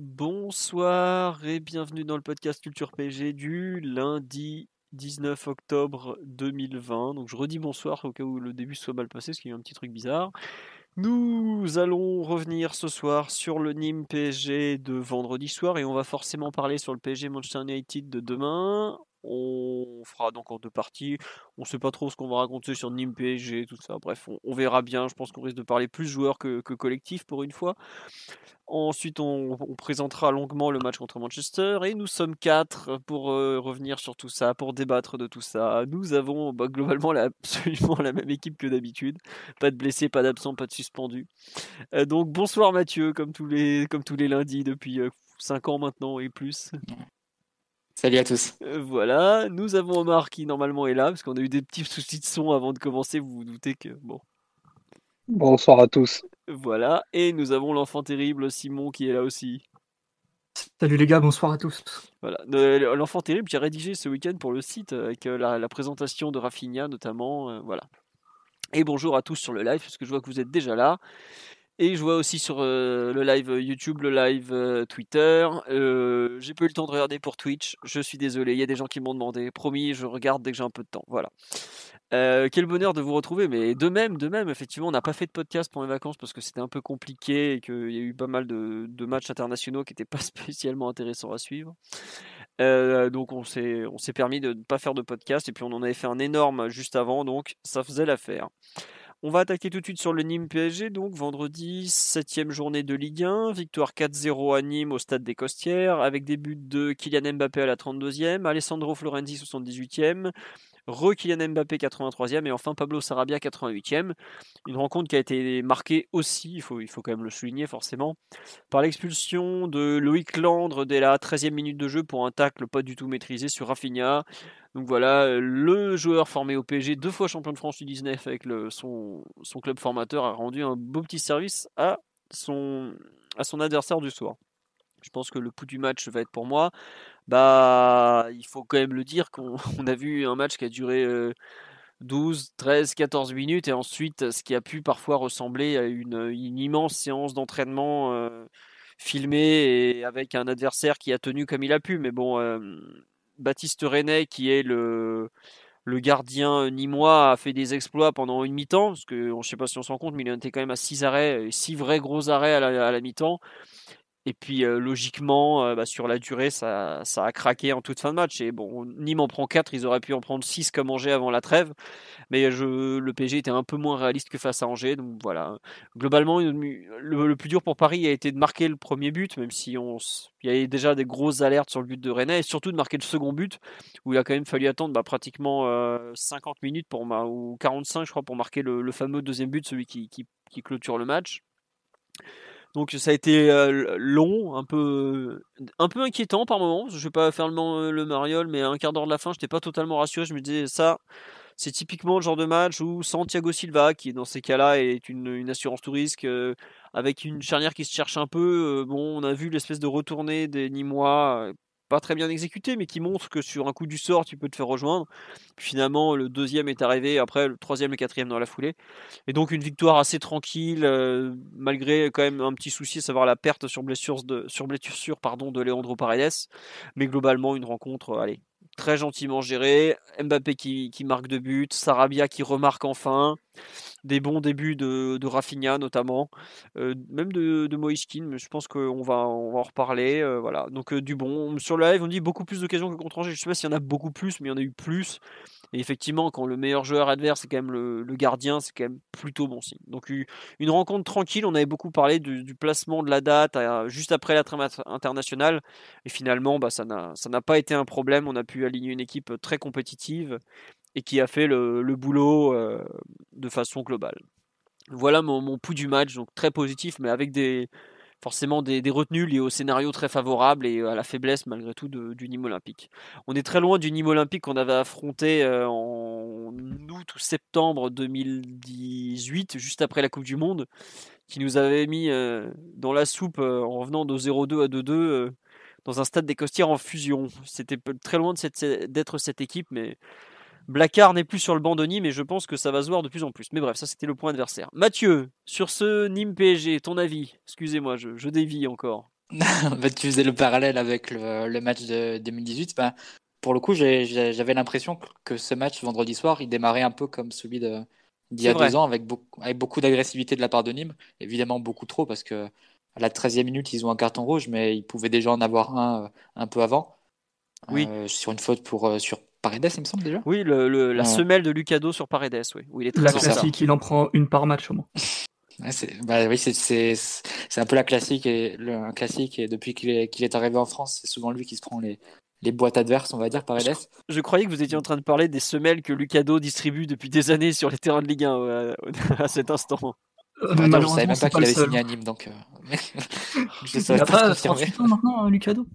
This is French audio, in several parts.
Bonsoir et bienvenue dans le podcast Culture PG du lundi 19 octobre 2020. Donc je redis bonsoir au cas où le début soit mal passé, parce qu'il y un petit truc bizarre. Nous allons revenir ce soir sur le Nîmes PSG de vendredi soir et on va forcément parler sur le PSG Manchester United de demain. On fera donc en deux parties. On ne sait pas trop ce qu'on va raconter sur Nîmes PSG, tout ça. Bref, on, verra bien. Je pense qu'on risque de parler plus joueurs que, collectif pour une fois. Ensuite, on, présentera longuement le match contre Manchester. Et nous sommes quatre pour euh, revenir sur tout ça, pour débattre de tout ça. Nous avons bah, globalement absolument la même équipe que d'habitude. Pas de blessés, pas d'absents, pas de suspendus. Euh, donc bonsoir Mathieu, comme tous les, lundis depuis 5 euh, ans maintenant et plus. Salut à tous. Euh, voilà, nous avons Omar qui normalement est là, parce qu'on a eu des petits soucis de son avant de commencer, vous vous doutez que... Bon. Bonsoir à tous. Voilà, et nous avons l'enfant terrible Simon qui est là aussi. Salut les gars, bonsoir à tous. Voilà, l'enfant terrible qui a rédigé ce week-end pour le site avec euh, la, présentation de Rafinha notamment, euh, voilà. Et bonjour à tous sur le live, parce que je vois que vous êtes déjà là. Et je vois aussi sur euh, le live YouTube, le live euh, Twitter. Euh, j'ai pas eu le temps de regarder pour Twitch. Je suis désolé. Il y a des gens qui m'ont demandé. Promis, je regarde dès que j'ai un peu de temps. Voilà. quel bonheur de vous retrouver. Mais de même, de même, effectivement, on n'a pas fait de podcast pour les vacances parce que c'était un peu compliqué et qu'il y a eu pas mal de, matchs internationaux qui n'étaient pas spécialement intéressants à suivre. donc on s'est, on s'est permis de ne pas faire de podcast et puis on en avait fait un énorme juste avant, donc ça faisait l'affaire. On va attaquer tout de suite sur le Nîmes PSG, donc vendredi, 7 journée de Ligue 1, victoire 4-0 à Nîmes au stade des Costières, avec des buts de Kylian Mbappé à la 32e, Alessandro Florenzi 78e, re-Kylian Mbappé 83e et enfin Pablo Sarabia 88e. Une rencontre qui a été marquée aussi, il faut, il faut quand même le souligner forcément, par l'expulsion de Loïc Landre dès la 13e minute de jeu pour un tacle pas du tout maîtrisé sur Rafinha. Donc voilà, le joueur formé au PSG, deux fois champion de France du 19 avec son, club formateur, a rendu un beau petit service à son, adversaire du soir. Je pense que le pouls du match va être pour moi. Bah, il faut quand même le dire qu'on a vu un match qui a duré 12, 13, 14 minutes et ensuite ce qui a pu parfois ressembler à une, immense séance d'entraînement euh, filmée avec un adversaire qui a tenu comme il a pu. Mais bon, euh, Baptiste René, qui est le, gardien nîmois, a fait des exploits pendant une mi-temps, parce que je ne sais pas si on se rend compte, mais il était quand même à 6 arrêts, 6 vrais gros arrêts à la mi-temps. Et puis logiquement, bah, sur la durée, ça, a craqué en toute fin de match. Et bon, Nîmes en prend 4, ils auraient pu en prendre 6 comme Angers avant la trêve. Mais le PSG était un peu moins réaliste que face à Angers. Donc voilà. Globalement, le, plus dur pour Paris a été de marquer le premier but, même si on, y avait déjà des grosses alertes sur le but de Rennes, et surtout de marquer le second but, où il a quand même fallu attendre bah, pratiquement 50 euh, minutes pour, ou 45 je crois pour marquer le, fameux deuxième but, celui qui clôture le match. Donc ça a été long, un peu, un peu inquiétant par moments. Je ne vais pas faire le, le mariole, mais à un quart d'heure de la fin, je n'étais pas totalement rassuré. Je me disais ça, c'est typiquement le genre de match où Santiago Silva, qui dans ces cas-là est une, assurance tout risque, avec une charnière qui se cherche un peu. bon, on a vu l'espèce de retournée des Nîmois pas très bien exécuté, mais qui montre que sur un coup du sort, tu peux te faire rejoindre. finalement, le deuxième est arrivé, après le troisième et le quatrième dans la foulée. Et donc une victoire assez tranquille, euh, malgré quand même un petit souci, à savoir la perte sur blessure de, sur de Leandro Paredes. Mais globalement, une rencontre, euh, allez, très gentiment gérée. Mbappé qui, marque de but, Sarabia qui remarque enfin. des bons débuts de, Rafinha notamment, même de, de mais je pense qu'on va, on va en reparler. voilà. Donc du bon. Sur le live, on dit beaucoup plus d'occasions que contre Angers. Je sais pas s'il y en a beaucoup plus, mais il y en a eu plus. Et effectivement, quand le meilleur joueur adverse, c'est quand même le, gardien, c'est quand même plutôt bon signe. Donc une rencontre tranquille, on avait beaucoup parlé du, placement de la date juste après la trame internationale. Et finalement, bah, ça n'a pas été un problème. On a pu aligner une équipe très compétitive et qui a fait le, boulot euh, de façon globale. Voilà mon, mon pouls du match, donc très positif, mais avec des, forcément des, retenues liées au scénario très favorable et à la faiblesse malgré tout du Nîmes olympique. On est très loin du Nîmes olympique qu'on avait affronté euh, en août ou septembre 2018, juste après la Coupe du Monde, qui nous avait mis euh, dans la soupe euh, en revenant de 0-2 à 2-2 dans un stade des Costières en fusion. C'était très loin d'être cette équipe, mais Blacard n'est plus sur le banc de Nîmes et je pense que ça va se voir de plus en plus. Mais bref, ça c'était le point adversaire. Mathieu, sur ce Nîmes PSG, ton avis? Excusez-moi, je, dévie encore. bah, tu faisais le parallèle avec le, match de 2018. Bah, pour le coup, j'avais l'impression que ce match vendredi soir, il démarrait un peu comme celui d'il y a deux ans, avec beaucoup, avec beaucoup d'agressivité de la part de Nîmes. Évidemment, beaucoup trop, parce que à la 13e minute, ils ont un carton rouge, mais ils pouvaient déjà en avoir un euh, un peu avant. Oui. Euh, sur une faute pour, euh, sur Paredes, il me semble déjà? Oui, le, la semelle de Lucado sur Paredes, oui. Où il est très la classique, il en prend une par match au moins. c'est, bah, oui, c'est, un peu la classique et le, un classique et depuis qu'il est, qu'il est arrivé en France, c'est souvent lui qui se prend les, les boîtes adverses, on va dire, Paredes. Je, croyais que vous étiez en train de parler des semelles que Lucado distribue depuis des années sur les terrains de Ligue 1 à, cet instant. Euh, je savais même pas qu'il avait signé à Nîmes, donc euh, je savais pas, pas ans maintenant, hein, Lucado?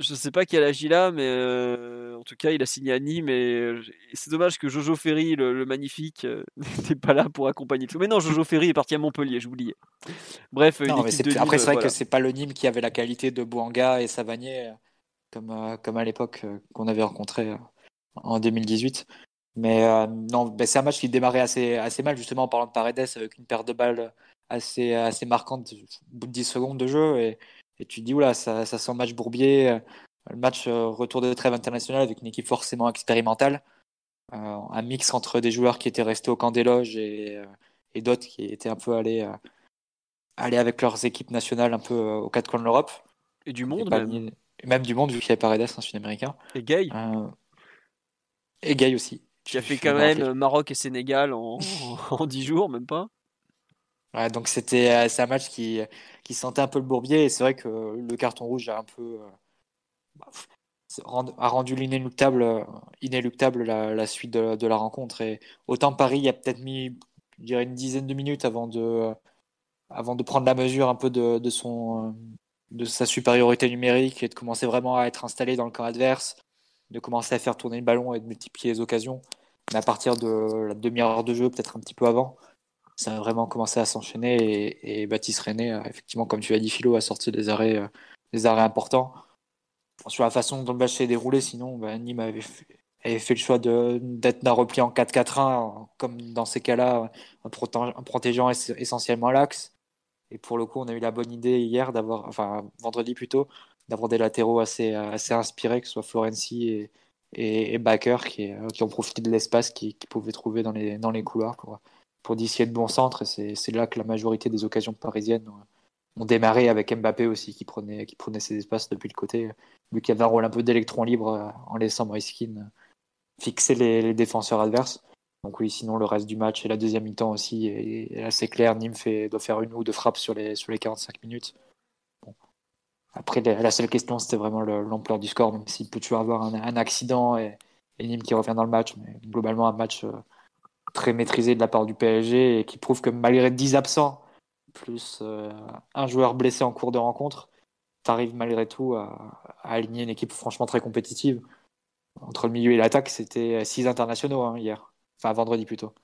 Je sais pas quel âge il a, mais euh, en tout cas, il a signé à Nîmes. Et, c'est dommage que Jojo Ferry, le, magnifique, euh, n'était pas là pour accompagner tout. Mais non, Jojo Ferry est parti à Montpellier, j'oubliais. Bref, après, c'est vrai que c'est pas le Nîmes qui avait la qualité de Bouanga et Savanier, euh, comme, comme à l'époque qu'on avait rencontré en 2018. Mais non, ben, c'est un match qui démarrait assez, assez mal, justement, en parlant de Paredes, avec une paire de balles assez, assez marquante au bout de 10 secondes de jeu. Et et tu te dis, oula, ça, ça sent match bourbier, euh, le match euh, retour de trêve internationale avec une équipe forcément expérimentale, euh, un mix entre des joueurs qui étaient restés au camp des loges et, et d'autres qui étaient un peu allés, aller avec leurs équipes nationales un peu aux quatre coins de l'Europe. Et du monde même. même du monde, vu qu'il y avait Paredes, un sud-américain. Et Gay. et Gay aussi. Qui a fait quand même Maroc et Sénégal en, en 10 jours, même pas. Donc c'était euh, c'est un match qui, qui sentait un peu le bourbier et c'est vrai que le carton rouge a un peu euh, bah, a rendu l'inéluctable inéluctable la, suite de, la rencontre. Et autant Paris a peut-être mis je dirais une dizaine de minutes avant de avant de prendre la mesure un peu de, de son de sa supériorité numérique et de commencer vraiment à être installé dans le camp adverse de commencer à faire tourner le ballon et de multiplier les occasions. Mais à partir de la demi-heure de jeu peut-être un petit peu avant ça a vraiment commencé à s'enchaîner et, Baptiste René, effectivement, comme tu as dit, Philo, a sorti des arrêts, euh, des arrêts importants. Sur la façon dont le match s'est déroulé, sinon, bah, Nîmes avait fait, le choix d'être d'un repli en 4-4-1, comme dans ces cas-là, en, protégeant essentiellement l'axe. Et pour le coup, on a eu la bonne idée hier d'avoir, enfin vendredi plutôt, d'avoir des latéraux assez, inspirés, que ce soit Florenzi et, et, Baker, qui, qui, ont profité de l'espace qu'ils pouvaient trouver dans les, couloirs pour dissuader de bons centres. Et c'est là que la majorité des occasions parisiennes ont, démarré avec Mbappé aussi qui prenait, qui prenait ses espaces depuis le côté, vu qu'il avait un rôle un peu d'électron libre euh, en laissant Moiskin fixer les, défenseurs adverses. Donc oui, sinon le reste du match et la deuxième mi-temps aussi est, assez clair. Nîmes fait, doit faire une ou deux frappes sur les, sur les 45 minutes. Après, la seule question, c'était vraiment l'ampleur du score, même s'il peut toujours avoir un, accident et, et, Nîmes qui revient dans le match. Mais globalement, un match euh, très maîtrisé de la part du PSG et qui prouve que malgré 10 absents, plus euh, un joueur blessé en cours de rencontre, tu arrives malgré tout à, aligner une équipe franchement très compétitive. Entre le milieu et l'attaque, c'était 6 internationaux hein, hier, enfin vendredi plutôt.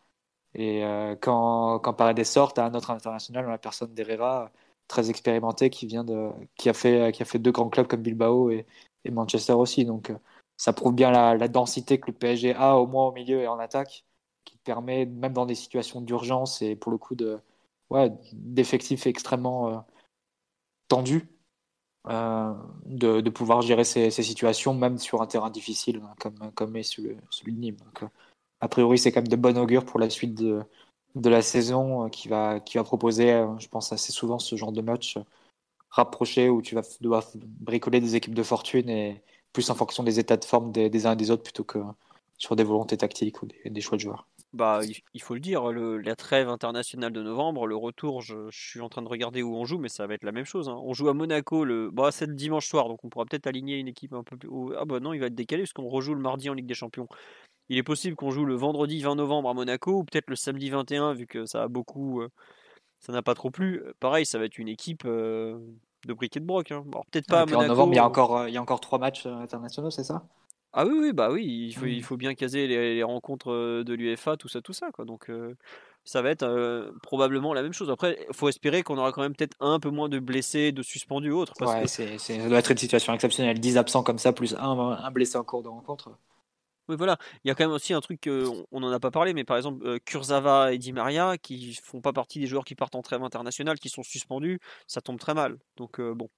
Et euh, quand, quand Paredes sort, tu as un autre international, la personne d'Herrera, très expérimenté, qui, vient de, qui, a fait, deux grands clubs comme Bilbao et, Manchester aussi. Donc euh, ça prouve bien la, la, densité que le PSG a, au moins au milieu et en attaque qui permet, même dans des situations d'urgence et pour le coup de ouais, d'effectifs extrêmement euh, tendus, euh, de, pouvoir gérer ces, situations, même sur un terrain difficile, hein, comme, comme est celui, celui de Nîmes. Donc, euh, a priori, c'est quand même de bon augure pour la suite de, de la saison qui va, qui va proposer, je pense, assez souvent ce genre de match rapproché où tu vas devoir bricoler des équipes de fortune et plus en fonction des états de forme des, uns et des autres plutôt que sur des volontés tactiques ou des, choix de joueurs. Bah, il, faut le dire, le, la trêve internationale de novembre, le retour, je, suis en train de regarder où on joue, mais ça va être la même chose. Hein. On joue à Monaco, le, bah, c'est le dimanche soir, donc on pourra peut-être aligner une équipe un peu plus. Ah bah non, il va être décalé parce qu'on rejoue le mardi en Ligue des Champions. Il est possible qu'on joue le vendredi 20 novembre à Monaco ou peut-être le samedi 21 vu que ça a beaucoup, euh, ça n'a pas trop plu. Pareil, ça va être une équipe euh, de briquet de broc. Hein. peut-être pas. En novembre, il y a encore, il y a encore trois matchs euh, internationaux, c'est ça? Ah oui, oui, bah oui, il faut, il mmh. faut bien caser les, rencontres de l'UFA, tout ça, tout ça, quoi. Donc ça va être probablement la même chose. Après, il faut espérer qu'on aura quand même peut-être un peu moins de blessés, de suspendus ou autres. ouais, ça doit être une situation exceptionnelle. 10 absents comme ça, plus un, un blessé en cours de rencontre. Oui, voilà. Il y a quand même aussi un truc, on n'en a pas parlé, mais par exemple, euh, Kurzawa et Di Maria, qui font pas partie des joueurs qui partent en trêve internationale, qui sont suspendus, ça tombe très mal. Donc, euh, bon,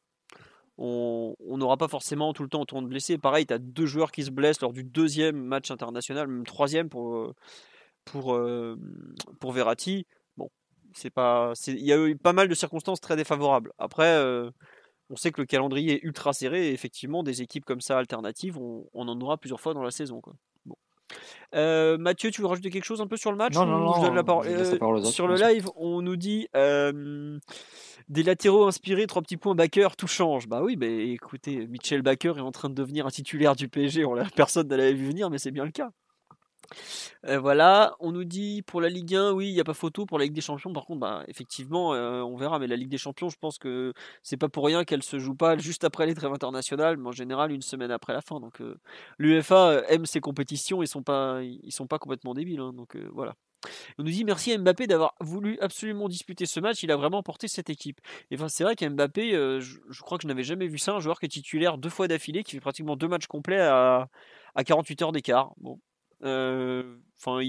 on n'aura pas forcément tout le temps autant de blessés. Pareil, tu as deux joueurs qui se blessent lors du deuxième match international, même troisième pour, euh, pour, pour Verratti. Bon, c'est pas, il y a eu pas mal de circonstances très défavorables. Après, on sait que le calendrier est ultra serré et effectivement, des équipes comme ça alternatives, on, en aura plusieurs fois dans la saison. Euh, Mathieu, tu veux rajouter quelque chose un peu sur le match Non, non, non. Euh, sur le live, on nous dit euh, des latéraux inspirés, trois petits points Backer, tout change. Bah oui, bah, écoutez, Michel Backer est en train de devenir un titulaire du PSG. On personne ne l'avait vu venir, mais c'est bien le cas. Euh, voilà, on nous dit pour la Ligue 1, oui, il n'y a pas photo. Pour la Ligue des Champions, par contre, bah, effectivement, euh, on verra. Mais la Ligue des Champions, je pense que c'est pas pour rien qu'elle se joue pas juste après les trêves internationales, mais en général une semaine après la fin. Donc, euh, l'UEFA aime ces compétitions. Ils sont pas, ils sont pas complètement débiles. Hein, donc voilà. On nous dit merci à Mbappé d'avoir voulu absolument disputer ce match. Il a vraiment porté cette équipe. Et enfin, c'est vrai qu'Mbappé, je, je, crois que je n'avais jamais vu ça, un joueur qui est titulaire deux fois d'affilée, qui fait pratiquement deux matchs complets à, à 48 heures d'écart. Bon, euh, enfin,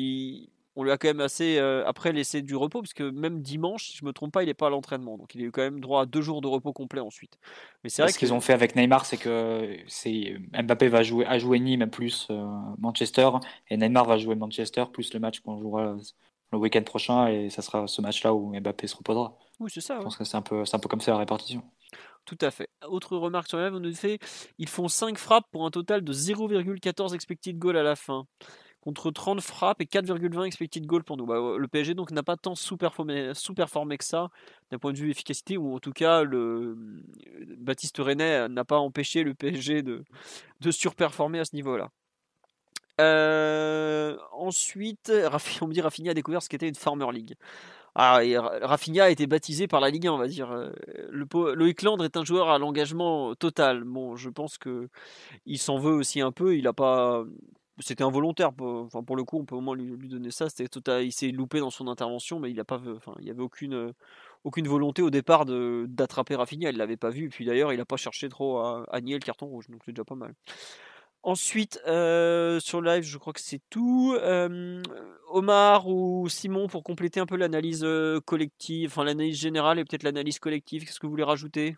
on lui a quand même assez euh, après laissé du repos parce que même dimanche, si je me trompe pas, il n'est pas à l'entraînement, donc il a eu quand même droit à deux jours de repos complet ensuite. Mais c'est vrai ce qu'ils ont fait avec Neymar, c'est que c'est Mbappé va jouer à jouer Nîmes plus euh, Manchester et Neymar va jouer Manchester plus le match qu'on jouera le week-end prochain et ça sera ce match-là où Mbappé se reposera. Oui, c'est ça. Je pense que c'est un peu, c'est un peu comme ça la répartition. Tout à fait. Autre remarque sur la on nous fait ils font 5 frappes pour un total de 0,14 expected goal à la fin. Contre 30 frappes et 4,20 expected goal pour nous. Bah, le PSG donc n'a pas tant sous-performé, que ça d'un point de vue efficacité, ou en tout cas le Baptiste René n'a pas empêché le PSG de, surperformer à ce niveau-là. Euh, ensuite, on me dit Rafinha a découvert ce qu'était une Farmer League. Ah, et Rafinha a été baptisé par la Ligue 1, on va dire. Euh, le, Loïc Landre est un joueur à l'engagement total. Bon, je pense que il s'en veut aussi un peu. Il a pas, c'était involontaire. Pour, enfin, pour le coup, on peut au moins lui, donner ça. C'était total. Il s'est loupé dans son intervention, mais il a pas, enfin, il y avait aucune, volonté au départ d'attraper Rafinha. Il l'avait pas vu. Et puis d'ailleurs, il n'a pas cherché trop à, à, nier le carton rouge. Donc c'est déjà pas mal. Ensuite, euh, sur live, je crois que c'est tout. Euh, Omar ou Simon, pour compléter un peu l'analyse euh, collective, enfin l'analyse générale et peut-être l'analyse collective, qu'est-ce que vous voulez rajouter?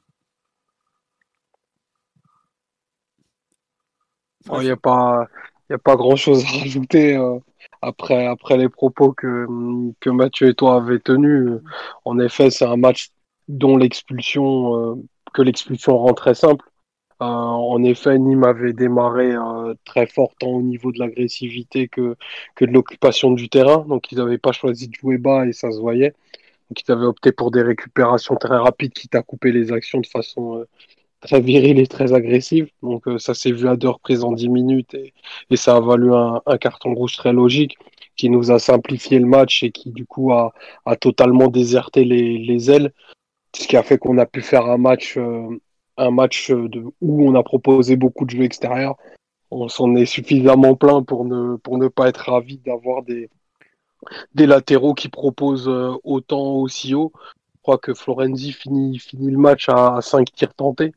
Il n'y a pas, a pas grand-chose à rajouter après, après les propos que, que Mathieu et toi avez tenus. En effet, c'est un match dont l'expulsion, que l'expulsion rend très simple. Euh, en effet, Nîmes avait démarré euh, très fort tant au niveau de l'agressivité que, que de l'occupation du terrain. Donc, ils n'avaient pas choisi de jouer bas et ça se voyait. Donc, ils avaient opté pour des récupérations très rapides, quitte à couper les actions de façon euh, très virile et très agressive. Donc, ça s'est vu à deux reprises en dix minutes et, ça a valu un, carton rouge très logique qui nous a simplifié le match et qui, du coup, a, totalement déserté les ailes. Ce qui a fait qu'on a pu faire un match un match de, où on a proposé beaucoup de jeux extérieurs. On s'en est suffisamment plein pour ne, pas être ravi d'avoir des, latéraux qui proposent euh, autant aussi haut. Je crois que Florenzi finit, le match à, 5 tirs tentés.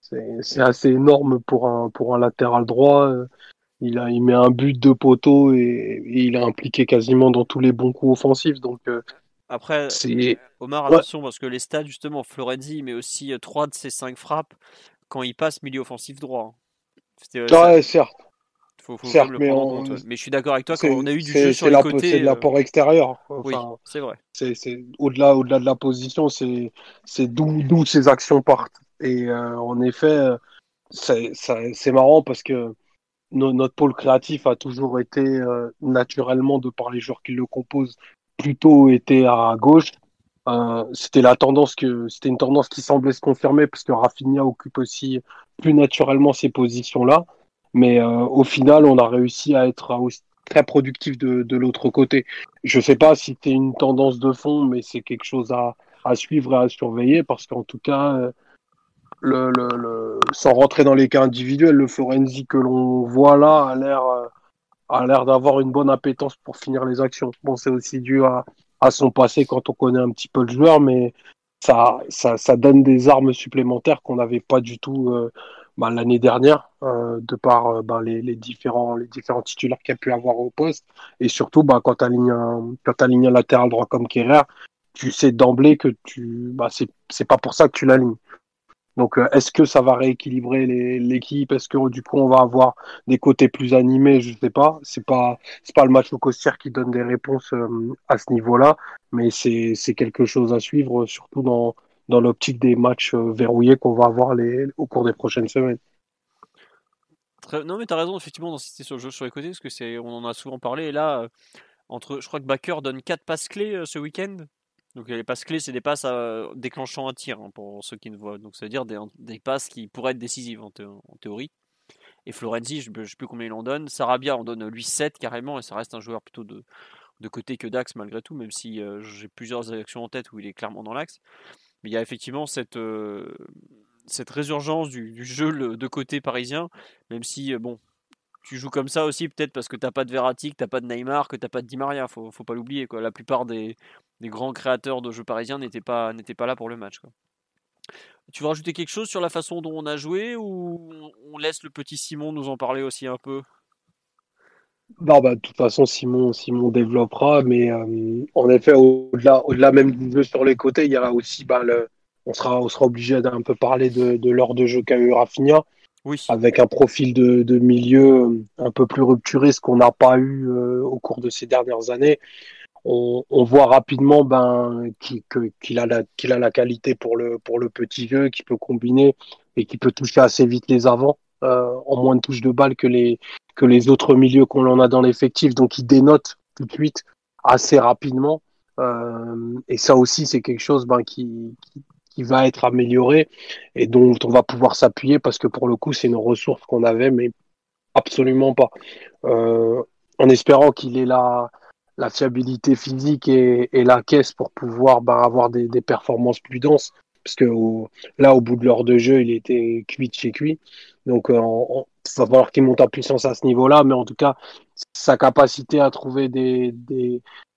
C'est assez énorme pour un, latéral droit. Il, a, met un but de poteau et, il est impliqué quasiment dans tous les bons coups offensifs. Donc, euh, après, Omar, attention, parce que les stats, justement, Florenzi met aussi 3 euh, de ses 5 frappes quand il passe milieu offensif droit. Hein. Euh, ouais, certes. faut, faut le mais, mais je suis d'accord avec toi, quand on a eu du jeu sur les côtés. C'est de l'apport extérieur. oui, c'est vrai. C'est au-delà au -delà de la position, c'est d'où ces actions partent. Et en effet, c'est marrant parce que notre pôle créatif a toujours été euh, naturellement, de par les joueurs qui le composent, plutôt été à gauche. Euh, c'était la tendance que c'était une tendance qui semblait se confirmer parce que Rafinha occupe aussi plus naturellement ces positions-là. Mais euh, au final, on a réussi à être très productif de, de l'autre côté. Je ne sais pas si c'est une tendance de fond, mais c'est quelque chose à, à, suivre et à surveiller parce qu'en tout cas, le, sans rentrer dans les cas individuels, le Florenzi que l'on voit là a l'air a l'air d'avoir une bonne appétence pour finir les actions. Bon, c'est aussi dû à, à, son passé quand on connaît un petit peu le joueur, mais ça, ça, ça donne des armes supplémentaires qu'on n'avait pas du tout euh, bah, l'année dernière, euh, de par euh, bah, les, les, différents, les différents titulaires qu'il a pu avoir au poste. Et surtout, bah, quand tu alignes alignes un latéral droit comme Kerrer, tu sais d'emblée que tu, bah, c'est pas pour ça que tu l'alignes. Donc, euh, est-ce que ça va rééquilibrer l'équipe? Est-ce que du coup, on va avoir des côtés plus animés? Je ne sais pas. C'est pas pas le match au Costière qui donne des réponses euh, à ce niveau-là, mais c'est quelque chose à suivre, surtout dans dans l'optique des matchs euh, verrouillés qu'on va avoir au cours des prochaines semaines. Non, mais tu as raison, effectivement, d'insister sur le jeu sur les côtés, parce que c'est, on en a souvent parlé. Et là, entre, je crois que Baker donne 4 passes clés ce week-end. Donc les passes clés, c'est des passes déclenchant un tir hein, pour ceux qui ne voient. Donc c'est-à-dire des, passes qui pourraient être décisives en, théorie. Et Florenzi, je ne sais plus combien il en donne. Sarabia en donne lui 7 carrément, et ça reste un joueur plutôt de, de côté que d'axe malgré tout, même si euh, j'ai plusieurs actions en tête où il est clairement dans l'axe. Mais il y a effectivement cette, euh, cette résurgence du, jeu de côté parisien, même si, euh, bon, tu joues comme ça aussi peut-être parce que tu n'as pas de Verratti, que n'as pas de Neymar, que tu n'as pas de Di Maria, faut, faut pas l'oublier. La plupart des, les grands créateurs de jeux parisiens n'étaient pas, n'étaient pas là pour le match. Quoi. Tu veux rajouter quelque chose sur la façon dont on a joué ou on laisse le petit Simon nous en parler aussi un peu? Non, bah, de toute façon, Simon, Simon développera, mais euh, en effet, au-delà, au-delà même du jeu sur les côtés, il y a aussi, bah, le, on, sera, on sera obligé d'un peu parler de, de l'heure de jeu qu'a eu Rafinha, oui. avec un profil de, de, milieu un peu plus rupturiste qu'on n'a pas eu euh, au cours de ces dernières années on, voit rapidement ben, qu'il a, la, qu'il a la qualité pour le, pour le petit jeu, qui peut combiner et qui peut toucher assez vite les avants, euh, en moins de touches de balle que les, que les autres milieux qu'on en a dans l'effectif. Donc il dénote tout de suite assez rapidement. Euh, et ça aussi, c'est quelque chose ben, qui, qui, va être amélioré et dont on va pouvoir s'appuyer parce que pour le coup, c'est une ressource qu'on avait, mais absolument pas. Euh, en espérant qu'il est là la fiabilité physique et, la caisse pour pouvoir bah, avoir des, performances plus denses. Parce que là, au bout de l'heure de jeu, il était cuit chez cuit. Donc, euh, il va falloir qu'il monte en puissance à ce niveau-là. Mais en tout cas, sa capacité à trouver des,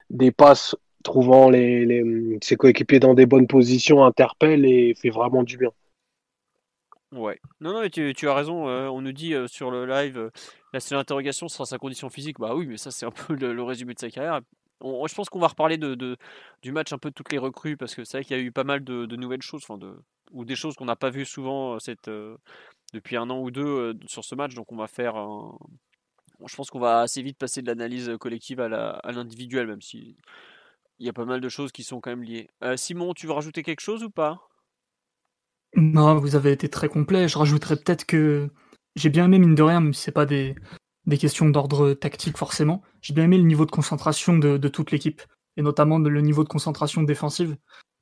des, passes, trouvant les, ses coéquipiers dans des bonnes positions, interpelle et fait vraiment du bien. Ouais. Non, non, mais tu, as raison. Euh, on nous dit euh, sur le live, la seule interrogation sera sa condition physique. Bah oui, mais ça, c'est un peu le, résumé de sa carrière. je pense qu'on va reparler de, du match un peu de toutes les recrues parce que c'est vrai qu'il y a eu pas mal de, nouvelles choses, enfin de, ou des choses qu'on n'a pas vues souvent euh, cette, euh, depuis un an ou deux euh, sur ce match. Donc on va faire Je pense qu'on va assez vite passer de l'analyse collective à l'individuel, même si il y a pas mal de choses qui sont quand même liées. Simon, tu veux rajouter quelque chose ou pas? Non, vous avez été très complet. Je rajouterais peut-être que j'ai bien aimé, mine de rien, même si c'est pas des, des questions d'ordre tactique forcément, j'ai bien aimé le niveau de concentration de, toute l'équipe, et notamment le niveau de concentration défensive.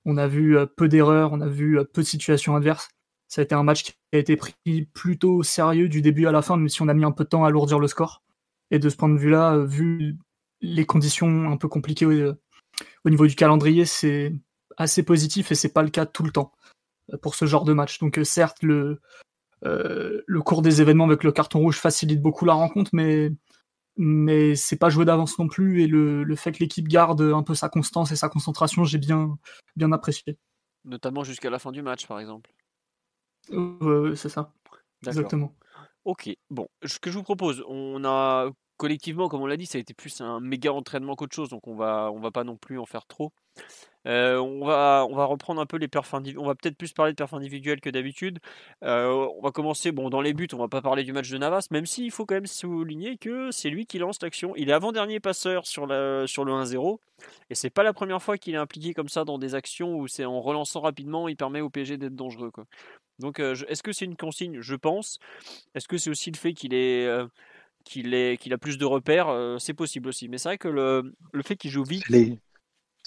On a vu euh, peu d'erreurs, on a vu euh, peu de situations adverses. Ça a été un match qui a été pris plutôt sérieux du début à la fin, même si on a mis un peu de temps à alourdir le score. Et de ce point de vue-là, euh, vu les conditions un peu compliquées au niveau du calendrier, c'est assez positif et c'est pas le cas tout le temps pour ce genre de match. Donc certes, le, euh, le cours des événements avec le carton rouge facilite beaucoup la rencontre, mais mais c'est pas joué d'avance non plus et le, fait que l'équipe garde un peu sa constance et sa concentration, j'ai bien bien apprécié. Notamment jusqu'à la fin du match, par exemple. Euh, c'est ça. Exactement. Ok. Bon, ce que je vous propose, on a collectivement, comme on l'a dit, ça a été plus un méga entraînement qu'autre chose, donc on va on va pas non plus en faire trop. Euh, on, va, on va reprendre un peu les perfs. On va peut-être plus parler de perfs individuels que d'habitude. Euh, on va commencer bon, dans les buts. On va pas parler du match de Navas, même s'il faut quand même souligner que c'est lui qui lance l'action. Il est avant-dernier passeur sur, sur le 1-0. Et c'est pas la première fois qu'il est impliqué comme ça dans des actions où c'est en relançant rapidement, il permet au PSG d'être dangereux. Donc, euh, est-ce que c'est une consigne? Je pense. Est-ce que c'est aussi le fait qu'il est qu'il qu'il a plus de repères, c'est possible aussi. Mais c'est vrai que le, le fait qu'il joue vite.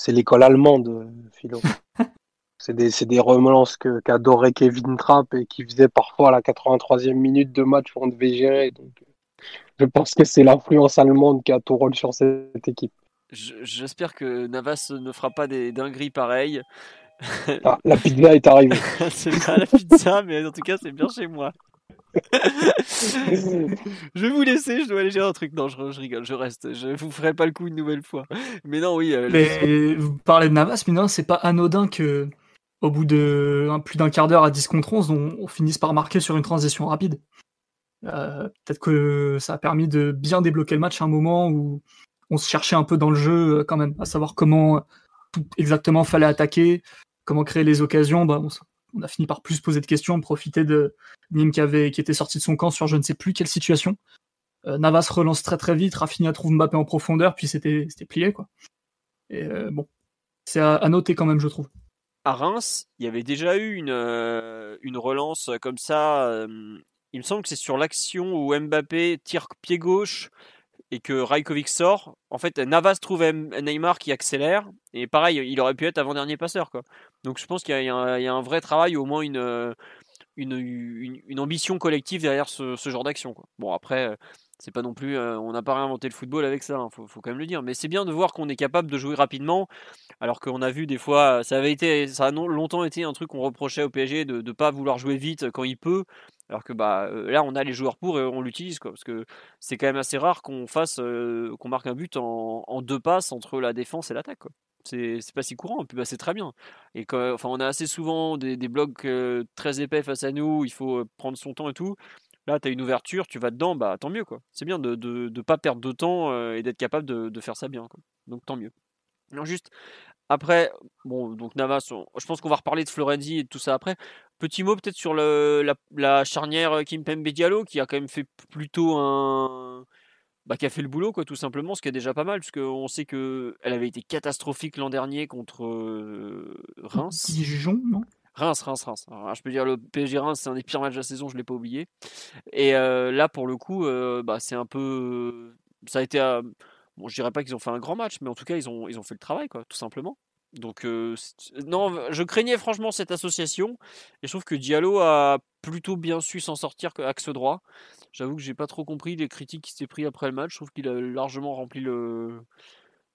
C'est l'école allemande, Philo. c'est des, des relances qu'adorait Kevin Trapp et qui faisait parfois à la 83e minute de match pour on devait gérer. Donc, je pense que c'est l'influence allemande qui a tout rôle sur cette équipe. J'espère que Navas ne fera pas des dingueries pareilles. Ah, la pizza est arrivée. c'est pas la pizza, mais en tout cas, c'est bien chez moi. je vais vous laisser, je dois aller gérer un truc. Non, je, rigole, je reste. Je vous ferai pas le coup une nouvelle fois. Mais non, oui. Euh, vous parlez de Navas, mais non, c'est pas anodin que au bout de plus d'un quart d'heure à 10 contre 11, on, finisse par marquer sur une transition rapide. Euh, peut-être que ça a permis de bien débloquer le match à un moment où on se cherchait un peu dans le jeu euh, quand même, à savoir comment exactement fallait attaquer, comment créer les occasions. Bah, on a fini par plus poser de questions, profiter de Nîmes qui, avait, qui était sorti de son camp sur je ne sais plus quelle situation. Euh, Navas relance très très vite, Rafinha trouve Mbappé en profondeur, puis c'était plié. quoi. Et euh, bon, c'est à, noter quand même, je trouve. À Reims, il y avait déjà eu une, euh, une relance comme ça. il me semble que c'est sur l'action où Mbappé tire pied gauche et que Rajkovic sort, en fait, Navas trouve Neymar qui accélère, et pareil, il aurait pu être avant-dernier passeur. Quoi. Donc je pense qu'il y, a un vrai travail, au moins une, une, ambition collective derrière ce, ce genre d'action. Bon, après, c'est pas non plus, euh, on n'a pas réinventé le football avec ça, il hein, faut, quand même le dire. Mais c'est bien de voir qu'on est capable de jouer rapidement, alors qu'on a vu des fois, ça avait été, ça a longtemps été un truc qu'on reprochait au PSG de ne pas vouloir jouer vite quand il peut. Alors que bah euh, là on a les joueurs pour et on l'utilise quoi parce que c'est quand même assez rare qu'on fasse euh, qu'on marque un but en, deux passes entre la défense et l'attaque C'est pas si courant, et puis bah, c'est très bien. Et enfin, on a assez souvent des, blocs très épais face à nous, il faut prendre son temps et tout. Là, tu une ouverture, tu vas dedans, bah tant mieux. C'est bien de ne pas perdre de temps et d'être capable de, de, faire ça bien. Donc tant mieux. Non, juste après, bon, donc Navas, je pense qu'on va reparler de Florenzi et tout ça après. Petit mot peut-être sur le, la, charnière euh, Kimpembe Diallo qui a quand même fait plutôt un. Bah, qui a fait le boulot, quoi, tout simplement, ce qui est déjà pas mal, puisqu'on sait qu'elle avait été catastrophique l'an dernier contre euh, Reims. Reims, Reims, Reims. je peux dire le PSG Reims, c'est un des pires matchs de la saison, je l'ai pas oublié. Et euh, là, pour le coup, bah, c'est un peu. Ça a été. Bon, je dirais pas qu'ils ont fait un grand match, mais en tout cas, ils ont, ils ont fait le travail, quoi, tout simplement. Donc euh, non, je craignais franchement cette association et je trouve que Diallo a plutôt bien su s'en sortir qu'axe droit. J'avoue que j'ai pas trop compris les critiques qui s'est pris après le match. Je trouve qu'il a largement rempli le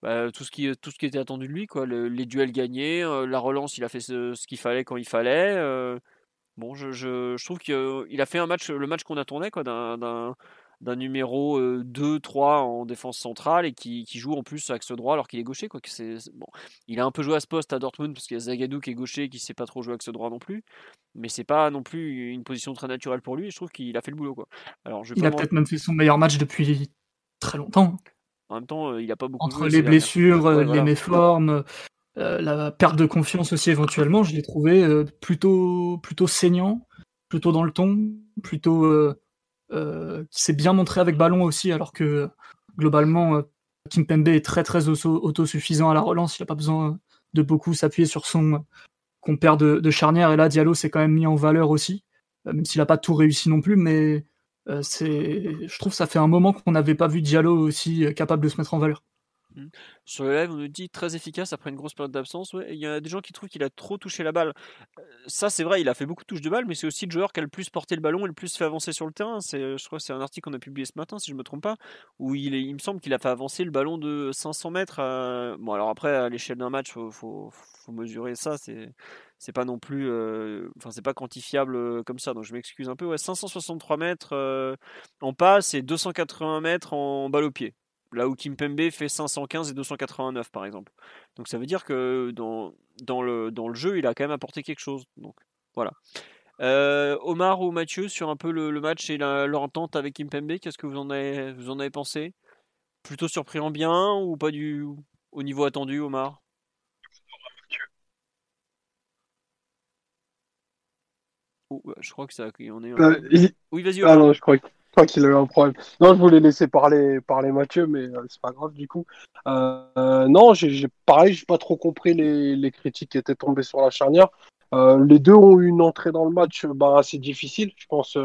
bah, tout ce qui tout ce qui était attendu de lui quoi. les duels gagnés, euh, la relance, il a fait ce, qu'il fallait quand il fallait. Euh. bon, je, je, je trouve qu'il a fait un match le match qu'on attendait quoi d'un d'un numéro 2-3 en défense centrale et qui, qui, joue en plus axe droit alors qu'il est gaucher. Quoi, c'est, bon. Il a un peu joué à ce poste à Dortmund parce qu'il y a Zagadou qui est gaucher qui sait pas trop jouer axe droit non plus. Mais c'est pas non plus une position très naturelle pour lui et je trouve qu'il a fait le boulot. Quoi. Alors, je il a peut-être même fait son meilleur match depuis très longtemps. En même temps, il a pas beaucoup Entre les blessures, les méformes, euh, la perte de confiance aussi éventuellement, je l'ai trouvé euh, plutôt, plutôt saignant, plutôt dans le ton, plutôt euh, euh, qui s'est bien montré avec ballon aussi, alors que globalement, euh, Kim Pembe est très très autosuffisant à la relance. Il n'a pas besoin de beaucoup s'appuyer sur son compère de, de, charnière. Et là, Diallo s'est quand même mis en valeur aussi, euh, même s'il n'a pas tout réussi non plus. Mais c'est, je trouve que ça fait un moment qu'on n'avait pas vu Diallo aussi capable de se mettre en valeur. Mmh. Sur le live, on nous dit très efficace après une grosse période d'absence. Il y a des gens qui trouvent qu'il a trop touché la balle. Euh, ça, c'est vrai, il a fait beaucoup de touches de balle, mais c'est aussi le joueur qui a le plus porté le ballon et le plus fait avancer sur le terrain. Je crois que c'est un article qu'on a publié ce matin, si je ne me trompe pas, où il, il me semble qu'il a fait avancer le ballon de 500 mètres. Bon, alors après, à l'échelle d'un match, faut, faut, faut, mesurer ça. C'est, c'est pas non pas quantifiable comme ça. Donc je m'excuse un peu. Ouais, 563 mètres en passe et 280 mètres en balle au pied. Là où Kimpembe fait 515 et 289 par exemple. Donc ça veut dire que dans, dans, le, dans le jeu, il a quand même apporté quelque chose. Omar ou Mathieu sur un peu le, match et leur entente avec Kimpembe, qu'est-ce que vous en avez, vous en avez pensé? Plutôt surpris en bien ou pas du au niveau attendu, Omar? Micro. Je crois que ça. On est... Euh, il- Oui, vas-y. Ah non, je crois, que- crois qu'il a eu un problème. Non, je voulais laisser parler, parler Mathieu, mais euh, c'est pas grave du coup. Euh, non, j'ai pareil, j'ai pas trop compris les, les critiques qui étaient tombées sur la charnière. Euh, les deux ont eu une entrée dans le match bah, assez difficile, je pense,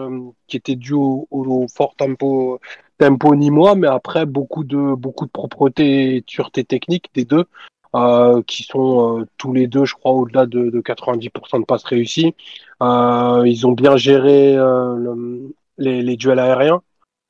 qui était due au, au fort tempo, tempo nîmois, mais après beaucoup de, beaucoup de propreté et de sûreté technique des deux, euh, qui sont euh, tous les deux, je crois, au-delà de, de 90% de passes réussies. Euh, ils ont bien géré euh, le- les, les duels aériens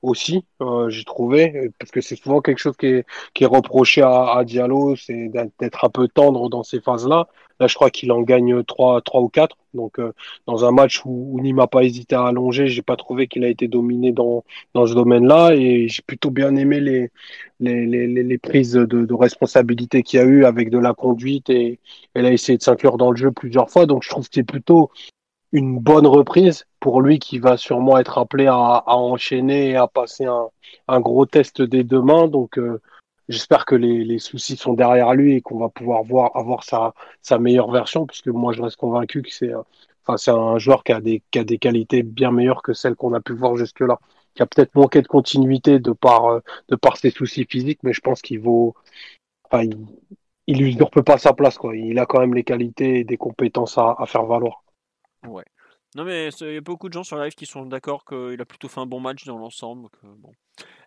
aussi, euh, j'ai trouvé, parce que c'est souvent quelque chose qui est, qui est reproché à, à Diallo, c'est d'être un peu tendre dans ces phases-là. Là, je crois qu'il en gagne trois, trois ou quatre. Donc, euh, dans un match où, où Nîmes n'a pas hésité à allonger, j'ai pas trouvé qu'il a été dominé dans, dans ce domaine-là, et j'ai plutôt bien aimé les, les, les, les- prises de, de responsabilité qu'il y a eu avec de la conduite, et elle a essayé de s'inclure dans le jeu plusieurs fois. Donc, je trouve que c'est plutôt une bonne reprise pour lui qui va sûrement être appelé à, à enchaîner et à passer un, un gros test dès demain. Donc euh, j'espère que les, les soucis sont derrière lui et qu'on va pouvoir voir avoir sa, sa meilleure version, puisque moi je reste convaincu que c'est euh, enfin, c'est un joueur qui a, des, qui a des qualités bien meilleures que celles qu'on a pu voir jusque-là. Qui a peut-être manqué de continuité de par, euh, de par ses soucis physiques, mais je pense qu'il vaut. Enfin, il, il usurpe pas sa place, quoi. Il a quand même les qualités et des compétences à, à faire valoir. Non, mais il y a beaucoup de gens sur live qui sont d'accord qu'il a plutôt fait un bon match dans l'ensemble. euh, bon.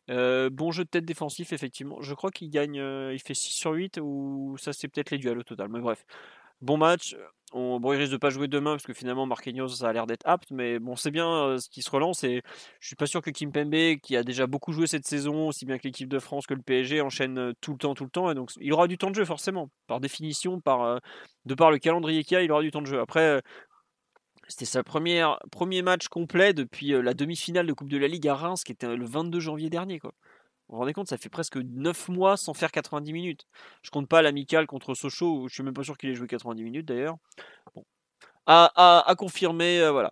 Euh, bon jeu de tête défensif, effectivement. Je crois qu'il gagne, euh, il fait 6 sur 8, ou ça, c'est peut-être les duels au total. Mais bref, bon match. On, bon, il risque de pas jouer demain parce que finalement, Marquinhos, ça a l'air d'être apte. Mais bon, c'est bien ce qui se relance. Et je suis pas sûr que Kim Pembe, qui a déjà beaucoup joué cette saison, aussi bien que l'équipe de France que le PSG, enchaîne tout le temps, tout le temps. Et donc, il aura du temps de jeu, forcément. Par définition, par, de par le calendrier qu'il y a, il aura du temps de jeu. Après. C'était sa première premier match complet depuis euh, la demi-finale de Coupe de la Ligue à Reims, qui était euh, le 22 janvier dernier. Quoi. Vous vous rendez compte, ça fait presque 9 mois sans faire 90 minutes. Je compte pas l'amical contre Sochaux, où je suis même pas sûr qu'il ait joué 90 minutes d'ailleurs. Bon. À, à- confirmer, euh, voilà.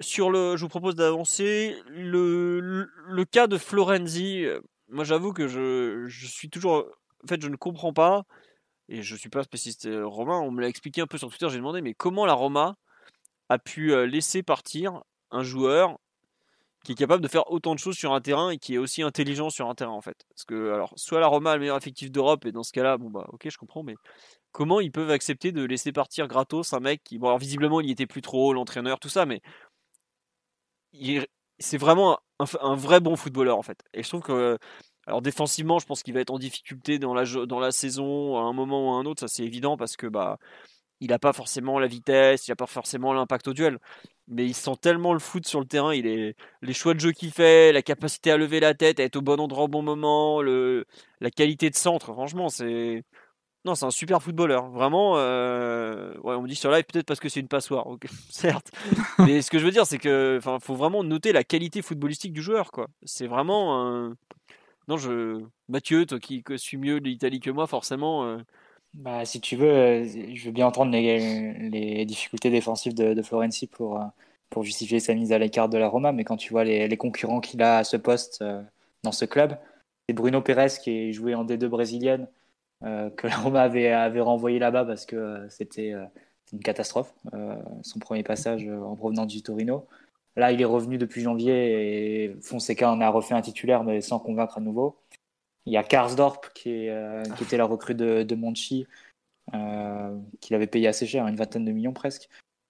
Sur le, je vous propose d'avancer. Le, cas de Florenzi, moi j'avoue que je, suis toujours. En fait, je ne comprends pas, et je suis pas spécialiste romain, on me l'a expliqué un peu sur Twitter, j'ai demandé, mais comment la Roma a pu euh, laisser partir un joueur qui est capable de faire autant de choses sur un terrain et qui est aussi intelligent sur un terrain en fait. Parce que alors soit la Roma a le meilleur effectif d'Europe et dans ce cas-là, bon bah ok je comprends, mais comment ils peuvent accepter de laisser partir gratos un mec qui, bon alors visiblement il y était plus trop, l'entraîneur, tout ça, mais c'est vraiment un, vrai bon footballeur en fait. Et je trouve que alors défensivement, je pense qu'il va être en difficulté dans la, dans la saison à un moment ou à un autre, ça c'est évident parce que bah il n'a pas forcément la vitesse, il n'a pas forcément l'impact au duel. Mais il sent tellement le foot sur le terrain, il est, les choix de jeu qu'il fait, la capacité à lever la tête, à être au bon endroit au bon moment, le, la qualité de centre, franchement, c'est. Non, c'est un super footballeur. Vraiment, euh, ouais, on me dit sur live peut-être parce que c'est une passoire, certes. Mais ce que je veux dire, c'est que, enfin, faut vraiment noter la qualité footballistique du joueur, quoi. C'est vraiment. Non, je. Mathieu, toi qui suis mieux l'Italie que moi, forcément. euh, Bah, si tu veux, euh, je veux bien entendre les, difficultés défensives de, de Florenzi pour, euh, pour justifier sa mise à l'écart de la Roma, mais quand tu vois les, concurrents qu'il a à ce poste euh, dans ce club, c'est Bruno Pérez qui est joué en D2 brésilienne, que la Roma avait, avait renvoyé là-bas parce que c'était une catastrophe, son premier passage en provenance du Torino. Là, il est revenu depuis janvier et Fonseca en a refait un titulaire, mais sans convaincre à nouveau. Il y a Karsdorp qui, est, euh, qui était la recrue de, de Monchi, euh, qu'il avait payé assez cher, une vingtaine de millions presque,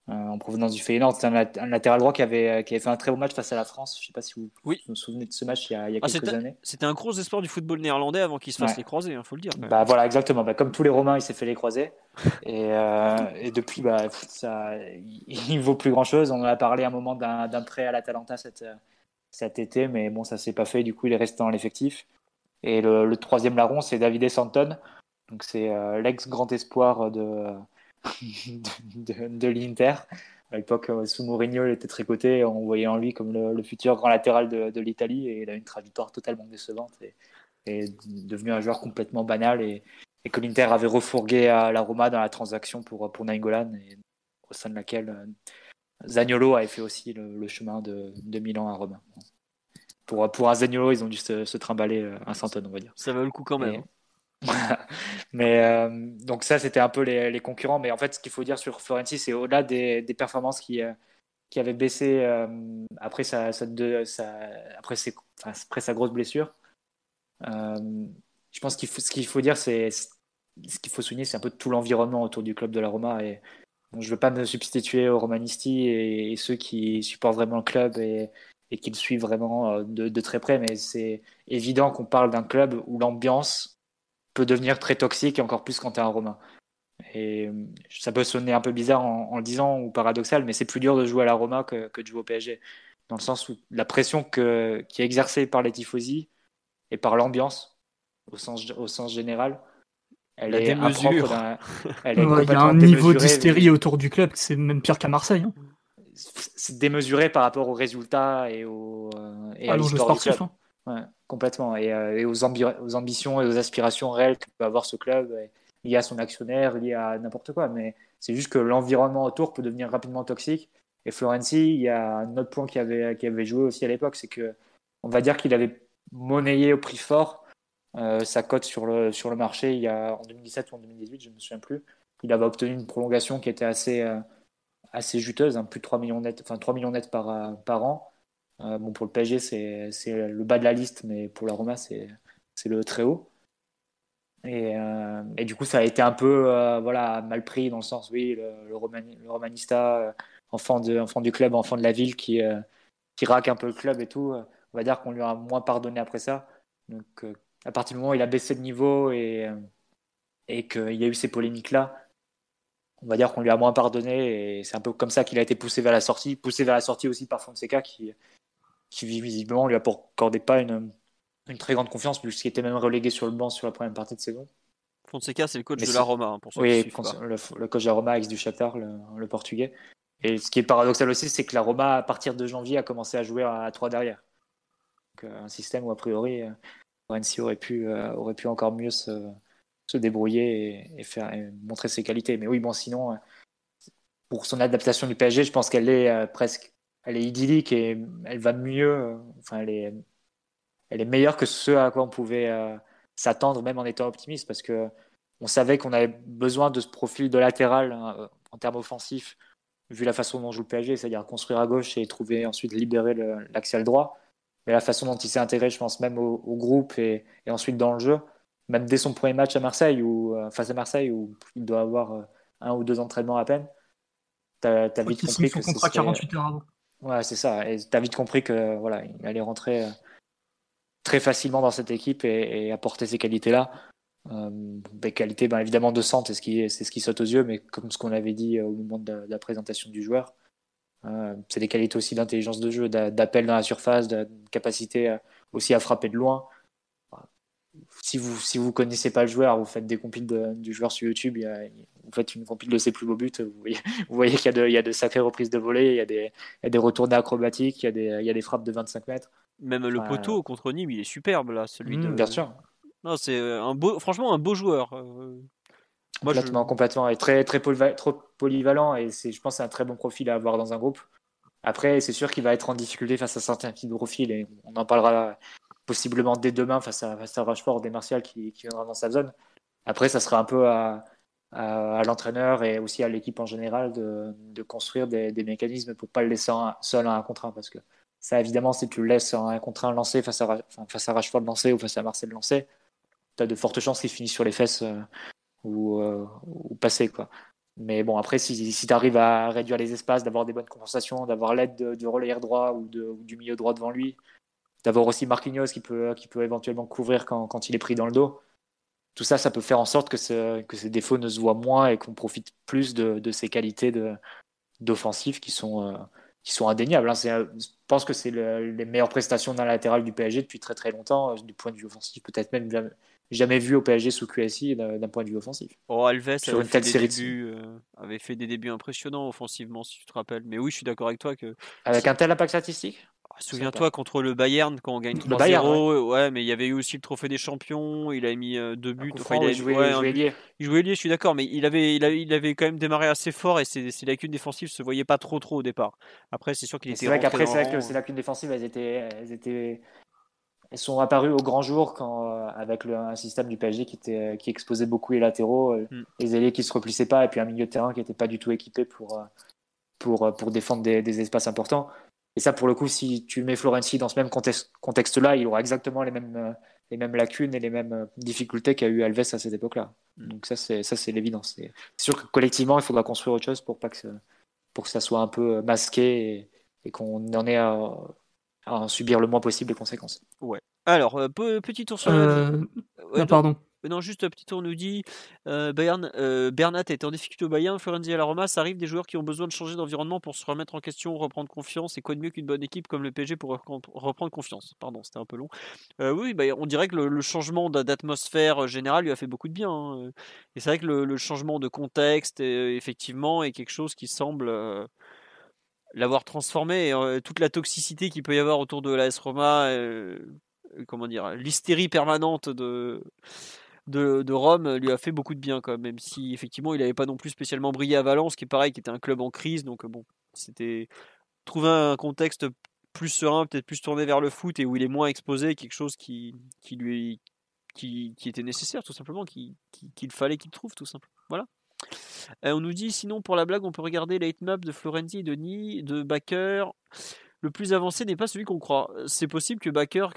euh, en provenance du Feyenoord. C'est un, lat- un latéral droit qui avait, qui avait fait un très bon match face à la France. Je ne sais pas si vous Oui. vous souvenez de ce match il y a, il y a Ah, quelques c'était- années. C'était un gros espoir du football néerlandais avant qu'il se fasse Ouais. les croisés, il faut le dire. Bah voilà, exactement. Bah, comme tous les Romains, il s'est fait les croiser. Et, euh, et depuis, bah, ça, il, il vaut plus grand chose. On en a parlé à un moment d'un prêt à l'Atalanta cet, cet été, mais bon, ça s'est pas fait. Du coup, il est resté dans l'effectif. Et le, troisième larron, c'est Davide Santon. Donc, c'est euh, l'ex-grand espoir de, de, l'Inter. À l'époque, euh, sous Mourinho, il était très coté. On voyait en lui comme le, futur grand latéral de, l'Italie. Et il a une trajectoire totalement décevante. Et, et devenu un joueur complètement banal. Et, que l'Inter avait refourgué à la Roma dans la transaction pour, pour Nainggolan, au sein de laquelle euh, Zaniolo avait fait aussi le, le chemin de, de Milan à Rome. Pour, pour un Zaniolo, ils ont dû se, se trimballer euh, un centon, on va dire. Ça vaut le coup quand même. Et- hein. mais euh, donc ça, c'était un peu les, les concurrents. Mais en fait, ce qu'il faut dire sur Florenzi, c'est au-delà des, des performances qui, euh, qui avait baissé après, sa, après, ses, après sa grosse blessure. je pense qu'il faut, ce qu'il faut dire, c'est ce qu'il faut souligner, c'est un peu tout l'environnement autour du club de la Roma. Et je ne veux pas me substituer aux romanisti et, ceux qui supportent vraiment le club et, et qui le suivent vraiment euh, de, très près, mais c'est évident qu'on parle d'un club où l'ambiance peut devenir très toxique et encore plus quand tu es un Romain. Et euh, ça peut sonner un peu bizarre en, le disant ou paradoxal, mais c'est plus dur de jouer à la Roma que, que, de jouer au PSG. Dans le sens où la pression que, qui est exercée par les tifosi et par l'ambiance, au sens, au sens général, elle est impropre. Elle est il y a un niveau d'hystérie autour du club, c'est même pire qu'à Marseille. Hein. C'est démesuré par rapport aux résultats et, aux, euh, à, l'histoire club. Hein. complètement. Et, euh, et aux, aux, ambitions et aux aspirations réelles que peut avoir ce club, liées à son actionnaire, liées à n'importe quoi. Mais c'est juste que l'environnement autour peut devenir rapidement toxique. Et Florenzi, il y a un autre point qui avait, qui avait joué aussi à l'époque, c'est que on va dire qu'il avait monnayé au prix fort euh, sa cote sur le, sur le marché il y a, en 2017 ou en 2018, je ne me souviens plus. Il avait obtenu une prolongation qui était assez, euh, assez juteuse, hein, plus de 3 millions net, enfin 3 millions net par, euh, par an. bon, pour le PSG, c'est le bas de la liste, mais pour la Roma, c'est le très haut. Et, et, du coup, ça a été un peu voilà, mal pris dans le sens, oui, le, le, romanista, enfant, de, enfant du club, enfant de la ville qui, qui raque un peu le club et tout. On va dire qu'on lui a moins pardonné après ça. Donc, à partir du moment où il a baissé de niveau et, euh, et qu'il y a eu ces polémiques-là, on va dire qu'on lui a moins pardonné et c'est un peu comme ça qu'il a été poussé vers la sortie, poussé vers la sortie aussi par Fonseca qui, qui visiblement lui accordait pas une, une très grande confiance puisqu'il était même relégué sur le banc sur la première partie de saison. Fonseca, c'est le coach de la Roma, hein, pour Oui, le, coach de la Roma, ex du Shakhtar, le, le, portugais. Et ce qui est paradoxal aussi, c'est que la Roma, à partir de janvier, a commencé à jouer à, à 3 derrière. Donc, euh, un système où, a priori, euh, Renzi aurait pu, euh, aurait pu encore mieux se, se débrouiller et, montrer ses qualités. Mais oui, bon, sinon, euh, pour son adaptation du PSG, je pense qu'elle est euh, presque elle est idyllique et elle va mieux. Enfin, elle est, meilleure que ce à quoi on pouvait s'attendre, même en étant optimiste, parce que on savait qu'on avait besoin de ce profil de latéral en termes offensifs, vu la façon dont joue le PSG, c'est-à-dire construire à gauche et trouver ensuite libérer l'axial droit mais la façon dont il s'est intégré, je pense, même au, groupe et, ensuite dans le jeu, même dès son premier match à Marseille, ou euh, face à Marseille, où il doit avoir euh, un ou deux entraînements à peine, tu as, vite compris que. contrat 48 heures avant. Ouais, c'est ça. Et tu as vite compris que voilà, il allait rentrer euh, très facilement dans cette équipe et, apporter ces qualités-là. des qualités, ben, évidemment, de centre, c'est ce, qui, ce qui saute aux yeux, mais comme ce qu'on avait dit au moment de la présentation du joueur, euh, c'est des qualités aussi d'intelligence de jeu, d'appel dans la surface, de capacité euh, aussi à frapper de loin. Si vous si vous connaissez pas le joueur, vous faites des compiles du joueur sur YouTube, vous faites une compile de ses plus beaux buts, vous voyez, qu'il y, a de, il y a de sacrées reprises de volée, il y a des, il y a des retournées acrobatiques, il y, a des, il y a des frappes de 25 mètres. Même le poteau contre Nîmes, il est superbe là, celui mmh, de. Bien sûr. Non, c'est un beau, franchement un beau joueur. Euh, complètement, complètement. Et très, très polyvalent. Et c'est, je pense c'est un très bon profil à avoir dans un groupe. Après, c'est sûr qu'il va être en difficulté face à certains de profils. Et on en parlera possiblement dès demain face à, face à Rashford des Martial qui, qui dans sa zone. Après, ça sera un peu à, l'entraîneur et aussi à l'équipe en général de, construire des, mécanismes pour pas le laisser seul à un contre un. Parce que ça, évidemment, si tu le laisses en un contre un lancé face à, face à Rashford lancé ou face à Marcel lancé, tu as de fortes chances qu'il finisse sur les fesses euh, ou, euh, ou passer. Mais bon, après, si, si tu arrives à réduire les espaces, d'avoir des bonnes compensations, d'avoir l'aide du relayeur droit ou, de, du milieu droit devant lui, d'avoir aussi Marquinhos qui peut, qui peut éventuellement couvrir quand, quand, il est pris dans le dos, tout ça, ça peut faire en sorte que, ce, que ces défauts ne se voient moins et qu'on profite plus de, de ces qualités d'offensif qui sont, euh, qui sont indéniables. Hein. Je pense que c'est les meilleures prestations d'un latéral du PSG depuis très très longtemps, euh, du point de vue offensif, peut-être même jamais vu au PSG sous QSI d'un point de vue offensif. Oh, Alves Sur avait, fait des débuts, euh, avait fait des débuts impressionnants offensivement, si tu te rappelles. Mais oui, je suis d'accord avec toi que. Avec un tel impact statistique? Souviens-toi contre le Bayern quand on gagne 3-0, ouais, mais il y avait eu aussi le trophée des champions. Il a mis euh, deux buts. Enfin, il, a, joué, ouais, jouait lié. Il jouait lié, je suis d'accord, mais il avait, il avait, il avait quand même démarré assez fort et ses, ses lacunes défensives se voyaient pas trop trop au départ. Après, c'est sûr qu'il était. C'est vrai qu'après, c'est vrai que ces lacunes défensives, elles étaient, elles étaient elles sont apparues au grand jour quand, euh, avec le, un système du PSG qui, était, qui exposait beaucoup les latéraux, euh, mm. les ailiers qui se replissaient pas, et puis un milieu de terrain qui n'était pas du tout équipé pour, euh, pour, pour défendre des, des, espaces importants. Et ça, pour le coup, si tu mets Florenzi dans ce même contexte-là, il aura exactement les mêmes, les mêmes lacunes et les mêmes difficultés qu'a eu Alves à cette époque-là. Mm. Donc ça, c'est ça, c'est l'évidence. C'est sûr que collectivement, il faudra construire autre chose pour pas que ça, pour que ça soit un peu masqué et, qu'on en ait à, à, subir le moins possible les conséquences. Ouais. Alors, euh, petit tour sur. Euh... pardon. Non, juste un petit tour nous dit euh, Bayern, euh, Bernat est en difficulté au Bayern, Florenzi à la Roma. Ça arrive des joueurs qui ont besoin de changer d'environnement pour se remettre en question, reprendre confiance. Et quoi de mieux qu'une bonne équipe comme le PSG pour reprendre confiance? Pardon, c'était un peu long. Euh, oui, bah, on dirait que le, changement d'atmosphère générale lui a fait beaucoup de bien. Hein. Et c'est vrai que le, changement de contexte, effectivement, est quelque chose qui semble l'avoir transformé. Toute la toxicité qu'il peut y avoir autour de l'AS Roma, comment dire, l'hystérie permanente de de, Rome lui a fait beaucoup de bien quand même, si effectivement il n'avait pas non plus spécialement brillé à Valence, qui est pareil, qui était un club en crise. Donc bon, c'était trouver un contexte plus serein, peut-être plus tourné vers le foot et où il est moins exposé, quelque chose qui, qui lui qui, était nécessaire tout simplement, qu'il fallait qu'il trouve tout simplement. Voilà. Euh, on nous dit sinon pour la blague on peut regarder la map de Florenzi de Ni, de Baker le plus avancé n'est pas celui qu'on croit. C'est possible que Baker,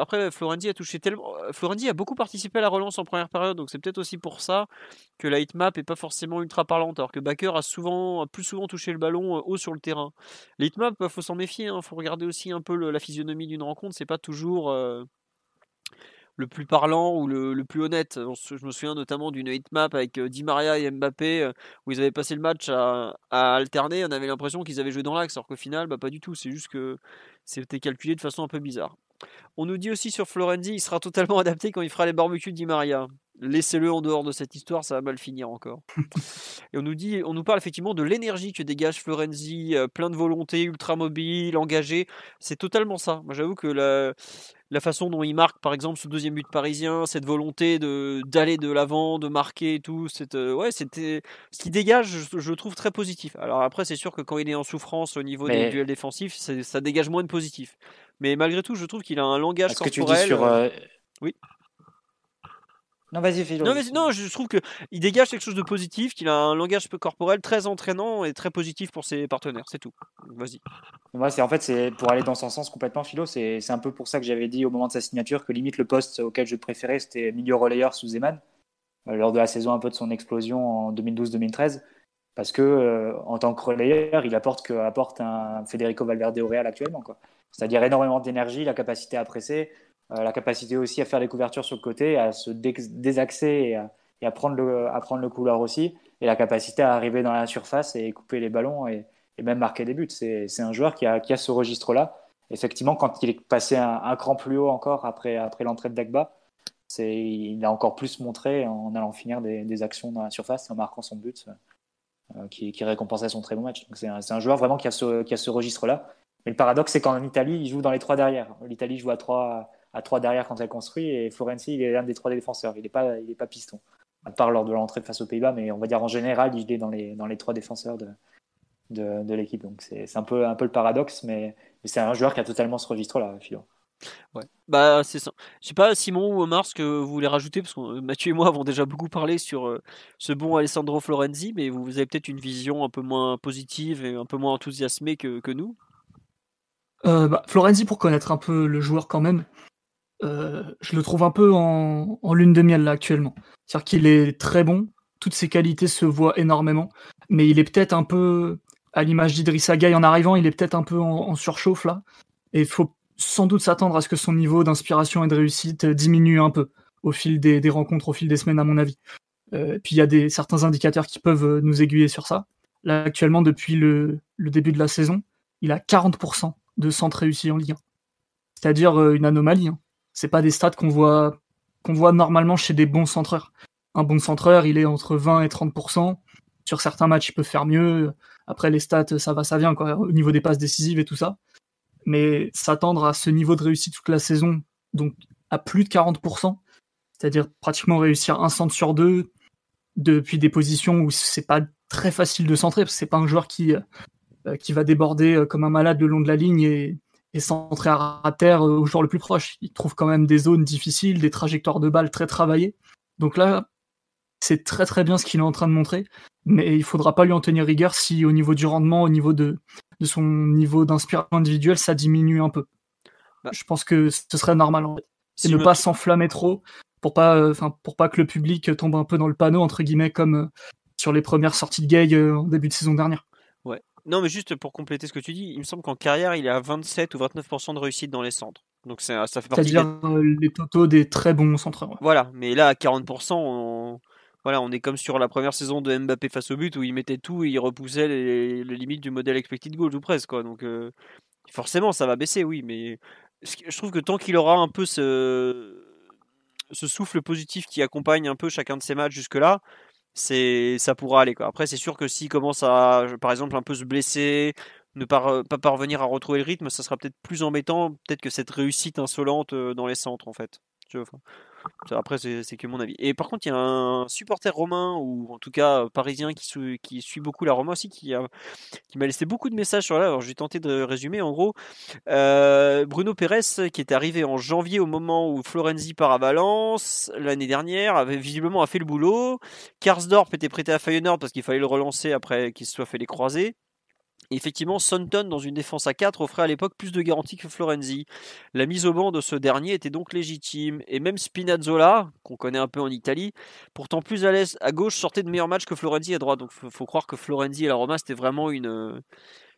après Florendi a touché tellement, Florendi a beaucoup participé à la relance en première période, donc c'est peut-être aussi pour ça que la hitmap est pas forcément ultra parlante, alors que Baker a souvent, plus souvent touché le ballon euh, haut sur le terrain. La hitmap, il faut s'en méfier, il hein. faut regarder aussi un peu la physionomie d'une rencontre, c'est pas toujours euh, le plus parlant ou le, plus honnête. Je me souviens notamment d'une hitmap avec euh, Di Maria et Mbappé euh, où ils avaient passé le match à, alterner. On avait l'impression qu'ils avaient joué dans l'axe, alors qu'au final, bah, pas du tout. C'est juste que c'était calculé de façon un peu bizarre. On nous dit aussi sur Florenzi, il sera totalement adapté quand il fera les barbecues de Di Maria. Laissez-le en dehors de cette histoire, ça va mal finir encore. Et on nous dit, on nous parle effectivement de l'énergie que dégage Florenzi, euh, plein de volonté, ultra mobile, engagé. C'est totalement ça. Moi, j'avoue que la, la façon dont il marque, par exemple, ce deuxième but parisien, cette volonté de d'aller de l'avant, de marquer et tout, cette, euh, ouais, c'était ce qui dégage, je, trouve très positif. Alors après, c'est sûr que quand il est en souffrance au niveau des duels défensifs, ça dégage moins de positif. Mais malgré tout, je trouve qu'il a un langage corporel. Que tu dis sur, euh, Oui. Non, vas-y, Philo. Non, non, je trouve qu'il dégage quelque chose de positif, qu'il a un langage corporel très entraînant et très positif pour ses partenaires. C'est tout. Vas-y. Moi, c'est en fait, c'est pour aller dans son sens complètement, Philo. C'est un peu pour ça que j'avais dit au moment de sa signature que limite le poste auquel je préférais, c'était milieu relayeur sous Zeman, euh, lors de la saison un peu de son explosion en 2012-2013. Parce que euh, en tant que relayeur, il apporte que apporte un Federico Valverde au Real actuellement. C'est-à-dire énormément d'énergie, la capacité à presser, la capacité aussi à faire des couvertures sur le côté, à se désaxer et à, prendre le, à prendre le couloir aussi, et la capacité à arriver dans la surface et couper les ballons et, même marquer des buts. C'est un joueur qui a, qui a ce registre-là. Effectivement, quand il est passé un, cran plus haut encore après, après l'entrée de Dagba, il a encore plus montré en allant finir des, actions dans la surface en marquant son but euh, qui, qui, récompensait son très bon match. C'est un, un, joueur vraiment qui a ce, qui a ce registre-là. Mais le paradoxe, c'est qu'en Italie, il joue dans les trois derrière. L'Italie joue à trois, à trois derrière quand elle construit et Florenzi, il est l'un des trois défenseurs. Il n'est pas, il est pas piston. À part lors de l'entrée face aux Pays-Bas, mais on va dire en général, il est dans les, dans les trois défenseurs de, de, de l'équipe. Donc c'est un peu, un peu le paradoxe, mais, c'est un joueur qui a totalement ce registre-là, Philo. Ouais. Bah c'est ça. Je sais pas Simon ou Omar ce que vous voulez rajouter parce que Mathieu et moi avons déjà beaucoup parlé sur euh, ce bon Alessandro Florenzi, mais vous avez peut-être une vision un peu moins positive et un peu moins enthousiasmée que, que nous? Euh, bah, Florenzi, pour connaître un peu le joueur quand même, euh, je le trouve un peu en, lune de miel là actuellement. C'est-à-dire qu'il est très bon, toutes ses qualités se voient énormément, mais il est peut-être un peu, à l'image d'Idrissa Gueye en arrivant, il est peut-être un peu en, surchauffe là, et il faut sans doute s'attendre à ce que son niveau d'inspiration et de réussite diminue un peu au fil des, rencontres, au fil des semaines à mon avis. Euh, puis il y a des, certains indicateurs qui peuvent nous aiguiller sur ça. Là actuellement, depuis le, début de la saison, il a 40% de centres réussis en Ligue 1. C'est-à-dire euh, une anomalie. Hein. C'est pas des stats qu'on voit qu'on voit normalement chez des bons centreurs. Un bon centreur, il est entre 20 et 30%. Sur certains matchs, il peut faire mieux. Après, les stats, ça va, ça vient, quoi, au niveau des passes décisives et tout ça. Mais s'attendre à ce niveau de réussite toute la saison, donc à plus de 40%, c'est-à-dire pratiquement réussir un centre sur deux depuis des positions où c'est pas très facile de centrer, parce que c'est pas un joueur qui, euh, qui va déborder euh, comme un malade le long de la ligne et, et centrer à terre euh, au joueur le plus proche. Il trouve quand même des zones difficiles, des trajectoires de balles très travaillées. Donc là, c'est très très bien ce qu'il est en train de montrer, mais il faudra pas lui en tenir rigueur si au niveau du rendement, au niveau de, de son niveau d'inspiration individuel, ça diminue un peu. Bah. Je pense que ce serait normal en fait. Et ne me pas s'enflammer trop pour pas, euh, enfin pour pas que le public tombe un peu dans le panneau entre guillemets comme euh, sur les premières sorties de Gay euh, en début de saison dernière. Non, mais juste pour compléter ce que tu dis, il me semble qu'en carrière, il est à 27 ou 29% de réussite dans les centres. Donc c'est- ça fait partie des... C'est-à-dire euh, les totaux des très bons centreurs. ouais. Voilà, mais là à 40%, on... Voilà, on est comme sur la première saison de Mbappé face au but où il mettait tout et il repoussait les, les limites du modèle expected goal ou presque quoi. Donc euh, forcément ça va baisser, oui, mais je trouve que tant qu'il aura un peu ce ce souffle positif qui accompagne un peu chacun de ses matchs jusque là, c'est ça pourra aller quoi. Après c'est sûr que s'il commence à par exemple un peu se blesser, ne pas, parvenir à retrouver le rythme, ça sera peut-être plus embêtant, peut-être que cette réussite insolente euh, dans les centres en fait. Après, c'est que mon avis. Et par contre, il y a un supporter romain, ou en tout cas euh, parisien, qui, suit beaucoup la Roma aussi, qui m'a laissé beaucoup de messages sur là. Alors, je vais tenter de résumer. En gros, euh, Bruno Pérez, qui était arrivé en janvier au moment où Florenzi part à Valence l'année dernière, avait visiblement fait le boulot. Karsdorp était prêté à Feyenoord parce qu'il fallait le relancer après qu'il se soit fait les croisés. Effectivement, Sonton, dans une défense à 4, offrait à l'époque plus de garanties que Florenzi. La mise au banc de ce dernier était donc légitime. Et même Spinazzola, qu'on connaît un peu en Italie, pourtant plus à l'aise à gauche, sortait de meilleurs matchs que Florenzi à droite. Donc faut, faut croire que Florenzi et la Roma, c'était vraiment une,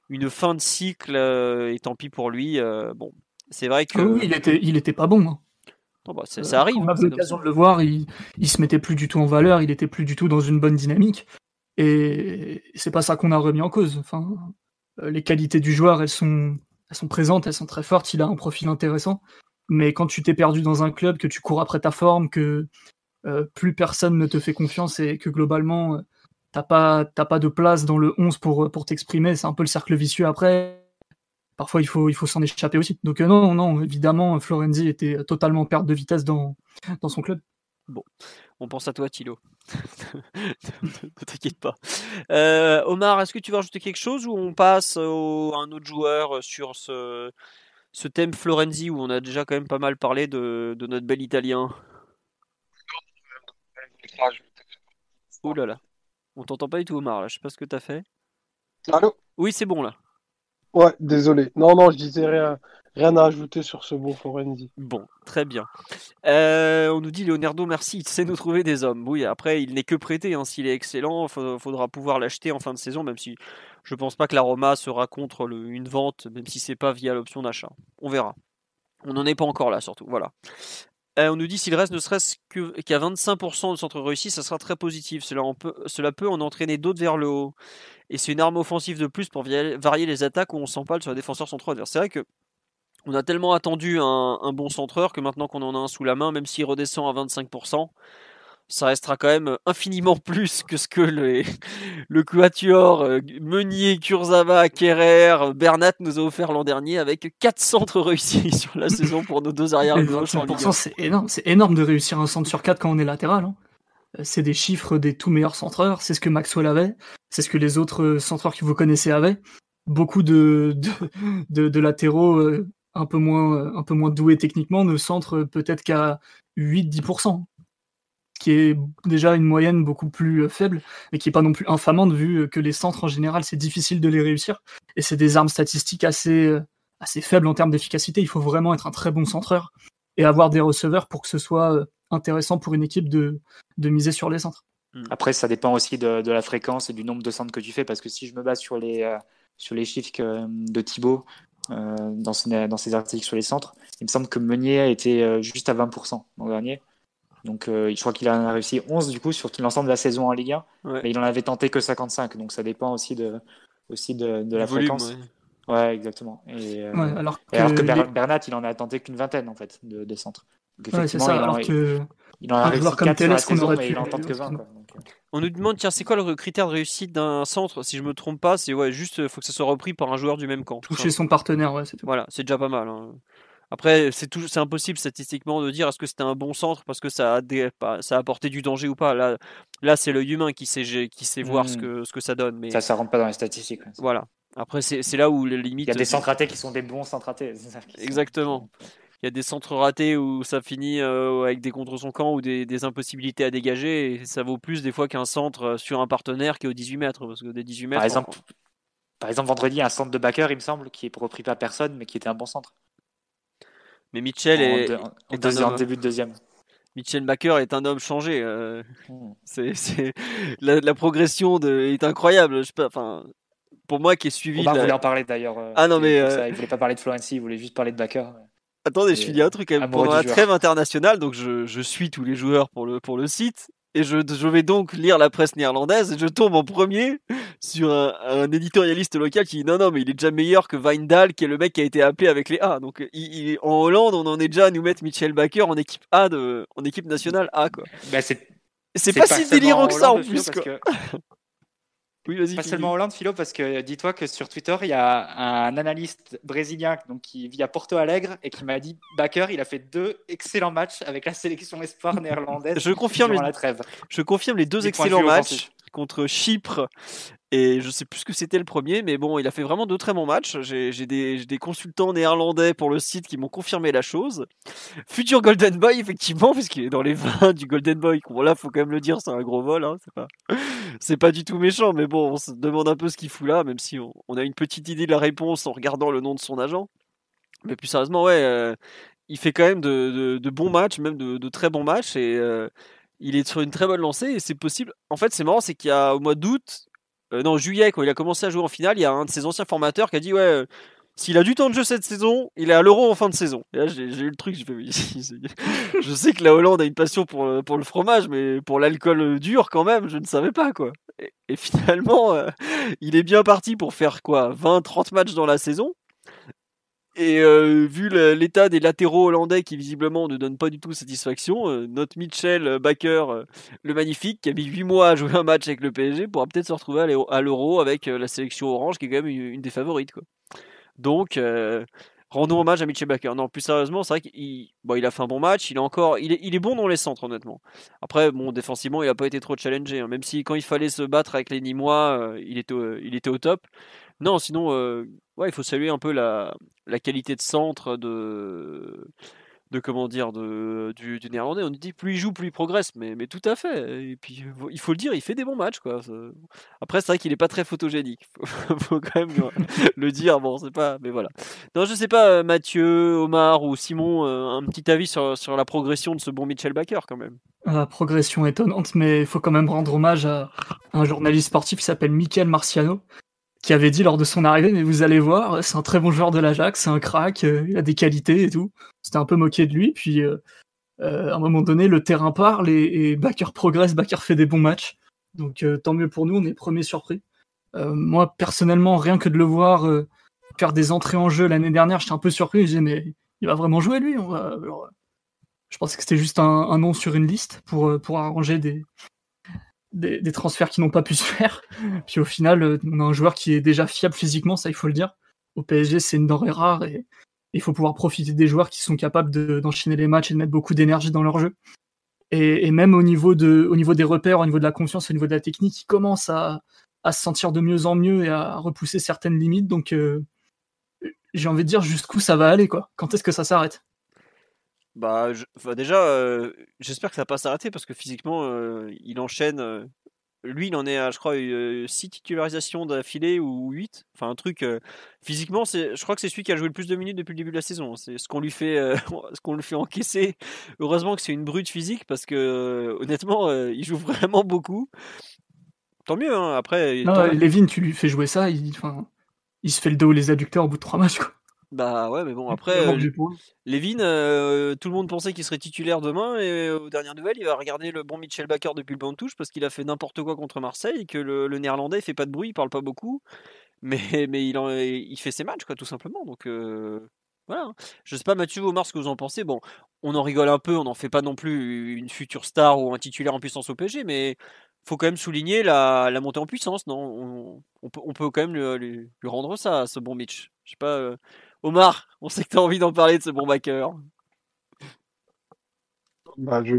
une fin de cycle. euh, et tant pis pour lui. euh, bon, c'est vrai que. Ah oui, il était, il était pas bon. hein. Non, bah, ça, Euh, ça arrive. On c'est comme l'occasion de le voir, il, il se mettait plus du tout en valeur, il était plus du tout dans une bonne dynamique. Et c'est pas ça qu'on a remis en cause. Enfin, les qualités du joueur, elles sont, présentes, elles sont très fortes, il a un profil intéressant. Mais quand tu t'es perdu dans un club, que tu cours après ta forme, que euh, plus personne ne te fait confiance et que globalement, euh, t'as pas, de place dans le 11 pour, pour t'exprimer, c'est un peu le cercle vicieux après. Parfois, il faut, s'en échapper aussi. Donc, euh, non, non, évidemment, Florenzi était totalement perte de vitesse dans, dans son club. On pense à toi, Thilo. ne t'inquiète pas. Euh, Omar, est-ce que tu veux rajouter quelque chose ou on passe au- à un autre joueur sur ce, ce thème Florenzi où on a déjà quand même pas mal parlé de, de notre bel Italien? Oh là là. On t'entend pas du tout, Omar. Là. Je sais pas ce que t'as fait. Allô? Oui, c'est bon là. Ouais, désolé. Non, non, je disais rien, rien à ajouter sur ce bon Forenzi. Bon, très bien. Euh, on nous dit Leonardo, merci, il sait nous trouver des hommes. Oui, après, il n'est que prêté. hein. S'il est excellent, il faudra pouvoir l'acheter en fin de saison, même si je pense pas que la Roma sera contre une vente, même si c'est pas via l'option d'achat. On verra. On n'en est pas encore là, surtout. Voilà. Euh, on nous dit s'il reste ne serait-ce qu'à 25% de centre réussi, ça sera très positif. Cela, peut, cela peut en entraîner d'autres vers le haut. Et c'est une arme offensive de plus pour varier les attaques où on s'empale sur les défenseurs centraux adverses. C'est vrai que on a tellement attendu un, un bon centreur que maintenant qu'on en a un sous la main, même s'il redescend à 25%, ça restera quand même infiniment plus que ce que le, le quatuor euh, Meunier, Kurzawa, Kerrer, Bernat nous a offert l'an dernier avec 4 centres réussis sur la saison pour nos deux arrières gauche en Ligue 25%, c'est énorme. C'est énorme de réussir un centre sur 4 quand on est latéral. hein. Euh, C'est des chiffres des tout meilleurs centreurs. C'est ce que Maxwell avait. C'est ce que les autres euh, centreurs que vous connaissez avaient. Beaucoup de, de, de, de latéraux un, peu moins, un peu moins doués techniquement ne centrent peut-être qu'à 8-10%. Ce qui est déjà une moyenne beaucoup plus euh, faible, mais qui est pas non plus infamante vu que les centres en général c'est difficile de les réussir. Et c'est des armes statistiques assez, euh, assez faibles en termes d'efficacité. Il faut vraiment être un très bon centreur et avoir des receveurs pour que ce soit euh, intéressant pour une équipe de, de miser sur les centres. Après, ça dépend aussi de, de la fréquence et du nombre de centres que tu fais. Parce que si je me base sur les, euh, sur les chiffres que- de Thibaut dans, ses, dans ses articles sur les centres, il me semble que Meunier a été euh, juste à 20% l'an dernier. Donc, euh, je crois qu'il en a réussi 11 du coup sur tout l'ensemble de la saison en Ligue 1. Ouais. Mais il en avait tenté que 55. Donc, ça dépend aussi de, aussi de, de la Volume, fréquence. ouais. Ouais, exactement. Et, euh, Ouais, alors que, et alors que Ber- les- Bernat, il en a tenté qu'une vingtaine en fait de, de centres. Donc, ouais, c'est effectivement, ça. il en, Alors que il en a réussi comme 4 sur la saison, aurait mais pu- il en tente que 20. Quoi. On nous demande, tiens, c'est quoi le critère de réussite d'un centre? Si je me trompe pas, c'est ouais, juste, euh, faut que ça soit repris par un joueur du même camp. toucher son partenaire, ouais, c'est tout. Voilà, c'est déjà pas mal. hein. Après, c'est tout, c'est impossible statistiquement de dire est-ce que c'était un bon centre parce que ça a, des- pas- ça a apporté du danger ou pas. Là, là, c'est l'œil humain qui sait, qui sait voir ce Mm. que, ce que ça donne. Mais ça, ça rentre pas dans les statistiques. ouais. voilà. Après, c'est c'est là où les limites. Il y a des centres ratés qui sont des bons centres ratés. Exactement. Y a des centres ratés où ça finit euh, avec des contre son camp ou des, des, impossibilités à dégager. Et ça vaut plus des fois qu'un centre sur un partenaire qui est au 18 mètres. Parce que des 18 mètres. Par exemple, par exemple vendredi, un centre de backer, il me semble, qui est repris par personne, mais qui était un bon centre. Mais Mitchell est, en, est en début de deuxième. Mitchell Baker est un homme changé. Euh, hmm. c'est, la, la, progression de, est incroyable. Je enfin, pour moi qui ai suivi. On voulait en parler d'ailleurs. Euh, ah non mais euh... il voulais pas parler de Florency, il voulait juste parler de Baker. Attendez, je finis un truc pendant la trêve internationale, donc je, je, suis tous les joueurs pour le pour le site et je, je, vais donc lire la presse néerlandaise et je tombe en premier sur un, un, éditorialiste local qui dit non non mais il est déjà meilleur que Weindal qui est le mec qui a été appelé avec les A donc il, en Hollande on en est déjà à nous mettre Michel Baker en équipe A de en équipe nationale A quoi. Bah c'est c'est pas, si délirant que ça en plus quoi. Que... Oui, vas-y. Pas seulement Hollande, Philo, parce que dis-toi que sur Twitter, il y a un analyste brésilien donc, qui vit à Porto Alegre et qui m'a dit Baker, il a fait deux excellents matchs avec la sélection espoir néerlandaise. Je confirme, les... la trêve. Je confirme les deux excellents matchs contre Chypre et je sais plus ce que c'était le premier, mais bon, il a fait vraiment deux très bons matchs. J'ai des, des, consultants néerlandais pour le site qui m'ont confirmé la chose. Futur Golden Boy, effectivement, puisqu'il est dans les 20 du Golden Boy. Bon, là, faut quand même le dire, c'est un gros vol. Hein, pas, c'est pas du tout méchant, mais bon, on se demande un peu ce qu'il fout là, même si on, a une petite idée de la réponse en regardant le nom de son agent. Mais plus sérieusement, ouais, euh, il fait quand même de, bons matchs, même de, très bons matchs, et euh, il est sur une très bonne lancée, et c'est possible. En fait, c'est marrant, c'est qu'il y a au mois d'août, euh, non, juillet, quand il a commencé à jouer en finale, il y a un de ses anciens formateurs qui a dit Ouais, s'il a du temps de jeu cette saison, il est à l'euro en fin de saison. Et là, j'ai eu le truc, je sais que la Hollande a une passion pour, euh, pour le fromage, mais pour l'alcool dur, quand même, je ne savais pas, quoi. Et, finalement, il est bien parti pour faire quoi 20-30 matchs dans la saison. Et euh, vu l'état des latéraux hollandais qui visiblement ne donnent pas du tout satisfaction, euh, notre Mitchell Baker, euh, le magnifique, qui a mis 8 mois à jouer un match avec le PSG, pourra peut-être se retrouver à l'Euro avec la sélection orange, qui est quand même une, des favorites. Quoi. Donc, rendons hommage à Mitchell Baker. Non, plus sérieusement, c'est vrai qu'il il a fait un bon match, il est encore, il est, il est bon dans les centres, honnêtement. Après, bon, défensivement, il n'a pas été trop challengé, hein. même si quand il fallait se battre avec les Nîmois, il, était, il était au top. Non, sinon, euh, ouais, il faut saluer un peu la, la qualité de centre de, de comment dire, de, du, du, néerlandais. On dit plus il joue, plus il progresse, mais, mais tout à fait. Et puis, il faut le dire, il fait des bons matchs, quoi. Après, c'est vrai qu'il est pas très photogénique. Faut, faut quand même le dire. Bon, c'est pas, mais voilà. Non, je sais pas, euh, Mathieu, Omar ou Simon, euh, un petit avis sur, sur la progression de ce bon Mitchell Baker, quand même. La progression étonnante, mais il faut quand même rendre hommage à un journaliste sportif qui s'appelle Michael Marciano, qui avait dit lors de son arrivée, mais vous allez voir, c'est un très bon joueur de l'Ajax, c'est un crack, euh, il a des qualités et tout. C'était un peu moqué de lui, puis euh, euh, à un moment donné, le terrain parle et, et Bakker progresse, Bakker fait des bons matchs. Donc tant mieux pour nous, on est premiers surpris. moi, personnellement, rien que de le voir faire des entrées en jeu l'année dernière, j'étais un peu surpris. Je mais il va vraiment jouer lui Je pensais que c'était juste un, un, nom sur une liste pour, pour arranger des, des, transferts qui n'ont pas pu se faire. Puis au final, euh, on a un joueur qui est déjà fiable physiquement, ça il faut le dire. Au PSG, c'est une denrée rare et il faut pouvoir profiter des joueurs qui sont capables d'enchaîner les matchs et de mettre beaucoup d'énergie dans leur jeu. Et, même au niveau, de, au niveau des repères, au niveau de la confiance, au niveau de la technique, il commence à, à se sentir de mieux en mieux et à repousser certaines limites. Donc euh, j'ai envie de dire jusqu'où ça va aller, quoi. Quand est-ce que ça s'arrête? Bah, déjà, euh, j'espère que ça va pas s'arrêter parce que physiquement, euh, il enchaîne. Euh, lui, il en est à, je crois, 6 titularisations d'affilée ou 8. Enfin, un truc. physiquement, c'est, je crois que c'est celui qui a joué le plus de minutes depuis le début de la saison. C'est ce qu'on lui fait, ce qu'on lui fait encaisser. Heureusement que c'est une brute physique parce que, honnêtement, il joue vraiment beaucoup. Tant mieux, hein, après. Non, Levin, tu lui fais jouer ça, il, enfin, il se fait le dos les adducteurs au bout de 3 matchs, quoi. Bah ouais, mais bon, après, euh, Levin, euh, tout le monde pensait qu'il serait titulaire demain, et aux dernières nouvelles, il va regarder le bon Mitchell Baker depuis le banc de touche parce qu'il a fait n'importe quoi contre Marseille, et que le, néerlandais il fait pas de bruit, il parle pas beaucoup, mais, mais il, il fait ses matchs, quoi, tout simplement. Donc euh, voilà. Hein. Je sais pas, Mathieu Omar, ce que vous en pensez. Bon, on en rigole un peu, on n'en fait pas non plus une future star ou un titulaire en puissance au PSG, mais faut quand même souligner la, montée en puissance, non? On, peut, on peut quand même lui, rendre ça, ce bon Mitch. Je sais pas. Omar, on sait que tu as envie d'en parler de ce bon backer. Bah, je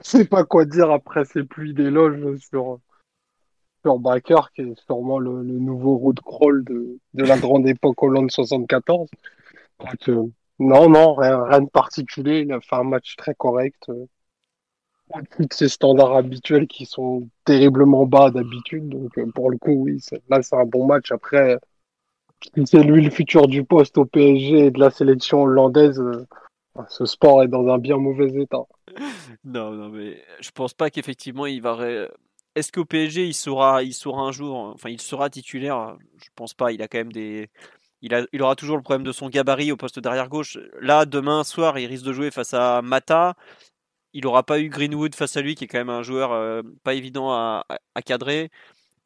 sais pas quoi dire après ces pluies d'éloges sur, sur Baker, qui est sûrement le, nouveau road crawl de, de la grande époque Hollande 74. Non, non, rien, de particulier. Il a fait un match très correct. Toutes ses standards habituels qui sont terriblement bas d'habitude. Donc, euh, pour le coup, oui, là, c'est un bon match. Après, c'est lui le futur du poste au PSG et de la sélection hollandaise. Euh, ce sport est dans un bien mauvais état. Non, non, mais je pense pas qu'effectivement il va. Est-ce qu'au PSG il sera, il un jour, enfin il sera titulaire? Je pense pas. Il a quand même des, il, a, il aura toujours le problème de son gabarit au poste d'arrière gauche. Là, demain soir, il risque de jouer face à Mata. Il n'aura pas eu Greenwood face à lui, qui est quand même un joueur euh, pas évident à, cadrer.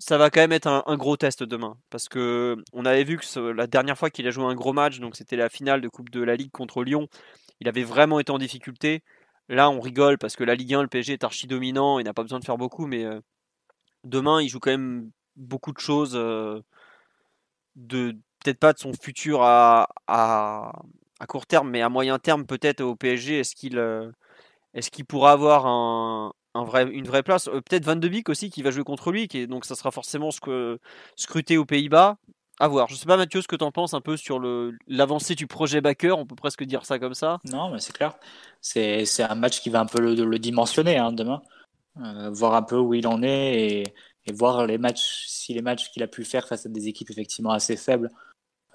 Ça va quand même être un, gros test demain, parce que on avait vu que la dernière fois qu'il a joué un gros match, donc c'était la finale de Coupe de la Ligue contre Lyon, il avait vraiment été en difficulté. Là, on rigole parce que la Ligue 1, le PSG est archi dominant, il n'a pas besoin de faire beaucoup, mais euh, demain, il joue quand même beaucoup de choses euh, de peut-être pas de son futur à, à, court terme, mais à moyen terme peut-être au PSG. Est-ce qu'il est-ce qu'il pourra avoir un, vrai, une vraie place euh, Peut-être Van de Beek aussi qui va jouer contre lui, qui donc ça sera forcément scruté aux Pays-Bas. À voir. Je sais pas Mathieu ce que tu en penses un peu sur l'avancée du projet Backer, on peut presque dire ça comme ça. Non, mais c'est clair. C'est un match qui va un peu le, dimensionner hein, demain. Euh, voir un peu où il en est et, voir les matchs, si les matchs qu'il a pu faire face à des équipes effectivement assez faibles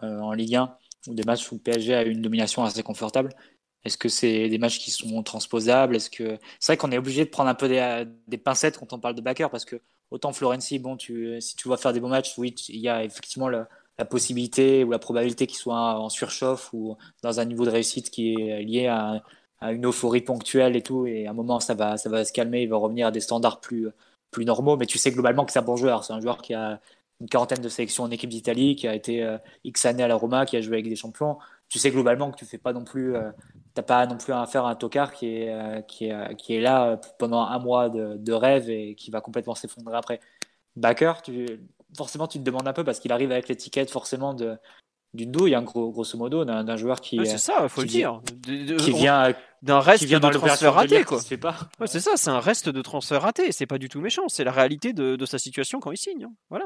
euh, en Ligue 1 ou des matchs où PSG a eu une domination assez confortable. Est-ce que c'est des matchs qui sont transposables? Est-ce que c'est vrai qu'on est obligé de prendre un peu des, pincettes quand on parle de backer parce que autant Florenzi, bon, si tu vas faire des bons matchs, oui, il y a effectivement la, possibilité ou la probabilité qu'il soit en surchauffe ou dans un niveau de réussite qui est lié à, une euphorie ponctuelle et tout. Et à un moment, ça va, ça va se calmer, il va revenir à des standards plus, plus normaux. Mais tu sais globalement que c'est un bon joueur. C'est un joueur qui a une quarantaine de sélections en équipe d'Italie, qui a été euh, X années à la Roma, qui a joué avec des champions. Tu sais globalement que tu fais pas non plus, euh, t'as pas non plus à faire un tocard qui est, euh, qui est, qui est là pendant un mois de, de rêve et qui va complètement s'effondrer après. Backer, tu, forcément tu te demandes un peu parce qu'il arrive avec l'étiquette forcément de d'une douille, hein, gros, grosso modo, d'un joueur qui. c'est ça, faut le dire. qui vient d'un reste de transfert raté, quoi. pas. c'est ça, c'est un reste de transfert raté. C'est pas du tout méchant. C'est la réalité de, de, sa situation quand il signe. Hein. Voilà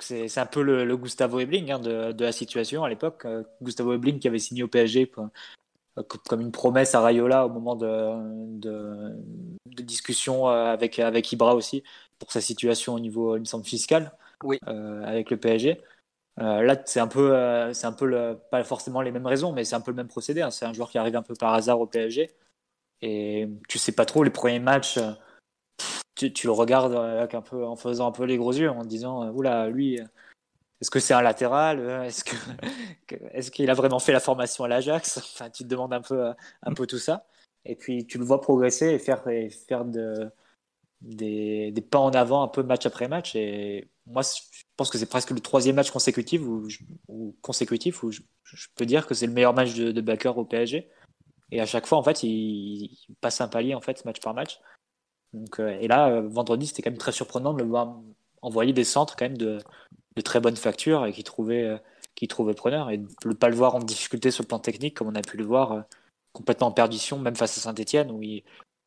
c'est un peu le, Gustavo Ebling hein, de, de, la situation à l'époque. Euh, Gustavo Ebling qui avait signé au PSG euh, comme une promesse à Rayola au moment de, de, de discussion euh, avec, avec Ibra aussi pour sa situation au niveau, il me semble, fiscal oui. avec le PSG. là, c'est un peu, c'est un peu le, pas forcément les mêmes raisons, mais c'est un peu le même procédé. Hein. C'est un joueur qui arrive un peu par hasard au PSG et tu sais pas trop les premiers matchs tu, le regardes un peu, en faisant un peu les gros yeux, en disant euh, Oula, lui, euh, est-ce que c'est un latéral euh, Est-ce que est-ce qu'il a vraiment fait la formation à l'Ajax? Enfin, tu te demandes un peu, un peu tout ça. Et puis tu le vois progresser et faire, faire de, des, des, pas en avant un peu match après match. Et moi, je pense que c'est presque le troisième match consécutif où, ou consécutif où je, peux dire que c'est le meilleur match de, de Baker au PSG. Et à chaque fois, en fait, il, il, passe un palier en fait, match par match. Euh, et là, euh, vendredi, c'était quand même très surprenant de le voir envoyer des centres quand même de, très bonne facture et qui trouvait, euh, qui trouvait preneur. Et de ne pas le voir en difficulté sur le plan technique, comme on a pu le voir complètement en perdition, même face à Saint-Etienne, où,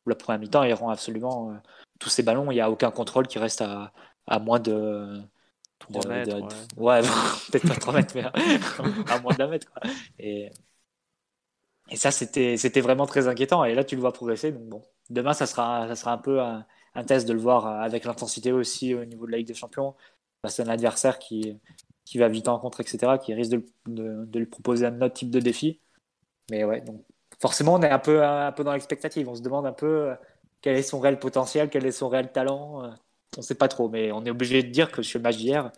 la première mi-temps, il rend absolument tous ses ballons. Il n'y a aucun contrôle qui reste à, à moins de. 3 mètres. ouais, peut-être pas 3 mètres, mais à, moins d'un mètre. Quoi. Et, et ça, c'était vraiment très inquiétant. Et là, tu le vois progresser. Donc bon, demain, ça sera, ça sera un peu un, test de le voir avec l'intensité aussi au niveau de la Ligue des Champions. C'est un adversaire qui, qui va vite en contre, etc., qui risque de, de, lui proposer un autre type de défi. Mais ouais, donc forcément, on est un peu, un peu dans l'expectative. On se demande un peu quel est son réel potentiel, quel est son réel talent. On ne sait pas trop, mais on est obligé de dire que sur le match d'hier,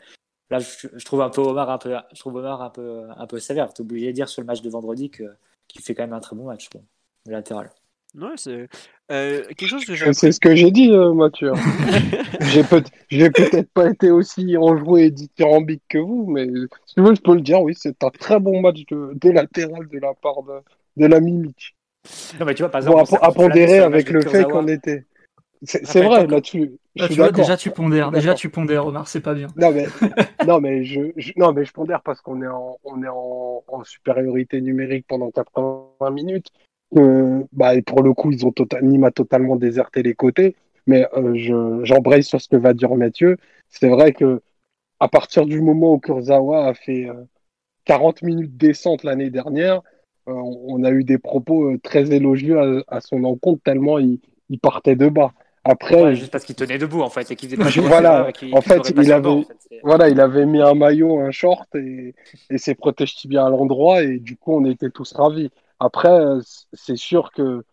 là, je, trouve un peu Omar un peu, je trouve Omar un peu, un peu sévère. Tu obligé de dire sur le match de vendredi que qui fait quand même un très bon match, bon, latéral. Ouais, c'est euh, quelque chose que j'ai. C'est ce que j'ai dit, euh, Mathieu. j'ai peut peut-être pas été aussi enjoué et dithyrambique que vous, mais si tu veux, je peux le dire, oui, c'est un très bon match de, latéral de la part de, de la Mimic. Non, mais tu vois, par exemple, bon, à, pondérer avec le fait qu'on était. C'est vrai, là-dessus. Là, tu vois, déjà tu pondères, déjà tu pondères, Omar, c'est pas bien. Non mais, non mais je, non mais je pondère parce qu'on est en, on est en, en, supériorité numérique pendant 80 minutes. Euh, bah, et pour le coup, ils ont total, Nîmes a totalement déserté les côtés. Mais euh, je, j'embraye sur ce que va dire Mathieu. C'est vrai que à partir du moment où Kurzawa a fait 40 euh, minutes descente l'année dernière, on a eu des propos très élogieux à, son encontre tellement il, il partait de bas. Après, juste parce qu'il tenait debout en fait et qu'il faisait pas voilà, en fait, il avait, voilà, il avait mis un maillot, un short et, et ses protège bien à l'endroit et du coup on était tous ravis. Après, c'est sûr que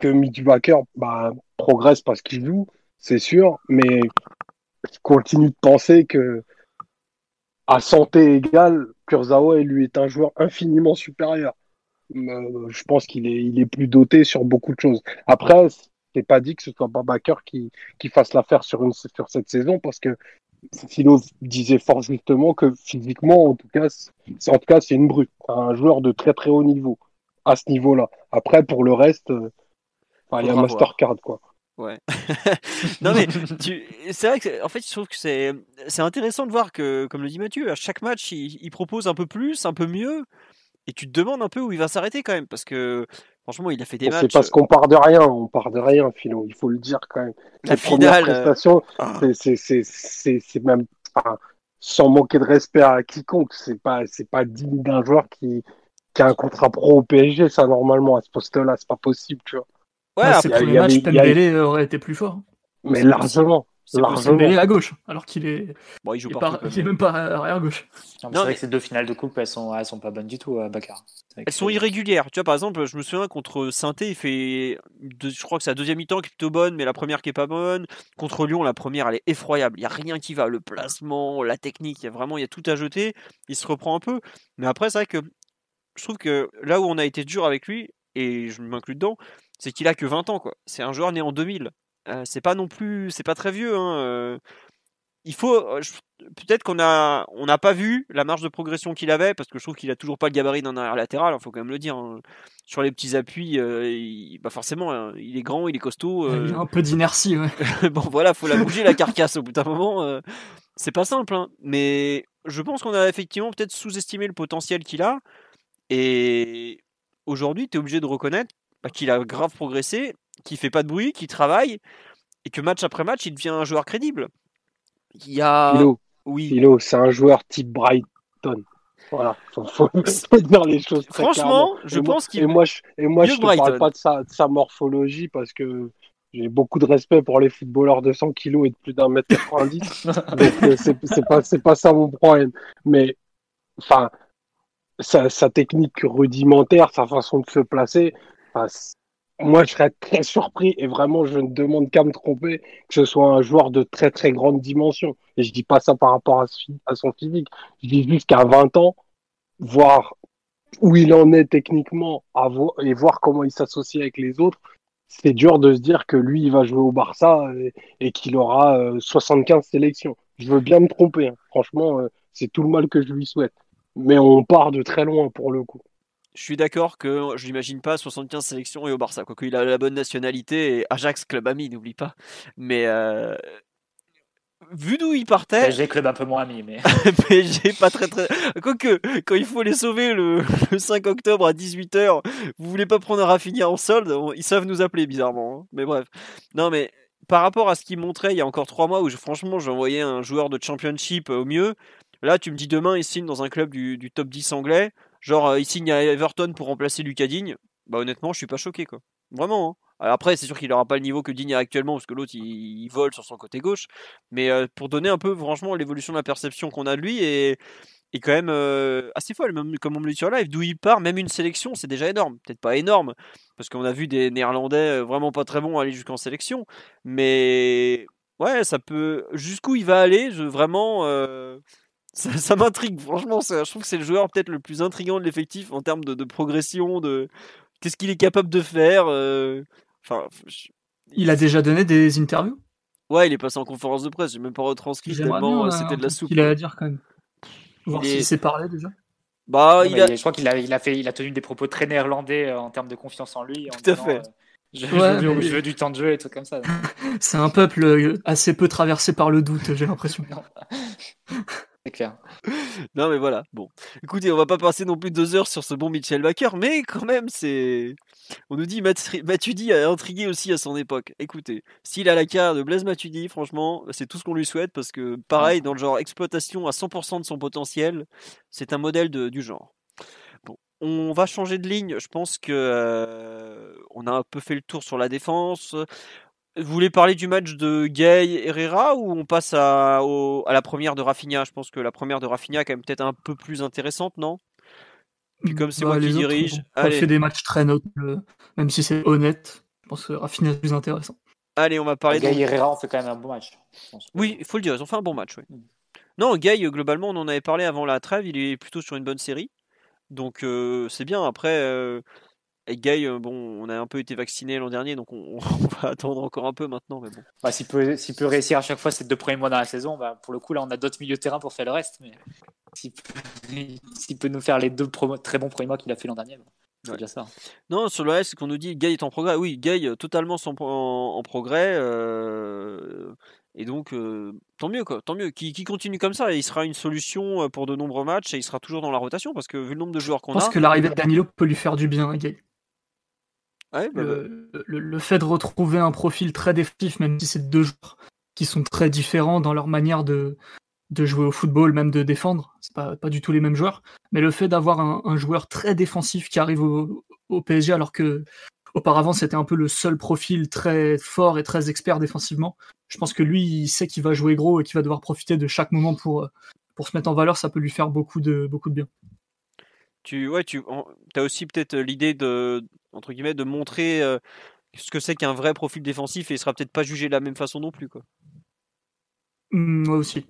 que Mitch bah, progresse parce qu'il joue, c'est sûr, mais je continue de penser que à santé égale, Kurzawa lui est un joueur infiniment supérieur. Euh, je pense qu'il est, plus doté sur beaucoup de choses. Après, c'est pas dit que ce soit Babaker qui, qui fasse l'affaire sur cette saison parce que Philo disait fort justement que physiquement, en tout cas, c'est, en tout cas, c'est une brute, un joueur de très très haut niveau à ce niveau-là. Après, pour le reste, euh, il y a Mastercard quoi. Ouais. non mais c'est vrai que en fait je trouve que c'est c'est intéressant de voir que comme le dit Mathieu à chaque match il, il propose un peu plus, un peu mieux et tu te demandes un peu où il va s'arrêter quand même parce que Franchement, il a fait des matchs. C'est parce qu'on part de rien, on part de rien, Philo. Il faut le dire quand même. La finale. Euh, prestation, ah. c'est même, sans manquer de respect à quiconque, c'est pas, c'est pas digne d'un joueur qui, qui a un contrat pro au PSG, ça normalement à ce poste-là, c'est pas possible, tu vois. Ouais, après, le premier match, Pembele aurait été plus fort. Mais largement. C'est Dembélé à gauche, alors qu'il est. Bon, il joue pas. Il est même pas arrière gauche. c'est vrai que ces deux finales de coupe, elles sont, elles sont pas bonnes du tout, à euh, Bakar. Elles sont irrégulières. Tu vois, par exemple, je me souviens contre saint il fait. Je crois que c'est la deuxième mi-temps qui est plutôt bonne, mais la première qui est pas bonne. Contre Lyon, la première, elle est effroyable. Il y a rien qui va. Le placement, la technique, il y a vraiment, il y a tout à jeter. Il se reprend un peu. Mais après, c'est vrai que je trouve que là où on a été dur avec lui, et je m'inclus dedans, c'est qu'il a que 20 ans, quoi. C'est un joueur né en 2000. Euh, c'est pas non plus, c'est pas très vieux. Hein, euh. il faut, peut-être qu'on a, on n'a pas vu la marge de progression qu'il avait parce que je trouve qu'il a toujours pas le gabarit d'un arrière latéral. Il faut quand même le dire. Hein. Sur les petits appuis, bah forcément, hein, il est grand, il est costaud. Il a un peu d'inertie. Ouais. bon, voilà, faut la bouger la carcasse au bout d'un moment. c'est pas simple, hein, mais je pense qu'on a effectivement peut-être sous-estimé le potentiel qu'il a. Et aujourd'hui, tu es obligé de reconnaître bah, qu'il a grave progressé qui fait pas de bruit, qui travaille, et que match après match, il devient un joueur crédible. Il y a. Philo, oui. c'est un joueur type Brighton. Voilà, faut, faut, dire les choses. Franchement, je pense qu'il. Et moi, je, et moi, je te parle pas de sa, de sa morphologie parce que j'ai beaucoup de respect pour les footballeurs de 100 kilos et de plus d'un mètre 90. donc, euh, c'est pas, pas ça mon problème. Mais, enfin, sa, sa, technique rudimentaire, sa façon de se placer, moi, je serais très surpris et vraiment, je ne demande qu'à me tromper que ce soit un joueur de très très grande dimension. Et je dis pas ça par rapport à, son physique. Je dis juste qu'à 20 ans, voir où il en est techniquement et voir comment il s'associe avec les autres, c'est dur de se dire que lui, il va jouer au Barça et, qu'il aura 75 euh, sélections. Je veux bien me tromper. Hein. Franchement, euh, c'est tout le mal que je lui souhaite. Mais on part de très loin pour le coup je suis d'accord que je l'imagine pas 75 sélections et au Barça, quoique il a la bonne nationalité et Ajax club ami, n'oublie pas. Mais euh, vu d'où il partait, PSG club un peu moins ami, mais PSG pas très très. Quoique quand il faut les sauver le, 5 octobre à 18h, vous voulez pas prendre un Rafinha en solde, ils savent nous appeler bizarrement. Hein. Mais bref, non mais par rapport à ce qu'il montrait il y a encore 3 mois où je, franchement j'envoyais un joueur de championship au mieux. Là, tu me dis demain, il signe dans un club du, du top 10 anglais. Genre, euh, il signe à Everton pour remplacer Lucas Digne. Bah, honnêtement, je suis pas choqué, quoi. Vraiment. Hein. après, c'est sûr qu'il n'aura pas le niveau que Digne a actuellement, parce que l'autre, il, vole sur son côté gauche. Mais euh, pour donner un peu, franchement, l'évolution de la perception qu'on a de lui, et quand même euh, assez folle, même comme on me le dit sur live, d'où il part, même une sélection, c'est déjà énorme. Peut-être pas énorme, parce qu'on a vu des Néerlandais vraiment pas très bons aller jusqu'en sélection, mais ouais, ça peut. Jusqu'où il va aller, vraiment, ça, m'intrigue, franchement. je trouve que c'est le joueur peut-être le plus intriguant de l'effectif en termes de, progression, de qu'est-ce qu'il est capable de faire. Euh, enfin, Il a déjà donné des interviews? Ouais, il est passé en conférence de presse, j'ai même pas retranscrit tellement euh, c'était de la soupe. Il a à dire quand même. Voir s'il s'est parlé déjà. Bah, il a... Je crois qu'il a, il a, fait, il a tenu des propos très néerlandais euh, en termes de confiance en lui. Tout à fait. je, veux, du temps de jeu et tout comme ça. c'est un peuple assez peu traversé par le doute, j'ai l'impression. clair. non, mais voilà. Bon, écoutez, on va pas passer non plus deux heures sur ce bon Mitchell Baker, mais quand même, c'est. On nous dit Matuidi a intrigué aussi à son époque. Écoutez, s'il a la carte de Blaise Matuidi, franchement, c'est tout ce qu'on lui souhaite parce que, pareil, dans le genre exploitation à 100% de son potentiel, c'est un modèle de, du genre. Bon, on va changer de ligne. Je pense que euh, on a un peu fait le tour sur la défense. Vous voulez parler du match de Gay Herrera ou on passe à, à la première de Rafinha? Je pense que la première de Rafinha est quand même peut-être un peu plus intéressante, non? Puis comme c'est Bah, moi qui les autres dirige, allez, fait des matchs très nobles, même si c'est honnête. Je pense que Rafinha est plus intéressant. allez, on va parler. Gay donc- Herrera, on fait quand même un bon match. je pense. Oui, il faut le dire, ils ont fait un bon match. ouais. Mm. Non, Gay, globalement, on en avait parlé avant la trêve, il est plutôt sur une bonne série. Donc euh, c'est bien. Après, euh, et Gay, euh, bon, on a un peu été vacciné l'an dernier, donc on, on va attendre encore un peu maintenant. Mais bon. Bah, s'il peut, s'il peut réussir à chaque fois ces deux premiers mois dans la saison, bah, pour le coup, là, on a d'autres milieux de terrain pour faire le reste. Mais s'il peut, s'il peut nous faire les deux pro- très bons premiers mois qu'il a fait l'an dernier, bah, c'est Ouais. déjà ça. Non, sur le reste, c'est qu'on nous dit Gay est en progrès. Oui, Gay euh, totalement en, en progrès. euh, et donc, euh, tant mieux, quoi. Tant mieux. Qui, qui continue comme ça, et il sera une solution pour de nombreux matchs et il sera toujours dans la rotation parce que vu le nombre de joueurs Je qu'on pense a. que l'arrivée de Danilo peut lui faire du bien à Gay. Ouais, bah, bah, le, le- le fait de retrouver un profil très défensif, même si c'est deux joueurs qui sont très différents dans leur manière de, de jouer au football, même de défendre, c'est pas, pas du tout les mêmes joueurs, mais le fait d'avoir un, un joueur très défensif qui arrive au, au PSG alors que auparavant c'était un peu le seul profil très fort et très expert défensivement, je pense que lui il sait qu'il va jouer gros et qu'il va devoir profiter de chaque moment pour, pour se mettre en valeur, ça peut lui faire beaucoup de, beaucoup de bien. tu, ouais, tu as aussi peut-être l'idée de, entre guillemets, de montrer euh, ce que c'est qu'un vrai profil défensif et il sera peut-être pas jugé de la même façon non plus, quoi. Hum, moi aussi.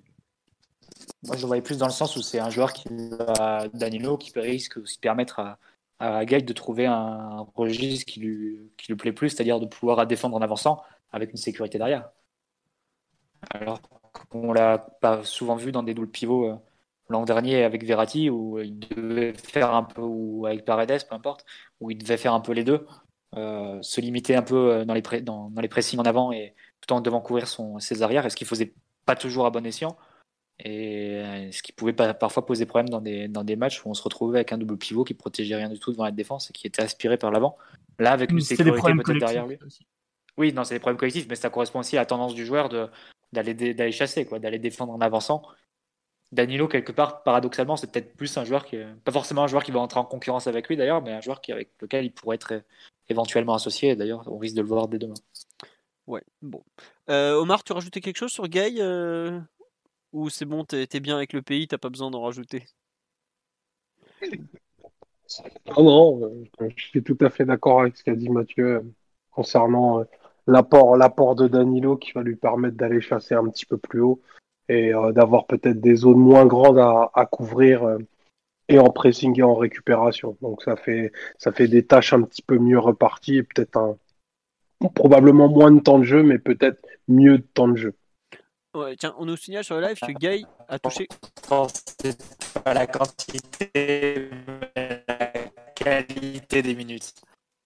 Moi, je le voyais plus dans le sens où c'est un joueur qui va, Danilo, qui peut risque aussi permettre à, à Gay de trouver un, registre qui lui, qui lui plaît plus, c'est-à-dire de pouvoir défendre en avançant avec une sécurité derrière. Alors qu'on l'a pas souvent vu dans des doubles pivots euh, l'an dernier avec Verratti, où il devait faire un peu, ou avec Paredes, peu importe, où il devait faire un peu les deux, euh, se limiter un peu euh, dans les, dans, dans les pressings en avant et tout en devant couvrir son, ses arrières, et ce qu'il faisait pas toujours à bon escient. Et euh, ce qui pouvait pas- parfois poser problème dans des, dans des matchs où on se retrouvait avec un double pivot qui protégeait rien du tout devant la défense et qui était aspiré par l'avant. Là, avec une sécurité problèmes peut-être derrière lui. aussi. Oui, non, c'est des problèmes collectifs, mais ça correspond aussi à la tendance du joueur de- d'aller chasser, quoi, d'aller défendre en avançant. Danilo, quelque part, paradoxalement, c'est peut-être plus un joueur qui, est- pas forcément un joueur qui va entrer en concurrence avec lui d'ailleurs, mais un joueur qui, avec lequel il pourrait être é- éventuellement associé. D'ailleurs, on risque de le voir dès demain. Ouais, bon. Euh, Omar, tu rajoutais quelque chose sur Gay euh, Ou c'est bon, t'es t'es bien avec le pays, t'as pas besoin d'en rajouter? Non, non, euh, je suis tout à fait d'accord avec ce qu'a dit Mathieu euh, concernant euh, l'apport, l'apport de Danilo qui va lui permettre d'aller chasser un petit peu plus haut et euh, d'avoir peut-être des zones moins grandes à, à couvrir euh, et en pressing et en récupération. Donc ça fait, ça fait des tâches un petit peu mieux reparties et peut-être un, probablement moins de temps de jeu, mais peut-être mieux de temps de jeu. Ouais, tiens, on nous signale sur le live que Gay a touché. C'est pas la quantité, mais la qualité des minutes.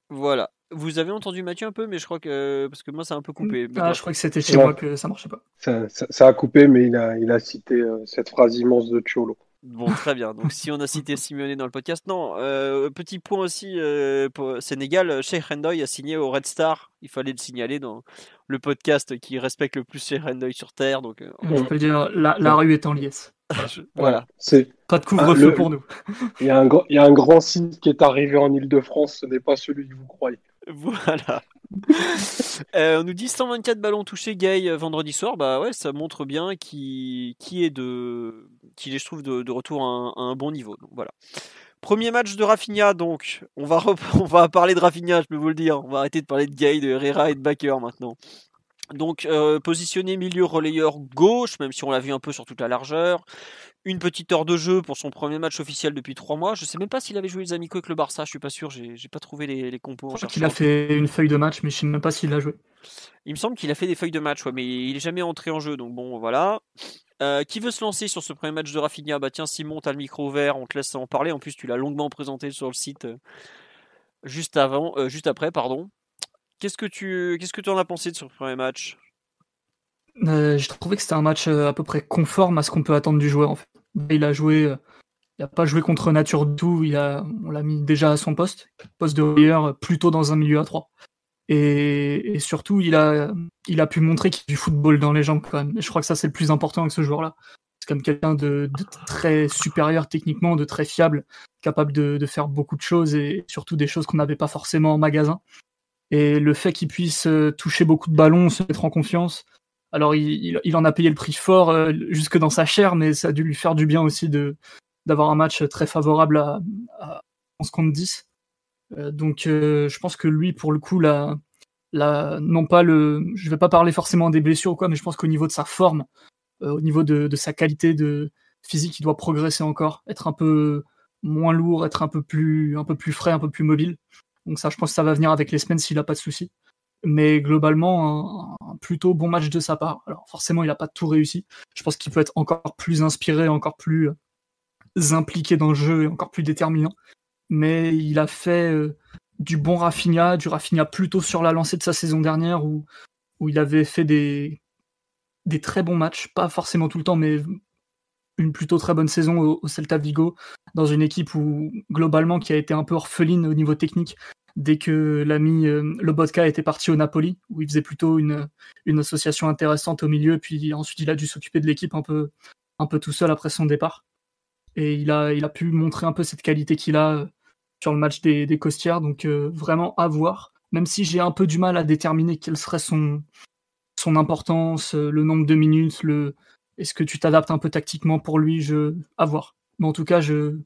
Voilà. Vous avez entendu Mathieu un peu, mais je crois que. Parce que moi, ça a un peu coupé. Ah, je crois que c'était chez moi que ça marchait pas. Ça, ça- ça a coupé, mais il a, il a cité euh, cette phrase immense de Cholo. Bon, très bien. Donc, si on a cité Simeone dans le podcast, non. euh, petit point aussi euh, pour Sénégal, Sheikh Rendoy a signé au Red Star. Il fallait le signaler dans le podcast qui respecte le plus Sheikh Rendoy sur Terre. Donc, euh, Je peux le dire, la, la rue est en liesse. voilà. C'est, Pas de couvre-feu Ah, le- pour nous. il y a un, gr- il y a un grand site qui est arrivé en Ile-de-France, ce n'est pas celui que vous croyez. Voilà. Euh, on nous dit 124 ballons touchés Gay euh, vendredi soir. Bah ouais, ça montre bien qui est de qu'il est je trouve de, retour à un, bon niveau. Voilà. Premier match de Rafinha donc. On va rep- on va parler de Rafinha, je peux vous le dire. On va arrêter de parler de Gay, de Herrera et de Baker maintenant. Donc euh, positionné milieu relayeur gauche, même si on l'a vu un peu sur toute la largeur. Une petite heure de jeu pour son premier match officiel depuis trois mois. Je sais même pas s'il avait joué les amicaux avec le Barça, je suis pas sûr. J'ai j'ai pas trouvé les, les compos. Je crois qu'il a fait une feuille de match, mais je sais même pas s'il a joué. Il me semble qu'il a fait des feuilles de match, ouais, mais il est jamais entré en jeu, donc bon, voilà. Euh, qui veut se lancer sur ce premier match de Rafinha? Bah tiens, Simon, t'as le micro ouvert, on te laisse en parler. En plus, tu l'as longuement présenté sur le site euh, juste avant, euh, juste après, pardon. Qu'est-ce que tu, en as pensé de ce premier match? Euh, J'ai trouvé que c'était un match euh, à peu près conforme à ce qu'on peut attendre du joueur. En fait. Il a joué, euh, il a pas joué contre nature du tout. Il a, on l'a mis déjà à son poste, poste de relayeur, euh, plutôt dans un milieu à 3. Et, surtout, il a, pu montrer qu'il y a du football dans les jambes quand même. Je crois que ça c'est le plus important avec ce joueur-là. C'est comme quelqu'un de, très supérieur techniquement, de très fiable, capable de, faire beaucoup de choses et surtout des choses qu'on n'avait pas forcément en magasin. Et le fait qu'il puisse euh, toucher beaucoup de ballons, se mettre en confiance, alors il, en a payé le prix fort euh, jusque dans sa chair, mais ça a dû lui faire du bien aussi de d'avoir un match très favorable à, à, ce compte 10. donc je pense que lui, pour le coup, là, non pas le, je vais pas parler forcément des blessures ou quoi, mais je pense qu'au niveau de sa forme, euh, au niveau de, sa qualité de physique, il doit progresser encore, être un peu moins lourd, être un peu plus, un peu plus frais, un peu plus mobile. Donc ça, je pense que ça va venir avec les semaines s'il a pas de soucis. Mais globalement, un, plutôt bon match de sa part. Alors forcément, il a pas tout réussi. Je pense qu'il peut être encore plus inspiré, encore plus euh, impliqué dans le jeu et encore plus déterminant. Mais il a fait euh, du bon Rafinha, du Rafinha plutôt sur la lancée de sa saison dernière où, il avait fait des très bons matchs, pas forcément tout le temps, mais une plutôt très bonne saison au, Celta Vigo, dans une équipe où globalement qui a été un peu orpheline au niveau technique dès que l'ami euh, Lobotka était parti au Napoli, où il faisait plutôt une, une association intéressante au milieu, puis ensuite il a dû s'occuper de l'équipe un peu, un peu tout seul après son départ. Et il a, il a pu montrer un peu cette qualité qu'il a euh, sur le match des, des Costières. Donc euh, vraiment à voir. Même si j'ai un peu du mal à déterminer quelle serait son, son importance, euh, le nombre de minutes, le est-ce que tu t'adaptes un peu tactiquement pour lui, je à voir. Mais en tout cas, je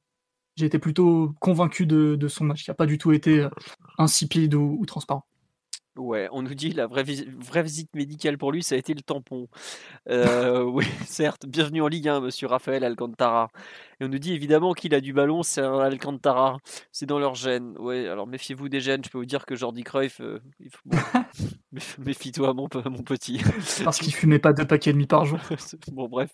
j'ai été plutôt convaincu de, son match, qui n'a pas du tout été euh, insipide ou transparent. Ouais, on nous dit la vraie, vraie visite médicale pour lui, ça a été le tampon. Euh, oui, certes, bienvenue en Ligue 1, monsieur Raphaël Alcantara. Et on nous dit évidemment qu'il a du ballon, c'est un Alcantara, c'est dans leur gène. Ouais, alors méfiez-vous des gènes, je peux vous dire que Jordi Cruyff, euh, méfie-toi mon, mon petit. Parce qu'il fumait pas deux paquets et demi par jour. bon, bref.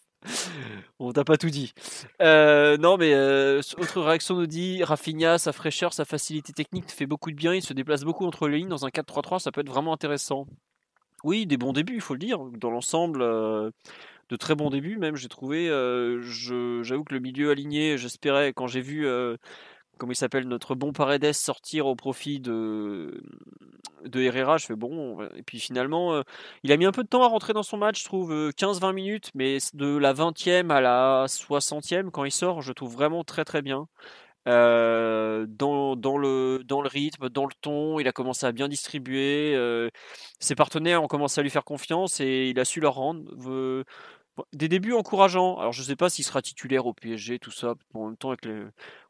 On t'a pas tout dit. Euh, non, mais euh, autre réaction nous dit Rafinha, sa fraîcheur, sa facilité technique fait beaucoup de bien. Il se déplace beaucoup entre les lignes. Dans un 4-3-3, ça peut être vraiment intéressant. Oui, des bons débuts, il faut le dire. Dans l'ensemble, euh, de très bons débuts, même, j'ai trouvé. J'avoue que le milieu aligné, j'espérais, quand j'ai vu comment il s'appelle, notre bon Paredes sortir au profit de, de Herrera. Je fais bon. Et puis finalement, euh, il a mis un peu de temps à rentrer dans son match, je trouve 15-20 euh, minutes, mais de la 20e à la 60e, quand il sort, je trouve vraiment très très bien. Euh, dans, dans, le, dans le rythme, dans le ton, il a commencé à bien distribuer. ses partenaires ont commencé à lui faire confiance et il a su leur rendre des débuts encourageants. Alors je ne sais pas s'il sera titulaire au PSG, tout ça. En même temps, avec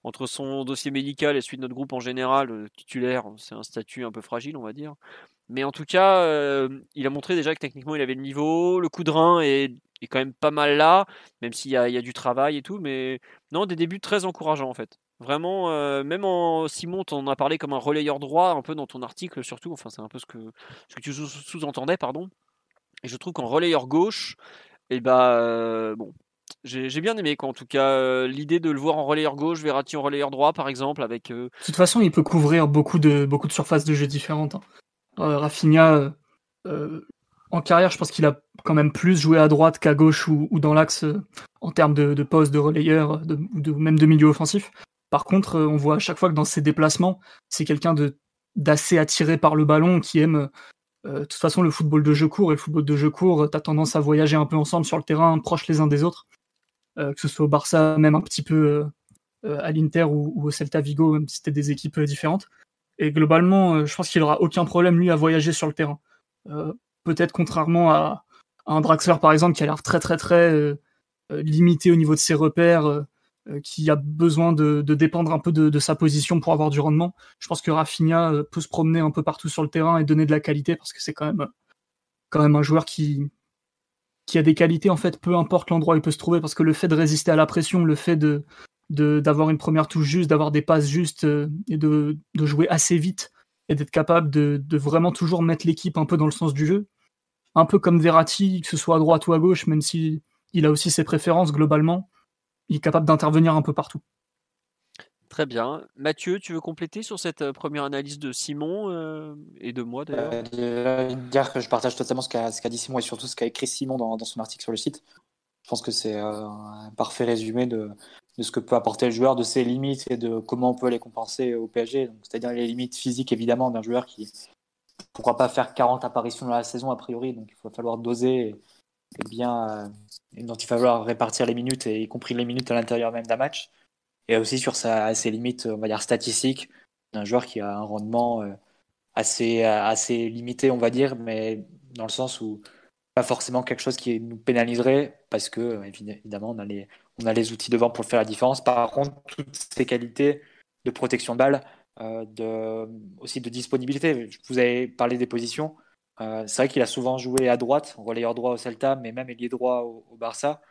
entre son dossier médical et celui de notre groupe en général, euh, titulaire, c'est un statut un peu fragile, on va dire. Mais en tout cas, euh, il a montré déjà que techniquement il avait le niveau. Le coup de rein est, quand même pas mal là, même s'il y, a, du travail et tout. Mais non, des débuts très encourageants en fait. Vraiment, euh, même en Simon, on en a parlé comme un relayeur droit, un peu dans ton article surtout. Enfin, c'est un peu ce que, ce que tu sous-entendais, pardon. Et je trouve qu'en relayeur gauche, et bah euh, bon, j'ai bien aimé quoi. En tout cas, euh, l'idée de le voir en relayeur gauche, Verratti en relayeur droit, par exemple, avec. Euh, de toute façon, il peut couvrir beaucoup de surfaces de jeu différentes. Hein. Rafinha, en carrière, je pense qu'il a quand même plus joué à droite qu'à gauche ou, dans l'axe en termes de, poste, de relayeur, de, de, même de milieu offensif. Par contre, on voit à chaque fois que dans ses déplacements, c'est quelqu'un d'assez attiré par le ballon, qui aime euh, de toute façon, le football de jeu court et le football de jeu court, tu as tendance à voyager un peu ensemble sur le terrain, proches les uns des autres. Euh, que ce soit au Barça, même un petit peu euh, à l'Inter ou, au Celta Vigo, même si c'était des équipes différentes. Et globalement, je pense qu'il aura aucun problème, lui, à voyager sur le terrain. Peut-être contrairement à, à, un Draxler, par exemple, qui a l'air très, très, très limité au niveau de ses repères euh, qui a besoin de, dépendre un peu de, sa position pour avoir du rendement. Je pense que Rafinha euh, peut se promener un peu partout sur le terrain et donner de la qualité parce que c'est quand même, même un joueur qui, a des qualités en fait, peu importe l'endroit où il peut se trouver parce que le fait de résister à la pression, le fait d'avoir une première touche juste, d'avoir des passes justes euh, et de, jouer assez vite et d'être capable de, vraiment toujours mettre l'équipe un peu dans le sens du jeu. Un peu comme Verratti, que ce soit à droite ou à gauche, même si a aussi ses préférences globalement il est capable d'intervenir un peu partout. Très bien. Mathieu, tu veux compléter sur cette euh, première analyse de Simon euh, et de moi d'ailleurs? euh, Dire que je partage totalement ce qu'a dit Simon et surtout ce qu'a écrit Simon dans, son article sur le site. Je pense que c'est un parfait résumé de, ce que peut apporter le joueur, de ses limites et de comment on peut les compenser au PSG. C'est-à-dire les limites physiques évidemment d'un joueur qui ne pourra pas faire 40 apparitions dans la saison a priori, donc il va falloir doser est bien, dont il va falloir répartir les minutes, et y compris les minutes à l'intérieur même d'un match. Et aussi sur sa, ses limites, on va dire, statistiques, d'un joueur qui a un rendement assez, assez limité, on va dire, mais dans le sens où pas forcément quelque chose qui nous pénaliserait, parce que évidemment, on a, les, on a les outils devant pour faire la différence. Par contre, toutes ces qualités de protection de balle, euh, de, aussi de disponibilité. Vous avez parlé des positions. Euh, c'est vrai qu'il a souvent joué à droite, relayeur droit au Celta, mais même ailier droit au, Barça,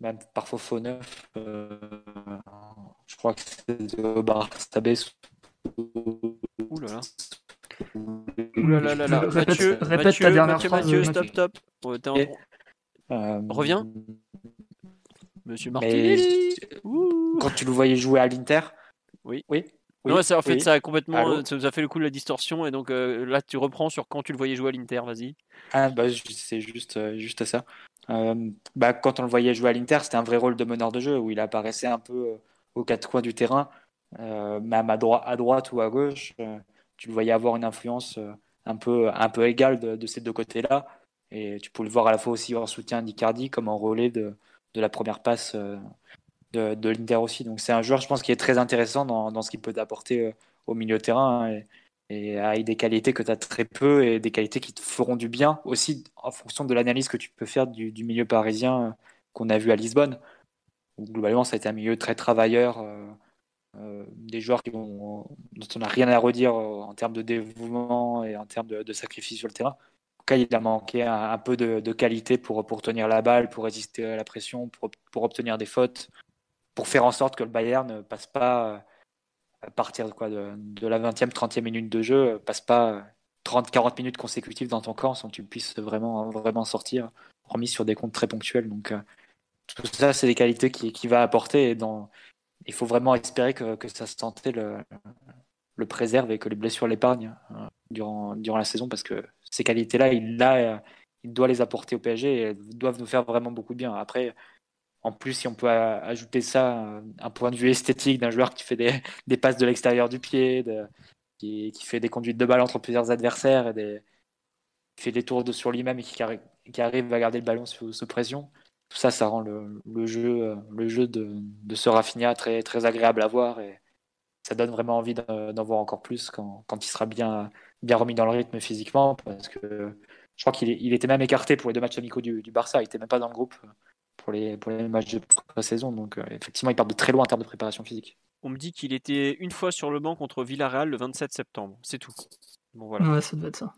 même parfois faux neuf. Euh, je crois que c'est au Barça B. Ouh là là. Ouh là là là là. Répète, répète ta dernière Mathieu, phrase. Mathieu, stop, stop. En- Et- Euh, Reviens. Monsieur Mais Martinelli. Quand tu le voyais jouer à l'Inter. Oui. Oui. Non, ça, en fait, oui. ça a complètement, Allô ça nous a fait le coup de la distorsion, et donc euh, là, tu reprends sur quand tu le voyais jouer à l'Inter, vas-y. Ah, bah, c'est juste, euh, juste ça. Euh, bah, quand on le voyait jouer à l'Inter, c'était un vrai rôle de meneur de jeu où il apparaissait un peu aux quatre coins du terrain, euh, même à, droite à droite ou à gauche. tu le voyais avoir une influence un peu, un peu égale de, de ces deux côtés-là. Et tu pouvais le voir à la fois aussi en soutien d'Icardi comme en relais de, de la première passe de, l'Inter aussi. Donc c'est un joueur, je pense, qui est très intéressant dans, dans ce qu'il peut t'apporter euh, au milieu terrain. et, et avec des qualités que tu as très peu et des qualités qui te feront du bien aussi en fonction de l'analyse que tu peux faire du, milieu parisien euh, qu'on a vu à Lisbonne. Globalement, ça a été un milieu très travailleur, euh, des joueurs qui ont, dont on n'a rien à redire en termes de dévouement et en termes de, de sacrifice sur le terrain. En tout cas, il a manqué un, un peu de, de qualité pour, pour tenir la balle, pour résister à la pression, pour, pour obtenir des fautes, pour faire en sorte que le Bayern ne passe pas euh, à partir de, quoi, de, la 20e, 30e minute de jeu, passe pas 30-40 minutes consécutives dans ton camp sans que tu puisses vraiment, vraiment sortir, remis sur des comptes très ponctuels. Donc, euh, tout ça, c'est des qualités qu'il qui va apporter. Et dans, il faut vraiment espérer que, que sa santé le, le préserve et que les blessures l'épargnent euh, durant, durant la saison parce que ces qualités-là, il, euh, il doit les apporter au PSG et elles doivent nous faire vraiment beaucoup de bien. Après, en plus, si on peut ajouter ça, un point de vue esthétique d'un joueur qui fait des, passes de l'extérieur du pied, qui, fait des conduites de balle entre plusieurs adversaires, qui fait des tours sur lui-même et qui, arri- qui arrive à garder le ballon sous, pression. Tout ça, ça rend le, jeu, de, ce Rafinha très, agréable à voir et ça donne vraiment envie d'en voir encore plus quand, il sera bien, remis dans le rythme physiquement parce que je crois qu'il était même écarté pour les deux matchs amicaux du, du Barça, il était même pas dans le groupe pour les, pour les matchs de pré-saison. Donc, euh, effectivement, il part de très loin en termes de préparation physique. On me dit qu'il était une fois sur le banc contre Villarreal le 27 septembre. C'est tout. Bon, voilà. Ouais, ça devait être ça.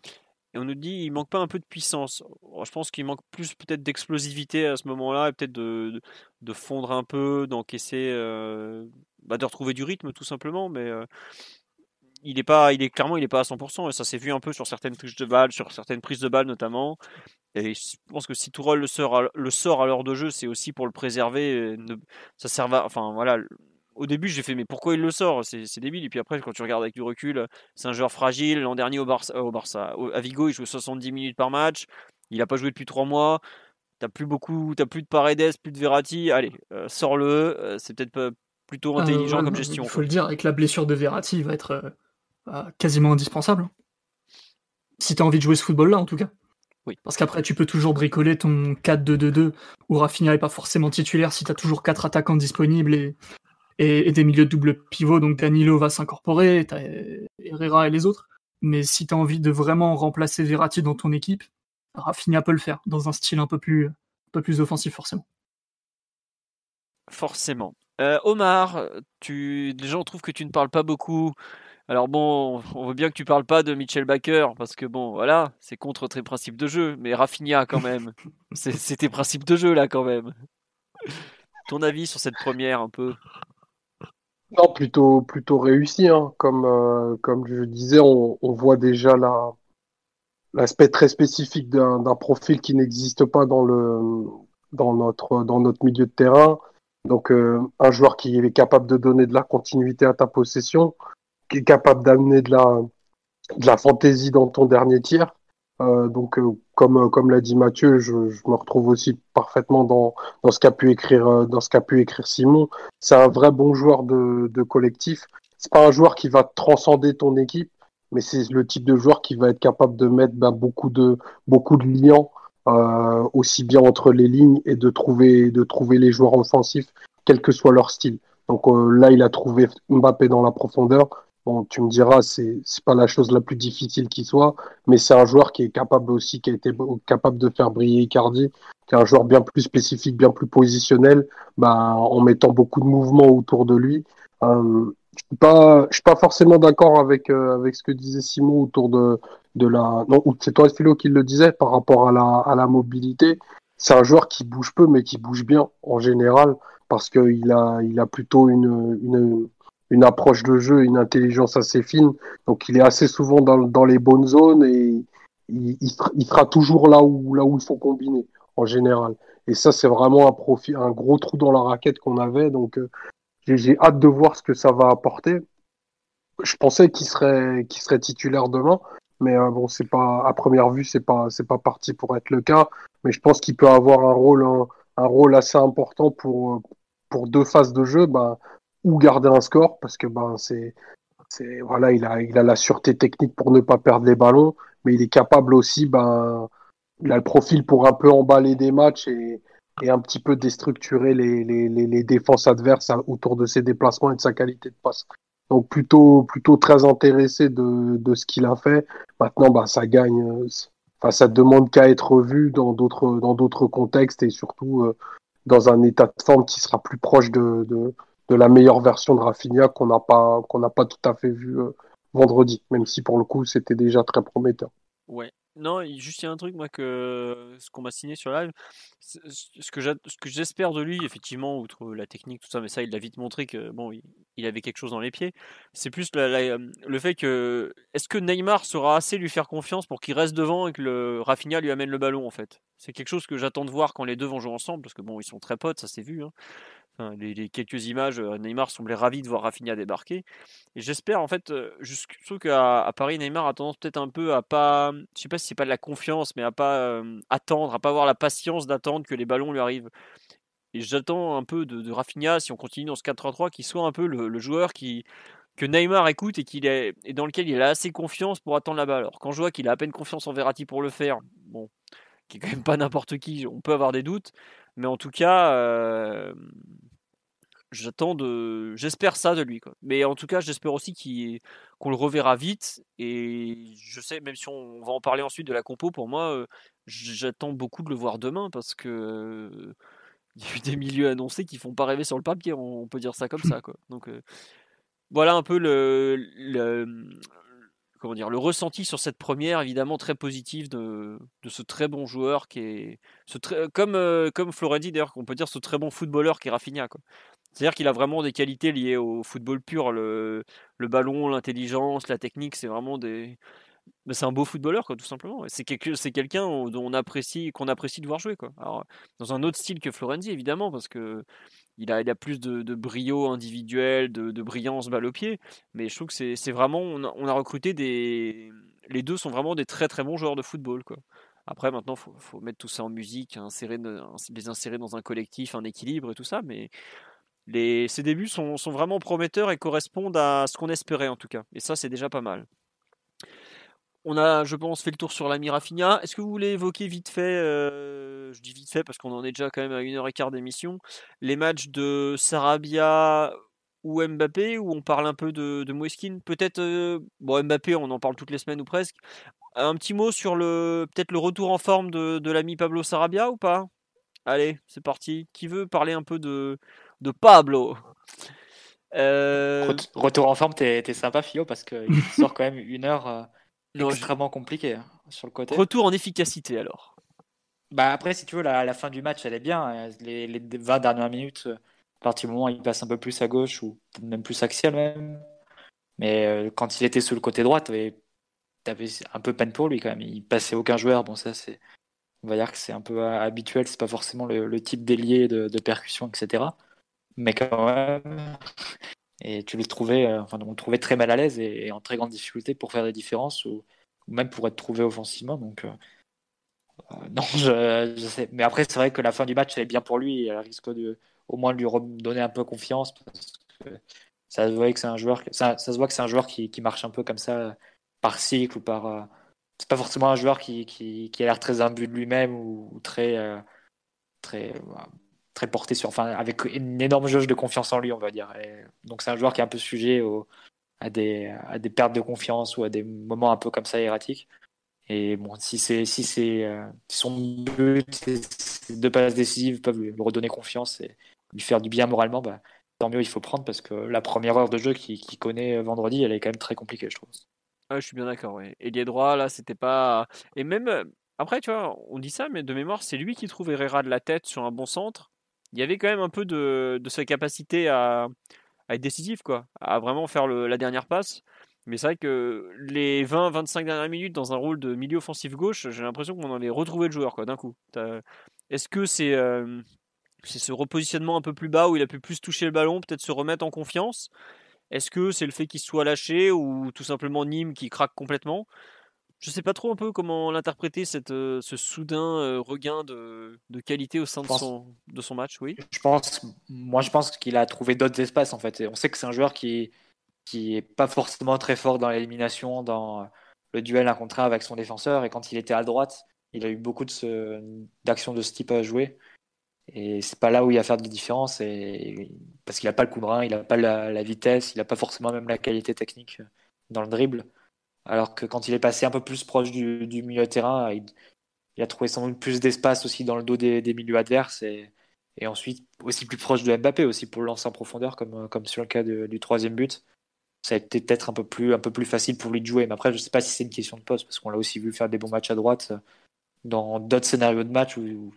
Et on nous dit il manque pas un peu de puissance. Je pense qu'il manque plus peut-être d'explosivité à ce moment-là et peut-être de, de, de fondre un peu, d'encaisser, euh, bah, de retrouver du rythme tout simplement. Mais euh, il est pas, il est clairement il est pas à 100% et ça s'est vu un peu sur certaines prises de balles, sur certaines prises de balles notamment. Et je pense que si Tourelle le sort à, le sort à l'heure de jeu, c'est aussi pour le préserver. ne- ça sert à, enfin voilà. Au début, j'ai fait mais pourquoi il le sort? C'est débile. Et puis après, quand tu regardes avec du recul, c'est un joueur fragile. L'an dernier au Barça, au Barça, au- à Vigo, il jouait 70 minutes par match. Il a pas joué depuis trois mois. T'as plus beaucoup, t'as plus de Paredes, plus de Verratti. Allez, euh, sors-le. Euh, c'est peut-être plutôt intelligent Euh, ouais, comme gestion. Il faut quoi. le dire, avec la blessure de Verratti, il va être euh, bah, quasiment indispensable. Si tu as envie de jouer ce football-là, en tout cas. Oui. Parce qu'après, tu peux toujours bricoler ton 4-2-2-2 où Rafinha n'est pas forcément titulaire si tu as toujours quatre attaquants disponibles et, et, et des milieux de double pivot. Donc Danilo va s'incorporer, tu Herrera et les autres. Mais si tu as envie de vraiment remplacer Verratti dans ton équipe, Rafinha peut le faire dans un style un peu plus, un peu plus offensif, forcément. Forcément. Euh, Omar, tu... les gens trouvent que tu ne parles pas beaucoup. Alors bon, on veut bien que tu parles pas de Mitchell Baker parce que bon, voilà, c'est contre tes principes de jeu. Mais Rafinha quand même, c'est c'est tes principes de jeu là quand même. Ton avis sur cette première un peu? Non, plutôt, plutôt réussi. Hein. Comme, euh, comme je disais, on, on voit déjà la, l'aspect très spécifique d'un, d'un profil qui n'existe pas dans, le, dans, notre, dans notre milieu de terrain. Donc, euh, un joueur qui est capable de donner de la continuité à ta possession, qui est capable d'amener de la, de la fantaisie dans ton dernier tir. Euh, donc, euh, comme, comme l'a dit Mathieu, je, je me retrouve aussi parfaitement dans, dans ce qu'a pu écrire, euh, dans ce qu'a pu écrire Simon. C'est un vrai bon joueur de, de collectif. C'est pas un joueur qui va transcender ton équipe, mais c'est le type de joueur qui va être capable de mettre ben, beaucoup de beaucoup de liens euh, aussi bien entre les lignes et de trouver, de trouver les joueurs offensifs, quel que soit leur style. Donc euh, là, il a trouvé Mbappé dans la profondeur. Bon, tu me diras, c'est c'est pas la chose la plus difficile qui soit, mais c'est un joueur qui est capable aussi, qui a été capable de faire briller Icardi, qui est un joueur bien plus spécifique, bien plus positionnel, bah, en mettant beaucoup de mouvements autour de lui. Euh, je suis pas, je suis pas forcément d'accord avec euh, avec ce que disait Simon autour de de la. Non, c'est toi Philo qui le disait par rapport à la à la mobilité. C'est un joueur qui bouge peu, mais qui bouge bien en général parce qu'il a il a plutôt une une une approche de jeu, une intelligence assez fine. Donc il est assez souvent dans, dans les bonnes zones et il, il, sera toujours là où là où il faut combiner en général. Et ça c'est vraiment un un gros trou dans la raquette qu'on avait. Donc euh, j'ai hâte de voir ce que ça va apporter. Je pensais qu'il serait, qu'il serait titulaire demain, mais euh, bon, c'est pas à première vue, c'est pas, pas parti pour être le cas. Mais je pense qu'il peut avoir un rôle, un, rôle assez important pour, pour deux phases de jeu, ben, ou garder un score, parce que ben c'est, c'est voilà, il a, il a la sûreté technique pour ne pas perdre les ballons, mais il est capable aussi, ben, il a le profil pour un peu emballer des matchs et, et un petit peu déstructurer les, les, les, défenses adverses autour de ses déplacements et de sa qualité de passe. Donc plutôt plutôt très intéressé de, de ce qu'il a fait. Maintenant, bah, ça gagne, enfin, ça demande qu'à être vu dans d'autres dans d'autres contextes et surtout euh, dans un état de forme qui sera plus proche de, de, de la meilleure version de Rafinha qu'on n'a pas qu'on n'a pas tout à fait vu euh, vendredi, même si pour le coup c'était déjà très prometteur. Ouais, non, juste il y a un truc, moi, que ce qu'on m'a signé sur live, ce que j'espère de lui, effectivement, outre la technique, tout ça, mais ça, il l'a vite montré que avait quelque chose dans les pieds. C'est plus le fait que est-ce que Neymar saura assez lui faire confiance pour qu'il reste devant et que le Rafinha lui amène le ballon, en fait? C'est quelque chose que j'attends de voir quand les deux vont jouer ensemble, parce que bon, ils sont très potes, ça s'est vu. Hein les, quelques images, euh, Neymar semblait ravi de voir Rafinha débarquer. Et j'espère en fait, euh, trouve qu'à à Paris, Neymar a tendance peut-être un peu à pas, je sais pas si c'est pas de la confiance, mais à pas euh, attendre, à pas avoir la patience d'attendre que les ballons lui arrivent. Et j'attends un peu de, de, Rafinha, si on continue dans ce 4-3-3, qu'il soit un peu le, joueur qui, que Neymar écoute et, qu'il est, et dans lequel il a assez confiance pour attendre la balle. Alors quand je vois qu'il a à peine confiance en Verratti pour le faire, bon, qui est quand même pas n'importe qui, on peut avoir des doutes. Mais en tout cas, euh, j'attends de, j'espère ça de lui. Quoi. Mais en tout cas, j'espère aussi qu'on le reverra vite. Et je sais, même si on, va en parler ensuite de la compo, pour moi, euh, j'attends beaucoup de le voir demain parce que euh, il y a eu des milieux annoncés qui font pas rêver sur le papier. On, peut dire ça comme ça. Quoi. Donc voilà un peu le, comment dire, le ressenti sur cette première, évidemment très positif de, ce très bon joueur qui est, très, comme euh, comme Florendi d'ailleurs, qu'on peut dire ce très bon footballeur qui est Rafinha. C'est-à-dire qu'il a vraiment des qualités liées au football pur, le, le ballon, l'intelligence, la technique, c'est vraiment des, c'est un beau footballeur, quoi, tout simplement. C'est quelqu'un dont on apprécie, qu'on apprécie de voir jouer, quoi. Alors, dans un autre style que Florenzi, évidemment, parce que il a, il a plus de, de brio individuel, de, de, brillance balle au pied. Mais je trouve que c'est vraiment, on a, on a, recruté des, les deux sont vraiment des très très bons joueurs de football, quoi. Après, maintenant, faut, faut mettre tout ça en musique, insérer, les insérer dans un collectif, un équilibre et tout ça, mais les, ces débuts sont, sont vraiment prometteurs et correspondent à ce qu'on espérait en tout cas. Et ça, c'est déjà pas mal. On a, je pense, fait le tour sur la Mirafinia. Est-ce que vous voulez évoquer vite fait, euh, je dis vite fait parce qu'on en est déjà quand même à une heure et quart d'émission, les matchs de Sarabia ou Mbappé, où on parle un peu de, de Peut-être, euh, bon, Mbappé, on en parle toutes les semaines ou presque. Un petit mot sur peut-être le retour en forme de, l'ami Pablo Sarabia ou pas? Allez, c'est parti. Qui veut parler un peu de, de Pablo? Euh, Retour en forme, t'es sympa, Fio, parce qu'il sort quand même une heure extrêmement compliqué hein, sur le côté. Retour en efficacité alors. Bah après, si tu veux, la, la fin du match, elle est bien. Hein. Les, les 20 dernières minutes, euh, à partir du moment où il passe un peu plus à gauche ou même plus axial même. Mais euh, quand il était sur le côté droit, tu avais un peu peine pour lui quand même. Il passait aucun joueur. Bon, ça, c'est. On va dire que c'est un peu euh, habituel. C'est pas forcément le, type d'ailier de, de, percussion, etc. Mais quand même. Et tu le trouvais, enfin, on le trouvait très mal à l'aise et, en très grande difficulté pour faire des différences ou, même pour être trouvé offensivement. Donc, euh, non, je, sais. Mais après, c'est vrai que la fin du match, elle bien pour lui. Elle risque de, au moins de lui redonner un peu confiance. Parce que ça se voit que c'est un joueur, ça, se voit que c'est un joueur qui, qui, marche un peu comme ça par cycle ou par, c'est pas forcément un joueur qui, qui, qui a l'air très imbu de lui-même ou, très, très, très porté sur, enfin, avec une énorme jauge de confiance en lui, on va dire. donc c'est un joueur qui est un peu sujet à, des, à des pertes de confiance ou à des moments un peu comme ça erratiques. Et bon, si c'est si c'est son but, ces deux passes décisives peuvent lui redonner confiance et lui faire du bien moralement, bah, tant mieux il faut prendre parce que la première heure de jeu qu'il connaît vendredi, elle est quand même très compliquée, je trouve. Ah, je suis bien d'accord, oui. Ailier droit, là, c'était pas. Et même. Après, tu vois, on dit ça, mais de mémoire, c'est lui qui trouve Herrera de la tête sur un bon centre. Il y avait quand même un peu de, sa capacité à, être décisif, quoi. À vraiment faire la dernière passe. Mais c'est vrai que les 20-25 dernières minutes dans un rôle de milieu offensif gauche, j'ai l'impression qu'on en est retrouvé le joueur, quoi, d'un coup. Est-ce que c'est. C'est ce repositionnement un peu plus bas où il a pu plus toucher le ballon, peut-être se remettre en confiance? Est-ce que c'est le fait qu'il soit lâché ou tout simplement Nîmes qui craque complètement? Je ne sais pas trop un peu comment l'interpréter, cette, euh, ce soudain euh, regain de, qualité au sein de, son, de son match, oui je pense, Moi, je pense qu'il a trouvé d'autres espaces en fait. on sait que c'est un joueur qui, qui est pas forcément très fort dans l'élimination, dans le duel un contre un avec son défenseur. Et quand il était à droite, il a eu beaucoup d'actions de ce type à jouer. Et c'est pas là où il va faire de la différence, et, parce qu'il n'a pas le coup de rein, il n'a pas la, vitesse, il n'a pas forcément même la qualité technique dans le dribble. Alors que quand il est passé un peu plus proche du, milieu de terrain, il, a trouvé sans doute plus d'espace aussi dans le dos des, milieux adverses, et, ensuite aussi plus proche de Mbappé aussi pour le lancer en profondeur, comme, sur le cas du troisième but. Ça a été peut-être un peu plus facile pour lui de jouer, mais après je sais pas si c'est une question de poste, parce qu'on l'a aussi vu faire des bons matchs à droite dans d'autres scénarios de match où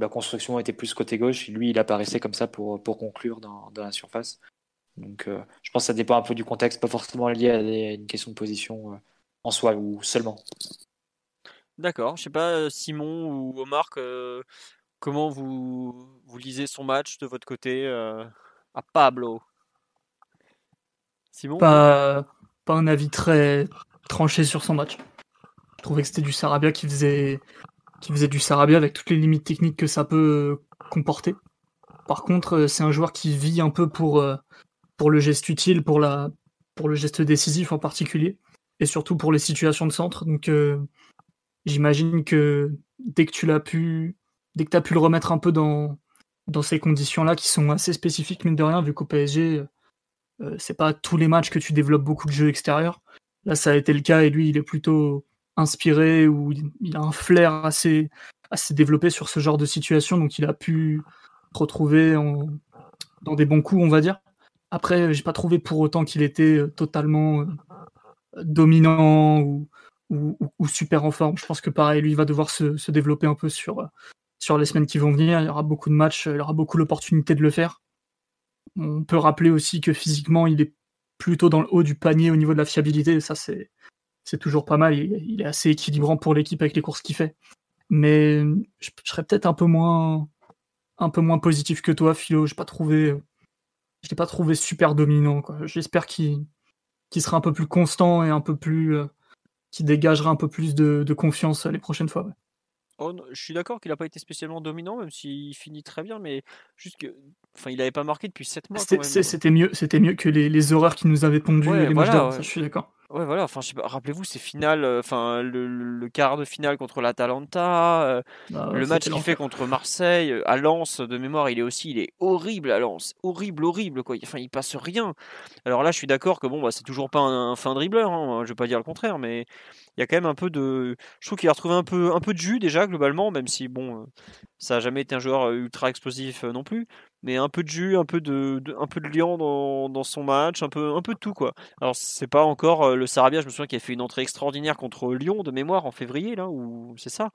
la construction était plus côté gauche. Lui, il apparaissait comme ça pour, conclure dans la surface. Donc, euh, je pense que ça dépend un peu du contexte, pas forcément lié à, une question de position euh, en soi ou seulement. D'accord. Je sais pas, euh, Simon ou Omar, comment vous, vous lisez son match de votre côté à Pablo? Simon? Pas, pas un avis très tranché sur son match. Je trouvais que c'était du Sarabia qui faisait qui faisait du Sarabia avec toutes les limites techniques que ça peut comporter. Par contre, c'est un joueur qui vit un peu pour, euh, pour le geste utile, pour, la, pour le geste décisif en particulier, et surtout pour les situations de centre. Donc euh, j'imagine que dès que tu l'as pu, dès que tu as pu le remettre un peu dans, dans ces conditions-là, qui sont assez spécifiques, mine de rien, vu qu'au PSG, c'est pas tous les matchs que tu développes beaucoup de jeux extérieurs. Là, ça a été le cas, et lui, il est plutôt inspiré ou il a un flair assez, assez développé sur ce genre de situation, donc il a pu retrouver dans des bons coups, on va dire. Après, j'ai pas trouvé pour autant qu'il était euh, totalement euh, dominant ou, ou, super en forme. Je pense que pareil, lui, il va devoir se, se, développer un peu sur, sur les semaines qui vont venir. Il y aura beaucoup de matchs, il aura beaucoup l'opportunité de le faire. On peut rappeler aussi que physiquement, il est plutôt dans le haut du panier au niveau de la fiabilité. Ça, c'est c'est toujours pas mal. Il, est assez équilibrant pour l'équipe avec les courses qu'il fait. Mais je, serais peut-être un peu moins un peu moins positif que toi, Philo. Je pas trouvé, je l'ai pas trouvé super dominant. J'espère qu'il sera un peu plus constant et un peu plus, euh, qui dégagera un peu plus de, confiance les prochaines fois. Oh, je suis d'accord qu'il n'a pas été spécialement dominant, même s'il finit très bien, mais juste que, enfin, il n'avait pas marqué depuis 7 mois. C'était mieux, c'était mieux que les, les, horreurs qui nous avaient pondu les matchs je suis d'accord. Ouais, voilà. Enfin, rappelez-vous ces finales, euh, enfin le, quart de finale contre l'Atalanta, euh, ah le match qu'il fait contre Marseille, euh, à Lens de mémoire, il est aussi, il est horrible à Lens, horrible, horrible quoi. Enfin, il passe rien. Alors là, je suis d'accord que bon, bah, c'est toujours pas un, fin dribbleur, hein, je vais pas dire le contraire, mais il y a quand même un peu de, je trouve qu'il a retrouvé un peu, un peu de jus déjà globalement, même si bon, ça a jamais été un joueur ultra explosif non plus mais un peu de jus, un peu de, un peu de liant dans, dans, son match, un peu, un peu de tout quoi. Alors c'est pas encore euh, le Sarabia, je me souviens qu'il a fait une entrée extraordinaire contre Lyon de mémoire en février là, où c'est ça,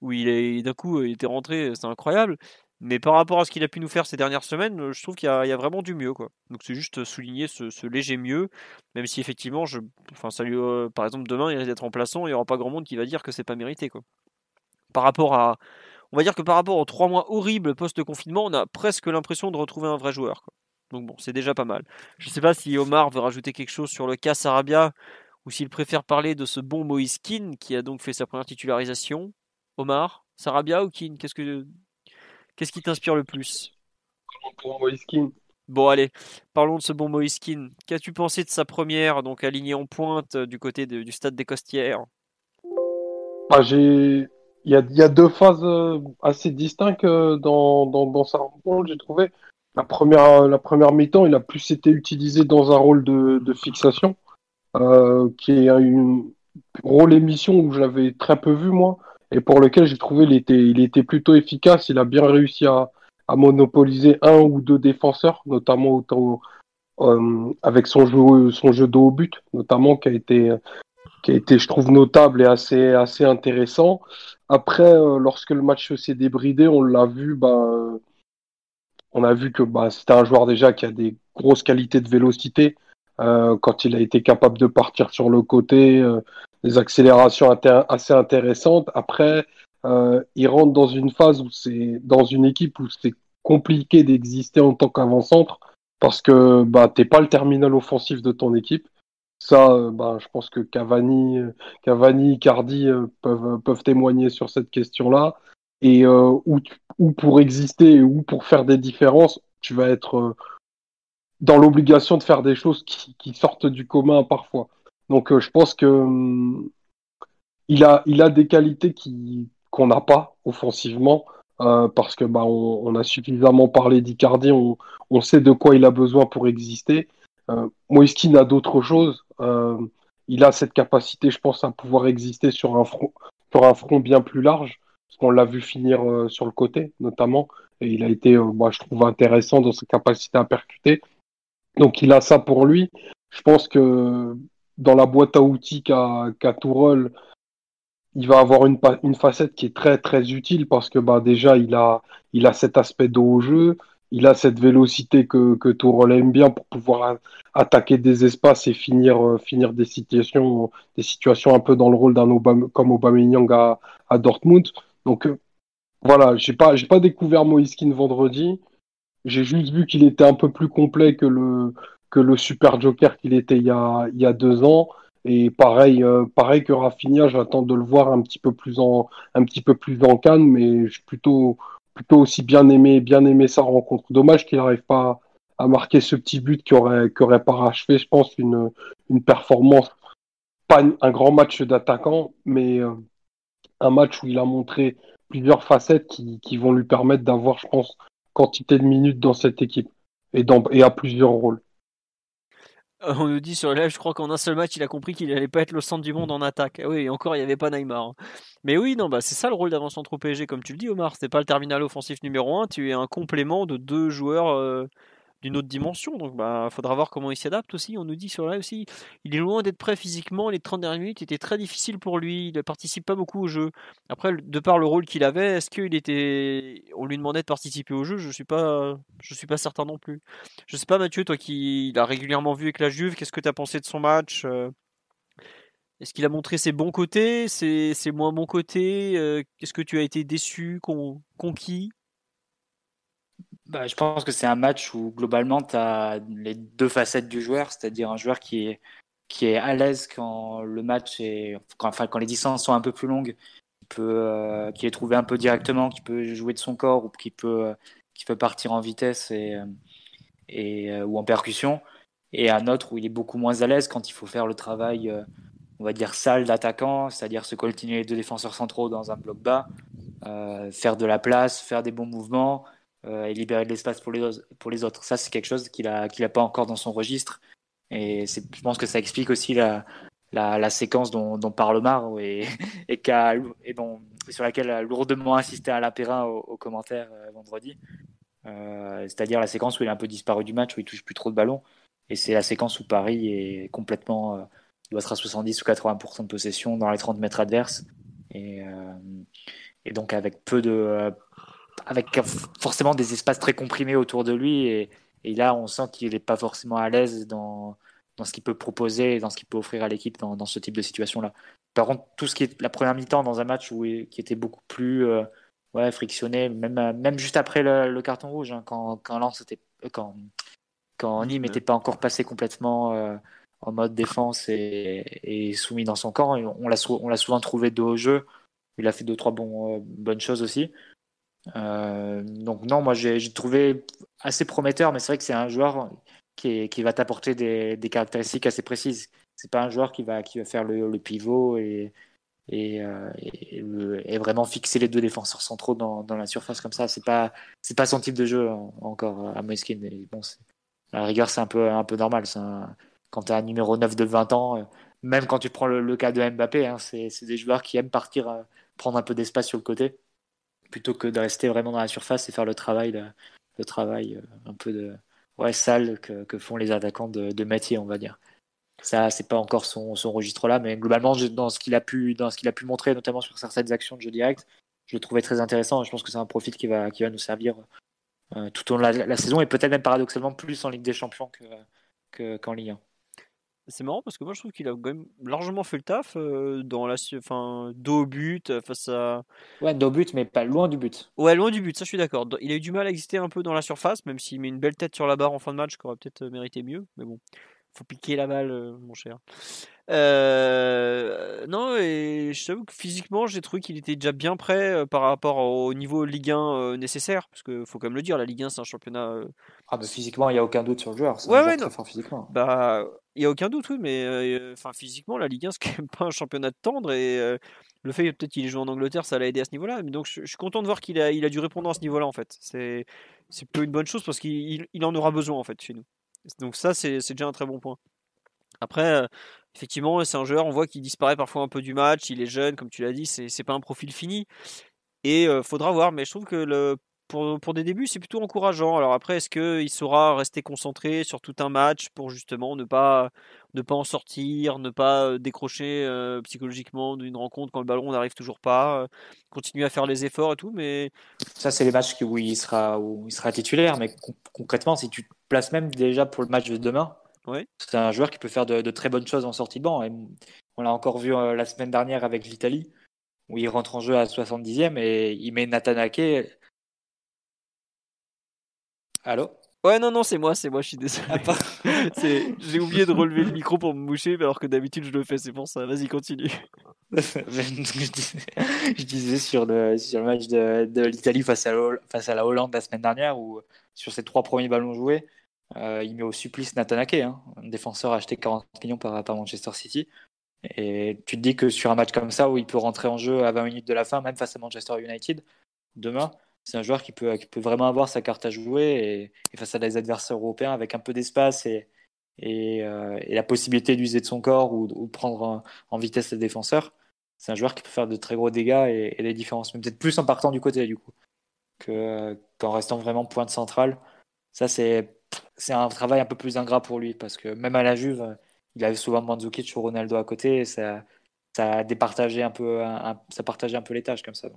où il est d'un coup il était rentré, c'est incroyable. Mais par rapport à ce qu'il a pu nous faire ces dernières semaines, je trouve qu'il y, y, a vraiment du mieux quoi. Donc c'est juste souligner ce, ce, léger mieux, même si effectivement, je, enfin ça euh, par exemple demain il risque d'être remplaçant, il y aura pas grand monde qui va dire que c'est pas mérité quoi. Par rapport à on va dire que par rapport aux trois mois horribles post-confinement, on a presque l'impression de retrouver un vrai joueur. Donc bon, c'est déjà pas mal. Je ne sais pas si Omar veut rajouter quelque chose sur le cas Sarabia ou s'il préfère parler de ce bon Moïse Keane qui a donc fait sa première titularisation. Omar, Sarabia ou Keane Qu'est-ce que qu'est-ce qui t'inspire le plus? Bon allez, parlons de ce bon Moïse Keane. Qu'as-tu pensé de sa première, donc alignée en pointe du côté du stade des Costières? Bah, j'ai il y a, deux phases euh, assez distinctes euh, dans, dans, dans sa rencontre, j'ai trouvé. La première, la première mi-temps, il a plus été utilisé dans un rôle de, de fixation, euh, qui est un rôle émission où je l'avais très peu vu, moi, et pour lequel j'ai trouvé il était, il était plutôt efficace. Il a bien réussi à, à monopoliser un ou deux défenseurs, notamment euh, avec son jeu, son jeu de haut but, notamment, qui a été, qui a été, je trouve, notable et assez, assez intéressant. Après, euh, lorsque le match s'est débridé, on l'a vu, bah, euh, on a vu que bah, c'était un joueur déjà qui a des grosses qualités de vélocité. Euh, quand il a été capable de partir sur le côté, des accélérations assez intéressantes. Après, il rentre dans une phase où c'est dans une équipe où c'est compliqué d'exister en tant qu'avant-centre parce que bah, t'es pas le terminal offensif de ton équipe. Ça, euh, bah, je pense que Cavani, Cavani, Cardi euh, peuvent, peuvent témoigner sur cette question-là. Et euh, pour exister ou pour faire des différences, tu vas être euh, dans l'obligation de faire des choses qui, sortent du commun parfois. Donc, euh, je pense que hum, il a, il a des qualités qui qu'on n'a pas offensivement. parce que bah, on, a suffisamment parlé d'Icardi, on, on sait de quoi il a besoin pour exister. Euh, a d'autres choses. Euh, il a cette capacité, je pense, à pouvoir exister sur un front, sur un front bien plus large, parce qu'on l'a vu finir euh, sur le côté, notamment, et il a été, euh, moi, je trouve intéressant dans sa capacité à percuter. Donc, il a ça pour lui. Je pense que dans la boîte à outils qu'a qu il va avoir une, une facette qui est très très utile parce que bah déjà il a il a cet aspect de haut jeu, il a cette vélocité que, que Tourelle aime bien pour pouvoir attaquer des espaces et finir, euh, finir des, situations, des situations un peu dans le rôle d'un Obama, comme Aubameyang à, à Dortmund. Donc euh, voilà, j'ai pas, j'ai pas découvert Moiskin vendredi. J'ai juste vu qu'il était un peu plus complet que le, que le super joker qu'il était il y, a, il y a deux ans. Et pareil, euh, pareil que Rafinha, j'attends de le voir un petit peu plus en, un petit peu plus en canne, mais je suis plutôt, plutôt aussi bien aimé, bien aimé sa rencontre. Dommage qu'il n'arrive pas à marquer ce petit but qui aurait, qui aurait parachevé, je pense, une, une performance, pas un grand match d'attaquant, mais euh, un match où il a montré plusieurs facettes qui, qui vont lui permettre d'avoir, je pense, quantité de minutes dans cette équipe et, dans, et à plusieurs rôles. On nous dit sur live, je crois qu'en un seul match, il a compris qu'il n'allait pas être le centre du monde en attaque. Ah oui, et encore, il n'y avait pas Neymar. Hein. Mais oui, non, bah, c'est ça le rôle d'avant-centre au comme tu le dis, Omar. C'est pas le terminal offensif numéro 1, tu es un complément de deux joueurs euh, d'une autre dimension. Donc, bah, faudra voir comment il s'adapte aussi. On nous dit sur là aussi, il est loin d'être prêt physiquement. Les 30 dernières minutes étaient très difficiles pour lui. Il ne participe pas beaucoup au jeu. Après, de par le rôle qu'il avait, est-ce qu'il était, on lui demandait de participer au jeu? Je suis pas, je suis pas certain non plus. Je sais pas, Mathieu, toi qui l'a régulièrement vu avec la Juve, qu'est-ce que tu as pensé de son match euh? Est-ce qu'il a montré ses bons côtés, ses, ses moins bons côtés euh, Qu'est-ce que tu as été déçu, con, conquis? Bah, je pense que c'est un match où globalement tu as les deux facettes du joueur, c'est-à-dire un joueur qui est, qui est à l'aise quand le match est, enfin, quand les distances sont un peu plus longues, qui peut, euh, qui est trouvé un peu directement, qui peut jouer de son corps ou qui peut, qui peut partir en vitesse et, et, euh, ou en percussion, et un autre où il est beaucoup moins à l'aise quand il faut faire le travail, euh, on va dire, sale d'attaquant, c'est-à-dire se coltiner les deux défenseurs centraux dans un bloc bas, euh, faire de la place, faire des bons mouvements euh, et libérer de l'espace pour les, pour les autres. Ça, c'est quelque chose qu'il n'a a pas encore dans son registre. Et je pense que ça explique aussi la, la, séquence dont, parle Omar et, et, et dont, sur laquelle a lourdement insisté Alain Perrin au, commentaire euh, vendredi. Euh, C'est-à-dire la séquence où il est un peu disparu du match, où il touche plus trop de ballons. Et c'est la séquence où Paris est complètement. Doit être à 70 ou 80% de possession dans les 30 mètres adverses. Et, et donc avec peu de, avec forcément des espaces très comprimés autour de lui. Et, et là, on sent qu'il n'est pas forcément à l'aise dans, dans ce qu'il peut proposer et dans ce qu'il peut offrir à l'équipe dans, dans, ce type de situation-là. Par contre, tout ce qui est la première mi-temps dans un match où, qui était beaucoup plus euh, ouais, frictionné, même, même juste après le, le carton rouge, hein, quand, quand Lens était, quand, quand Nîmes n'était pas encore passé complètement euh, en mode défense et, et, soumis dans son camp. On l'a souvent trouvé de haut jeu. Il a fait deux, trois bons, euh, bonnes choses aussi. Euh, donc non, moi j'ai trouvé assez prometteur, mais c'est vrai que c'est un joueur qui, va t'apporter des, caractéristiques assez précises. C'est pas un joueur qui va, qui va faire le, pivot et, et, et, vraiment fixer les deux défenseurs centraux dans, la surface comme ça. C'est pas pas son type de jeu encore à Moiskin. Et bon, la rigueur, c'est un peu un peu normal. Un, quand tu as un numéro 9 de 20 ans, même quand tu prends le, cas de Mbappé, hein, c'est des joueurs qui aiment partir, prendre un peu d'espace sur le côté, plutôt que de rester vraiment dans la surface et faire le travail, le, travail un peu de ouais, sale que, que font les attaquants de, de métier, on va dire. Ça, c'est pas encore son, son registre-là, mais globalement, dans ce qu'il a pu, dans ce qu'il a pu montrer, notamment sur certaines actions de jeu direct, je le trouvais très intéressant. Je pense que c'est un profil qui va, qui va nous servir euh, tout au long de la, saison et peut-être même paradoxalement plus en Ligue des Champions que, qu'en Ligue 1. C'est marrant parce que moi je trouve qu'il a quand même largement fait le taf euh, dans la enfin dos au but euh, face à Ouais, dos au but mais pas loin du but. Ouais, loin du but, ça je suis d'accord. Il a eu du mal à exister un peu dans la surface même s'il met une belle tête sur la barre en fin de match qui aurait peut-être mérité mieux mais bon faut piquer la balle, euh, mon cher. Euh, non, et je t'avoue que physiquement, j'ai trouvé qu'il était déjà bien prêt euh, par rapport au niveau Ligue 1 nécessaire, parce qu'il faut quand même le dire, la Ligue 1 c'est un championnat. Ah, mais physiquement, il n'y a aucun doute sur le joueur. Ouais, ouais, non. Fort physiquement. Bah, il n'y a aucun doute, oui, mais enfin physiquement, la Ligue 1 c'est quand même pas un championnat de tendre et le fait peut-être qu'il ait joué en Angleterre, ça l'a aidé à ce niveau-là. Donc je, suis content de voir qu'il a, il a dû répondre à ce niveau-là en fait. C'est, peu une bonne chose parce qu'il il en aura besoin en fait chez nous. Donc ça, c'est déjà un très bon point. Après, euh, effectivement, c'est un joueur, on voit qu'il disparaît parfois un peu du match, il est jeune, comme tu l'as dit, c'est pas un profil fini. Et euh, faudra voir, mais je trouve que pour, pour, des débuts, c'est plutôt encourageant. Alors après, est-ce qu'il saura rester concentré sur tout un match pour justement ne pas, ne pas en sortir, ne pas euh, décrocher psychologiquement d'une rencontre quand le ballon n'arrive toujours pas, continuer à faire les efforts et tout, mais... Ça, c'est les matchs où il, sera, où il sera titulaire, mais concrètement, si tu te places même déjà pour le match de demain, c'est un joueur qui peut faire de, très bonnes choses en sortie de banc. Et on l'a encore vu euh, la semaine dernière avec l'Italie, où il rentre en jeu à 70e et il met Nathan Ake. Allô? Ouais, non, non, c'est moi, c'est moi, je suis désolé. Ah, j'ai oublié de relever le micro pour me moucher, alors que d'habitude je le fais, c'est pour ça. Vas-y, continue. je disais sur le, sur le match de, de l'Italie face à, face à la Hollande la semaine dernière, où sur ses trois premiers ballons joués, euh, il met au supplice Nathan Ake, hein, un défenseur acheté 40 millions par, par Manchester City. Et tu te dis que sur un match comme ça, où il peut rentrer en jeu à 20 minutes de la fin, même face à Manchester United, demain, c'est un joueur qui peut, vraiment avoir sa carte à jouer et, face à des adversaires européens avec un peu d'espace et, euh, la possibilité d'user de son corps ou, de prendre en, vitesse les défenseurs. C'est un joueur qui peut faire de très gros dégâts et, des différences, mais peut-être plus en partant du côté du coup qu'en restant vraiment pointe centrale. Ça, c'est un travail un peu plus ingrat pour lui parce que même à la Juve, il avait souvent Mandzukic ou Ronaldo à côté et ça, ça a départagé un peu, partageait un peu les tâches comme ça.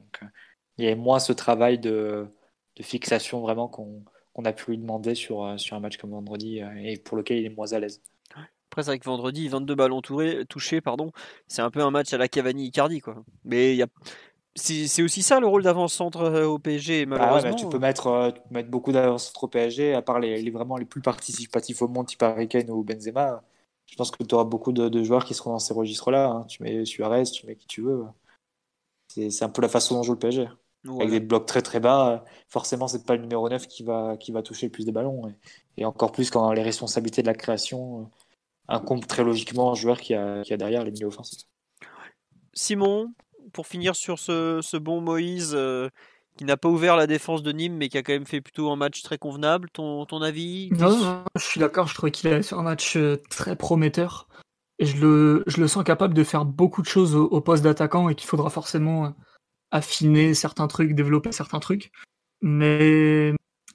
Il y avait moins ce travail de, de fixation vraiment qu'on a pu lui demander sur, sur un match comme vendredi et pour lequel il est moins à l'aise. Après, c'est vrai que vendredi, 22 ballons touchés, pardon, c'est un peu un match à la Cavani-Icardi. Mais a, c'est aussi ça le rôle d'avant-centre euh, au PSG, bah malheureusement. tu peux mettre, euh, mettre beaucoup d'avant-centre au PSG, à part les, vraiment les plus participatifs au monde, type Harry Kane ou Benzema. Je pense que tu auras beaucoup de, joueurs qui seront dans ces registres-là. Hein. Tu mets Suarez, tu mets qui tu veux. C'est un peu la façon dont joue le PSG. Avec des blocs très très bas, forcément, c'est pas le numéro 9 qui va, qui va toucher le plus de ballons. Et, encore plus quand les responsabilités de la création euh, incombent très logiquement un joueur qui a, qui a derrière les milieux offensifs. Simon, pour finir sur ce, bon Moïse euh, qui n'a pas ouvert la défense de Nîmes, mais qui a quand même fait plutôt un match très convenable. Ton, ton avis non, je suis d'accord. Je trouvais qu'il a fait un match euh, très prometteur. Et je le, je le sens capable de faire beaucoup de choses au, poste d'attaquant et qu'il faudra forcément euh, affiner certains trucs, développer certains trucs. Mais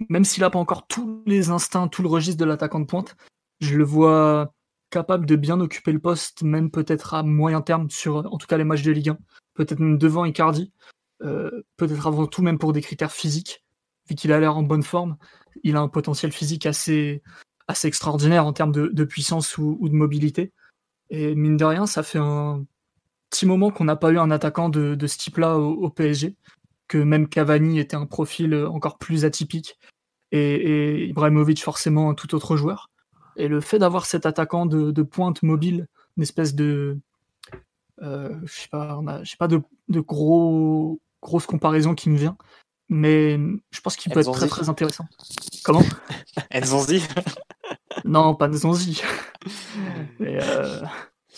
même s'il n'a pas encore tous les instincts, tout le registre de l'attaquant de pointe, je le vois capable de bien occuper le poste, même peut-être à moyen terme sur, en tout cas, les matchs de Ligue 1 peut-être même devant Icardi, euh, peut-être avant tout même pour des critères physiques, vu qu'il a l'air en bonne forme, il a un potentiel physique assez, assez extraordinaire en termes de, puissance ou, de mobilité. Et mine de rien, ça fait un petit moment qu'on n'a pas eu un attaquant de, ce type-là au, PSG, que même Cavani était un profil encore plus atypique, et, et Ibrahimovic forcément un tout autre joueur. Et le fait d'avoir cet attaquant de, pointe mobile, une espèce de, euh, je sais pas, j'ai pas de, de gros grosse comparaison qui me vient, mais je pense qu'il peut être très très intéressant. Comment? Nzonzi Non, pas Nzonzi. euh,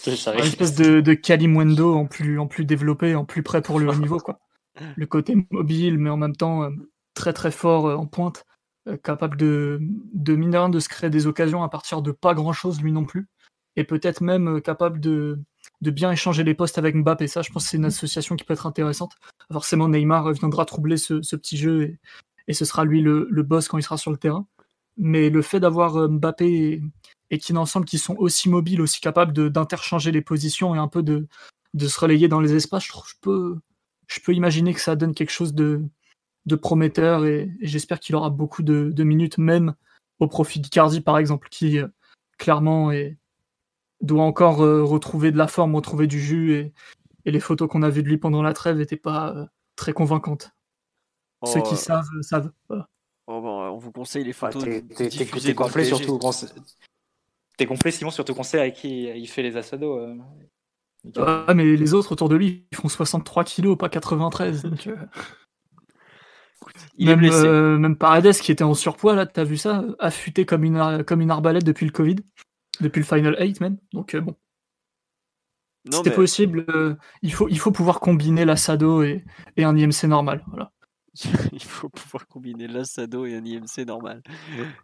Une espèce de, de Kalimwendo en plus, en plus développé, en plus prêt pour le haut niveau, quoi. Le côté mobile, mais en même temps euh, très très fort euh, en pointe, euh, capable de, de mine de se créer des occasions à partir de pas grand chose lui non plus, et peut-être même capable de, de bien échanger les postes avec Mbappé. Ça, je pense que c'est une association qui peut être intéressante. Forcément, Neymar viendra troubler ce, ce petit jeu et, et, ce sera lui le, le boss quand il sera sur le terrain. Mais le fait d'avoir Mbappé et, et qui ensemble qui sont aussi mobiles, aussi capables d'interchanger les positions et un peu de, de se relayer dans les espaces, je, trouve, je, peux, je peux imaginer que ça donne quelque chose de, de prometteur et, j'espère qu'il aura beaucoup de, de, minutes, même au profit d'Icardi par exemple, qui euh, clairement est, doit encore euh, retrouver de la forme, retrouver du jus et, et les photos qu'on a vues de lui pendant la trêve n'étaient pas euh, très convaincantes. Ceux qui savent, savent. Oh, bon, on vous conseille les photos. Ah, t'es complet surtout. T'es complet, Simon, sur ton conseil avec qui il fait les assados. Euh... mais les autres autour de lui, ils font 63 kilos, pas 93. Euh. Il même, est blessé. Euh, même Paredes qui était en surpoids, là, t'as vu ça Affûté comme une, comme une arbalète depuis le Covid. Depuis le Final 8 même. Donc euh, bon. C'était possible. il, faut, il faut pouvoir combiner l'assado et, et un IMC normal. Voilà. Il faut pouvoir combiner l'Assado et un IMC normal.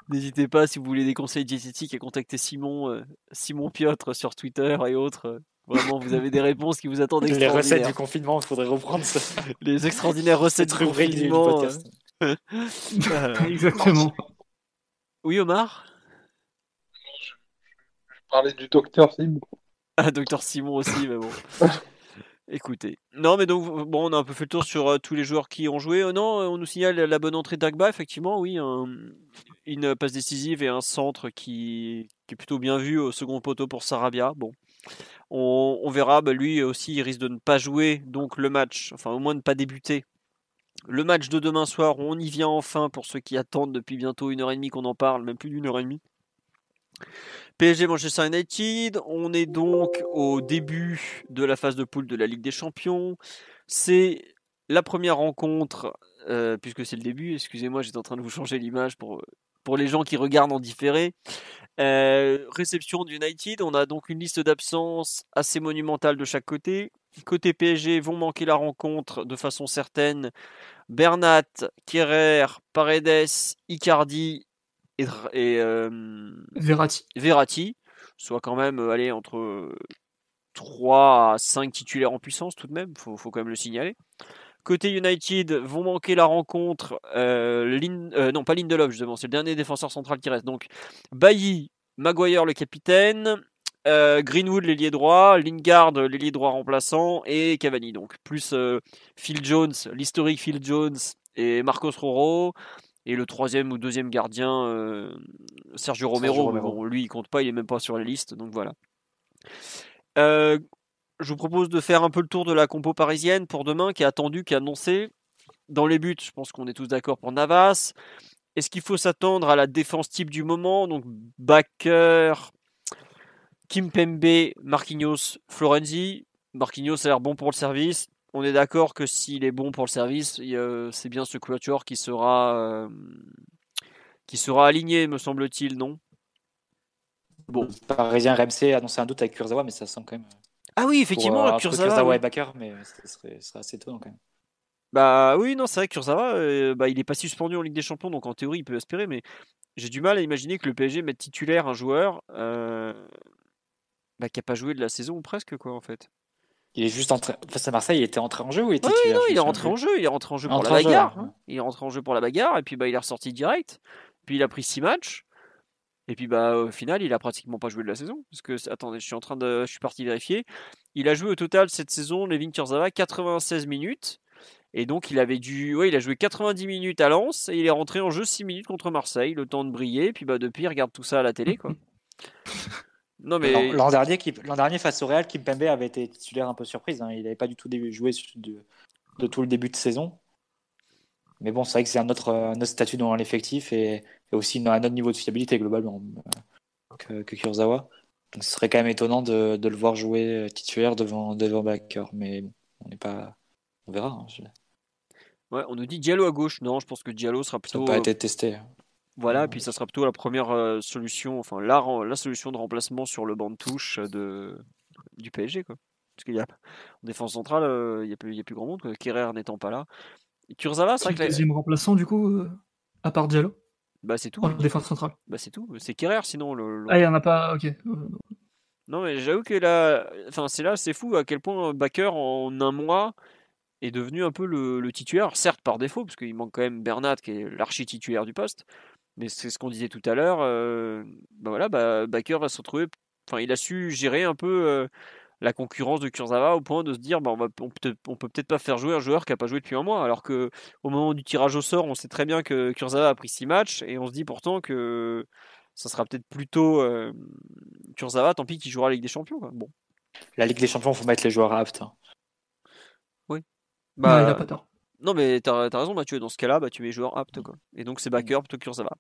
N'hésitez pas, si vous voulez des conseils diététiques, à contacter Simon, euh, Simon Piotre sur Twitter et autres. Vraiment, vous avez des réponses qui vous attendent Les recettes du confinement, il faudrait reprendre ça. Les extraordinaires recettes du confinement. Euh. Exactement. Oui, Omar? Je parlais du docteur Simon. Ah, docteur Simon aussi, mais bon. Écoutez. Non, mais donc, bon, on a un peu fait le tour sur euh, tous les joueurs qui ont joué. Euh, non, on nous signale la bonne entrée d'Agba, effectivement, oui. une passe décisive et un centre qui, est plutôt bien vu au second poteau pour Sarabia. Bon, on, verra. Bah, lui aussi, il risque de ne pas jouer donc le match, enfin, au moins ne pas débuter. Le match de demain soir, on y vient enfin pour ceux qui attendent depuis bientôt une heure et demie qu'on en parle, même plus d'une heure et demie. PSG Manchester United, on est donc au début de la phase de poule de la Ligue des Champions. C'est la première rencontre, euh, puisque c'est le début, excusez-moi, j'étais en train de vous changer l'image pour, pour les gens qui regardent en différé. Euh, réception d'United, on a donc une liste d'absence assez monumentale de chaque côté. Côté PSG, vont manquer la rencontre de façon certaine. Bernat, Kerrer, Paredes, Icardi et, euh, Verratti. soit quand même euh, aller entre 3 à 5 titulaires en puissance tout de même, faut, faut quand même le signaler. Côté United, vont manquer la rencontre, euh, non pas Lindelof justement, c'est le dernier défenseur central qui reste. Donc Bailly, Maguire le capitaine, Greenwood l'ailier droit, Lingard l'ailier droit remplaçant et Cavani donc plus Phil Jones, l'historique Phil Jones et Marcos Roro. Et le troisième ou deuxième gardien, euh, Sergio Romero. lui, il compte pas, il est même pas sur la liste. Donc voilà. Euh, je vous propose de faire un peu le tour de la compo parisienne pour demain, qui est attendue, qui est annoncée. Dans les buts, je pense qu'on est tous d'accord pour Navas. Est-ce qu'il faut s'attendre à la défense type du moment? Donc Bakker, Kimpembe, Marquinhos, Florenzi. Marquinhos a l'air bon pour le service on est d'accord que s'il est bon pour le service, c'est bien ce quatuor qui sera, euh, qui sera aligné, me semble-t-il, non? Bon. Le Parisien RMC a annoncé un doute avec Kurzawa, mais ça semble quand même. Ah oui, effectivement, pour, euh, Kurzawa, et Bakker, mais ce serait, assez étonnant quand même. Bah oui, non, c'est vrai que Kurzawa, euh, bah, il est pas suspendu en Ligue des Champions, donc en théorie, il peut espérer, mais j'ai du mal à imaginer que le PSG mette titulaire un joueur bah, qui n'a pas joué de la saison ou presque, quoi, en fait. Il est juste entré face à Marseille, il était entré en jeu ou il était oui, non, il est rentré en jeu, il est rentré en jeu pour la bagarre. Hein. Il est rentré en jeu pour la bagarre et puis bah il est ressorti direct. Puis il a pris 6 matchs. Et puis bah au final, il a pratiquement pas joué de la saison parce que attendez, je suis en train de je suis parti vérifier. Il a joué au total cette saison Levin Kurzawa 96 minutes. Et donc il avait dû ouais, il a joué 90 minutes à Lens et il est rentré en jeu 6 minutes contre Marseille, le temps de briller et puis bah depuis il regarde tout ça à la télé quoi. Non, mais... L'an dernier, dernier, face au Real, Kimpembe avait été titulaire un peu surprise. Hein. Il n'avait pas du tout joué de, de, tout le début de saison. Mais bon, c'est vrai que c'est un autre, statut dans l'effectif et, aussi un autre niveau de fiabilité globalement euh, que, que Kurzawa. Donc ce serait quand même étonnant de, de le voir jouer titulaire devant, devant Backer. Mais on n'est pas. On verra. Hein, ouais, on nous dit Diallo à gauche. Non, je pense que Diallo sera plutôt. Ça n'a pas été testé. Voilà, et puis ça sera plutôt la première solution, enfin la, la solution de remplacement sur le banc de touche de, du PSG. Quoi. Parce qu'il y a en défense centrale, il n'y a, plus, a plus grand monde, Kerrer n'étant pas là. Et Kurzawa, c'est vrai que. Le deuxième remplaçant, du coup, à part Diallo? Bah, c'est tout. En défense centrale. Bah, c'est tout. C'est Kerrer, sinon. Le, Ah, il n'y en a pas. Ok. Non, mais j'avoue que là. Enfin, c'est là, c'est fou à quel point Baker, en un mois, est devenu un peu le, titulaire, certes par défaut, parce qu'il manque quand même Bernat qui est l'archi-titulaire du poste, mais c'est ce qu'on disait tout à l'heure. Euh, bah voilà, bah, Baker va se retrouver. Enfin, il a su gérer un peu euh, la concurrence de Kurzawa au point de se dire bah, on, va, on, peut, peut peut-être pas faire jouer un joueur qui n'a pas joué depuis un mois, alors que au moment du tirage au sort, on sait très bien que Kurzawa a pris 6 matchs et on se dit pourtant que ça sera peut-être plutôt euh, Kurzawa, tant pis, qui jouera la Ligue des Champions. Bon. La Ligue des Champions, il faut mettre les joueurs aptes. Hein. Bah, il a pas tort. Non, mais t'as as raison, Mathieu. Dans ce cas-là, bah, tu mets joueur apte. Quoi. Et donc, c'est backer plutôt que va.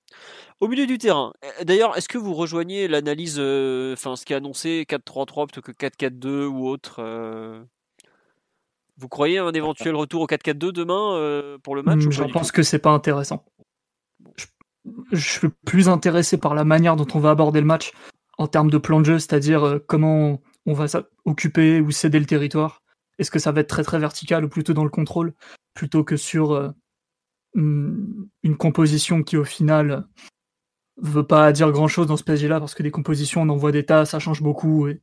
Au milieu du terrain, eh, d'ailleurs, est-ce que vous rejoignez l'analyse, euh, enfin, ce qui est annoncé 4-3-3 plutôt que 4-4-2 ou autre euh? Vous croyez un éventuel retour au 4-4-2 demain euh, pour le match Je pense que c'est pas intéressant. Je, je, suis plus intéressé par la manière dont on va aborder le match en termes de plan de jeu, c'est-à-dire comment on va occuper ou céder le territoire est-ce que ça va être très très vertical ou plutôt dans le contrôle? Plutôt que sur euh, une composition qui au final veut pas dire grand chose dans ce PSG là parce que des compositions on en voit des tas, ça change beaucoup et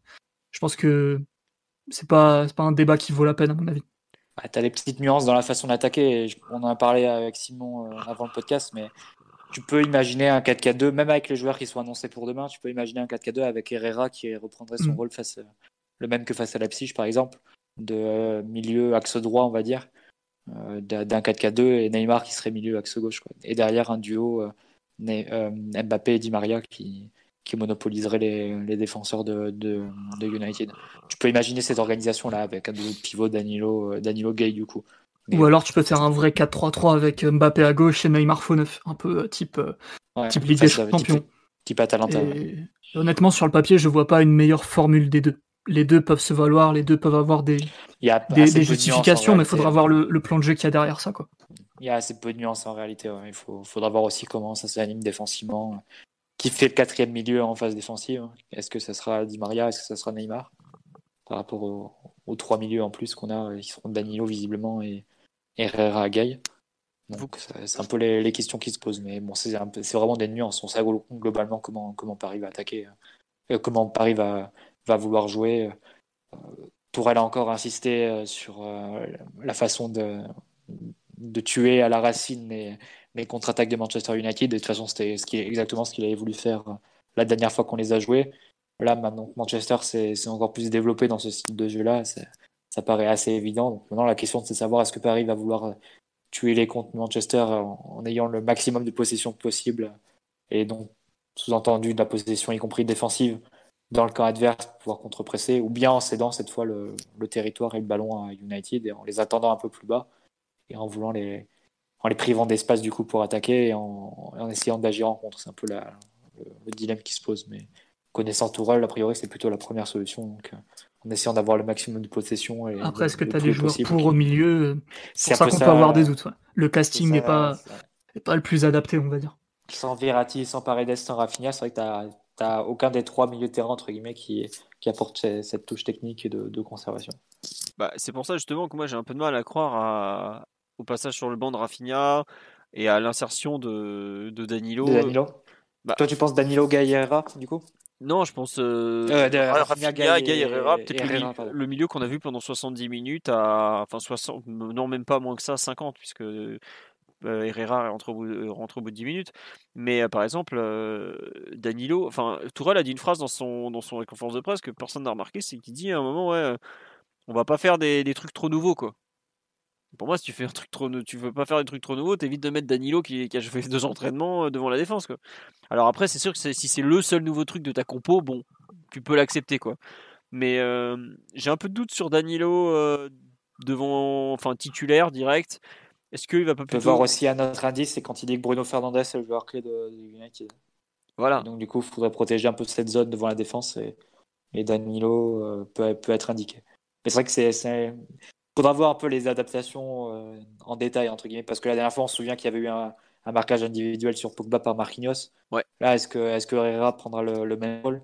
je pense que c'est pas pas un débat qui vaut la peine à mon avis. Ah, tu as les petites nuances dans la façon d'attaquer. On en a parlé avec Simon euh, avant le podcast, mais tu peux imaginer un 4-4-2, même avec les joueurs qui sont annoncés pour demain, tu peux imaginer un 4-4-2 avec Herrera qui reprendrait son mm. rôle face, le même que face à Leipzig par exemple de milieu axe droit, on va dire, euh, d'un 4-4-2 et Neymar qui serait milieu axe gauche. Quoi. Et derrière un duo euh, euh, Mbappé et Di Maria qui, qui monopoliserait les, les défenseurs de, de, de, United. Tu peux imaginer cette organisation-là avec un pivot Danilo, Danilo Gay du coup. Ou alors tu peux faire un vrai 4-3-3 avec Mbappé à gauche et Neymar faux neuf, un peu type, type Ligue des Champions. Type, Atalanta. Honnêtement, sur le papier, je vois pas une meilleure formule des deux les deux peuvent se valoir, les deux peuvent avoir des, des, justifications, mais il faudra voir le, plan de jeu qu'il y a derrière ça. Quoi. Il y a assez peu de nuances en réalité. Il faut, faudra voir aussi comment ça s'anime défensivement. Qui fait le quatrième milieu en phase défensive Est-ce que ça sera Di Maria Est-ce que ça sera Neymar? Par rapport aux, trois milieux en plus qu'on a, ils seront Danilo visiblement et Herrera Gay. c'est un peu les, questions qui se posent. Mais bon, c'est vraiment des nuances. On sait globalement comment, comment Paris va attaquer, euh, comment Paris va, va vouloir jouer. Euh, Tourelle a encore insisté euh, sur euh, la façon de, de tuer à la racine les, les contre-attaques de Manchester United. de toute façon, c'était ce qui est exactement ce qu'il avait voulu faire la dernière fois qu'on les a joués. Là, maintenant Manchester s'est encore plus développé dans ce style de jeu-là, ça paraît assez évident. Maintenant, la question, c'est de savoir est-ce que Paris va vouloir tuer les contre Manchester en, ayant le maximum de possession possible et donc, sous-entendu, de la possession, y compris défensive, dans le camp adverse pour pouvoir contre-presser, ou bien en cédant cette fois le, territoire et le ballon à United et en les attendant un peu plus bas et en voulant les, en les privant d'espace du coup pour attaquer et en, en essayant d'agir en contre. C'est un peu la, le, dilemme qui se pose. Mais connaissant Tourelle, a priori, c'est plutôt la première solution. Donc, euh, en essayant d'avoir le maximum de possession. Et Après, est-ce que tu as des joueurs pour au milieu C'est ça qu'on peut avoir des doutes. Le casting n'est pas, pas le plus adapté, on va dire. Sans Verratti, sans Paredes, sans Rafinha, c'est vrai que tu as t'as aucun des trois milieux de terrain entre guillemets qui, qui apporte cette touche technique de, de conservation. Bah, c'est pour ça justement que moi j'ai un peu de mal à croire au passage sur le banc de Rafinha et à l'insertion de, de Danilo. Danilo. Bah, Toi tu penses Danilo Gaillera du coup? Non, je pense euh, euh Rafinha, peut-être le, milieu qu'on a vu pendant 70 minutes à enfin 60 non même pas moins que ça 50 puisque euh, Herrera rentre au, bout, euh, rentre au bout de 10 minutes. Mais euh, par exemple, Danilo, enfin, Tourelle a dit une phrase dans son, dans son conférence de presse que personne n'a remarqué, c'est qu'il dit à un moment, ouais, on va pas faire des, des, trucs trop nouveaux, quoi. Pour moi, si tu fais un truc trop, tu veux pas faire des trucs trop nouveaux, t'évites de mettre Danilo qui, qui, a fait deux entraînements devant la défense, quoi. Alors après, c'est sûr que si c'est le seul nouveau truc de ta compo, bon, tu peux l'accepter, quoi. Mais j'ai un peu de doute sur Danilo devant, enfin, titulaire direct. Est-ce qu'il va pas plutôt... voir aussi un autre indice, c'est quand il dit que Bruno Fernandez est le joueur clé de, United. Voilà. donc du coup, il faudrait protéger un peu cette zone devant la défense et, et Danilo euh, peut, peut, être indiqué. Mais c'est vrai que c'est, faudra voir un peu les adaptations euh, en détail entre guillemets, parce que la dernière fois, on se souvient qu'il y avait eu un, marquage individuel sur Pogba par Marquinhos. Ouais. Là, est-ce que est-ce que Herrera prendra le, même rôle?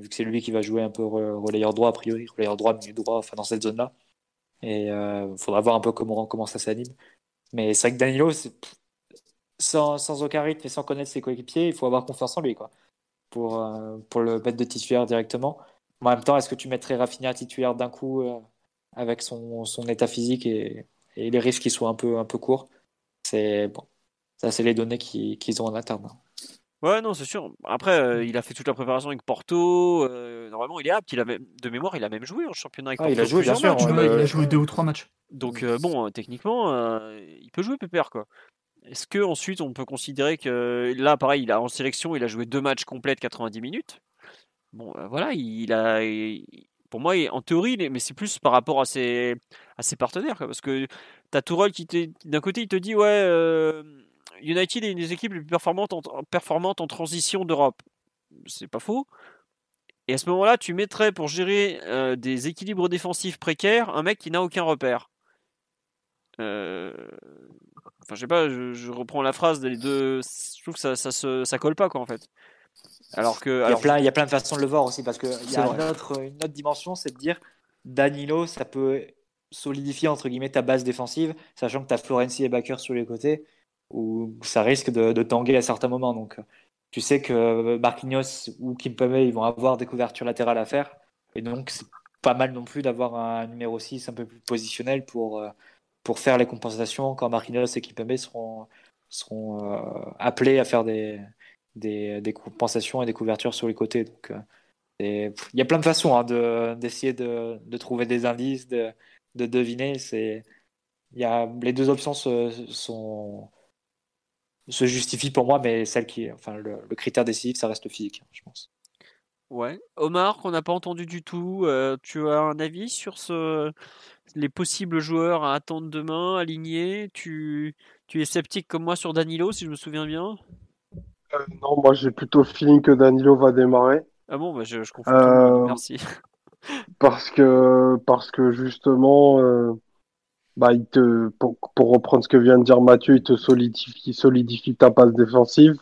Vu que c'est lui qui va jouer un peu relayeur droit, a priori, relayeur droit, milieu droit, enfin dans cette zone-là. Et il faudra voir un peu comment, ça s'anime. Mais c'est vrai que Danilo, sans, aucun rythme et sans connaître ses coéquipiers, il faut avoir confiance en lui quoi, pour, pour le mettre de titulaire directement. en même temps, est-ce que tu mettrais Rafinha titulaire d'un coup avec son, état physique et, les risques qui soient un peu, un courts? C'est bon, ça c'est les données qu'ils ont en interne. Ouais, non, c'est sûr. Après, euh, il a fait toute la préparation avec Porto. Euh, normalement, il est apte. Il a de mémoire, il a même joué en championnat avec ah, Il a joué, bien sûr. il a joué deux ou trois matchs. Donc, euh, bon, techniquement, il peut jouer Pépère, quoi. Est-ce que ensuite on peut considérer que là, pareil, il a en sélection, il a joué deux matchs complets de 90 minutes? Bon, voilà, il a, pour moi, en théorie, mais c'est plus par rapport à ses, à ses partenaires. Parce que tu as Tourelle qui, d'un côté, il te dit Ouais, euh, United est une des équipes les plus performantes en, performantes en transition d'Europe. C'est pas faux. Et à ce moment-là, tu mettrais pour gérer euh, des équilibres défensifs précaires un mec qui n'a aucun repère. Euh, enfin, je sais pas, je, reprends la phrase des deux. Je trouve que ça, ça, se, ça colle pas, quoi, en fait. Alors que, il, y a plein, il y a plein de façons de le voir aussi, parce qu'il y a une autre, une autre dimension, c'est de dire Danilo, ça peut solidifier entre guillemets ta base défensive, sachant que tu as Florenzi et Baker sur les côtés, où ça risque de, de tanguer à certains moments. Donc, tu sais que Marquinhos ou Kimpembe, ils vont avoir des couvertures latérales à faire, et donc c'est pas mal non plus d'avoir un numéro 6 un peu plus positionnel pour, euh, pour faire les compensations quand Marquinhos et Kimpembe seront, seront euh, appelés à faire des, des, compensations et des couvertures sur les côtés. Donc, euh, il y a plein de façons hein, d'essayer de, de, trouver des indices, de, de deviner. C'est, y a, les deux options sont, se justifient pour moi, mais celle qui, enfin, le, critère décisif, ça reste le physique, je pense. Ouais. Omar, qu'on n'a pas entendu du tout, euh, tu as un avis sur ce, les possibles joueurs à attendre demain, alignés? Tu, tu es sceptique comme moi sur Danilo, si je me souviens bien? Euh, non, moi j'ai plutôt le feeling que Danilo va démarrer. Ah bon, bah, je, je confonds. Euh, merci. Parce que, parce que justement, euh, bah, il te, pour, pour, reprendre ce que vient de dire Mathieu, il te solidifie, solidifie ta passe défensive.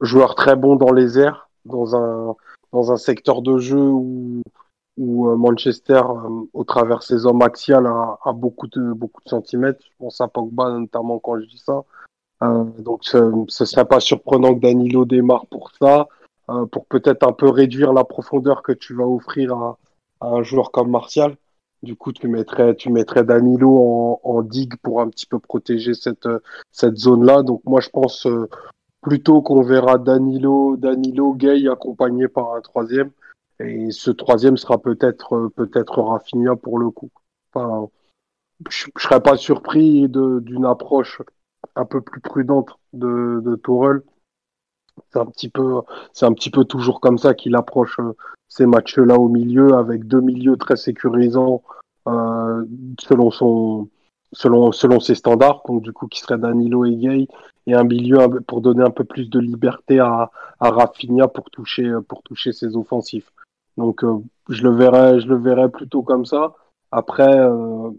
joueur très bon dans les airs, dans un, dans un secteur de jeu où, où Manchester, au travers ses hommes axiales, a, a, beaucoup, de, beaucoup de centimètres. Je pense à Pogba notamment quand je dis ça. Euh, donc ce ne serait pas surprenant que Danilo démarre pour ça, euh, pour peut-être un peu réduire la profondeur que tu vas offrir à, un joueur comme Martial. Du coup, tu mettrais, Danilo en, digue pour un petit peu protéger cette, zone-là. Donc moi, je pense euh, plutôt qu'on verra Danilo, Danilo, Gay accompagné par un troisième. Et ce troisième sera peut-être peut-être Rafinha pour le coup. Enfin, je, je serais pas surpris d'une approche un peu plus prudente de, de. C'est un petit peu, c'est un petit peu toujours comme ça qu'il approche euh, ces matchs-là au milieu, avec deux milieux très sécurisants euh, selon son, selon, selon ses standards, donc du coup qui serait Danilo et Gay, et un milieu pour donner un peu plus de liberté à, à Rafinha pour toucher, pour toucher ses offensifs. Donc euh, je le verrais, je le verrais plutôt comme ça. Après, euh,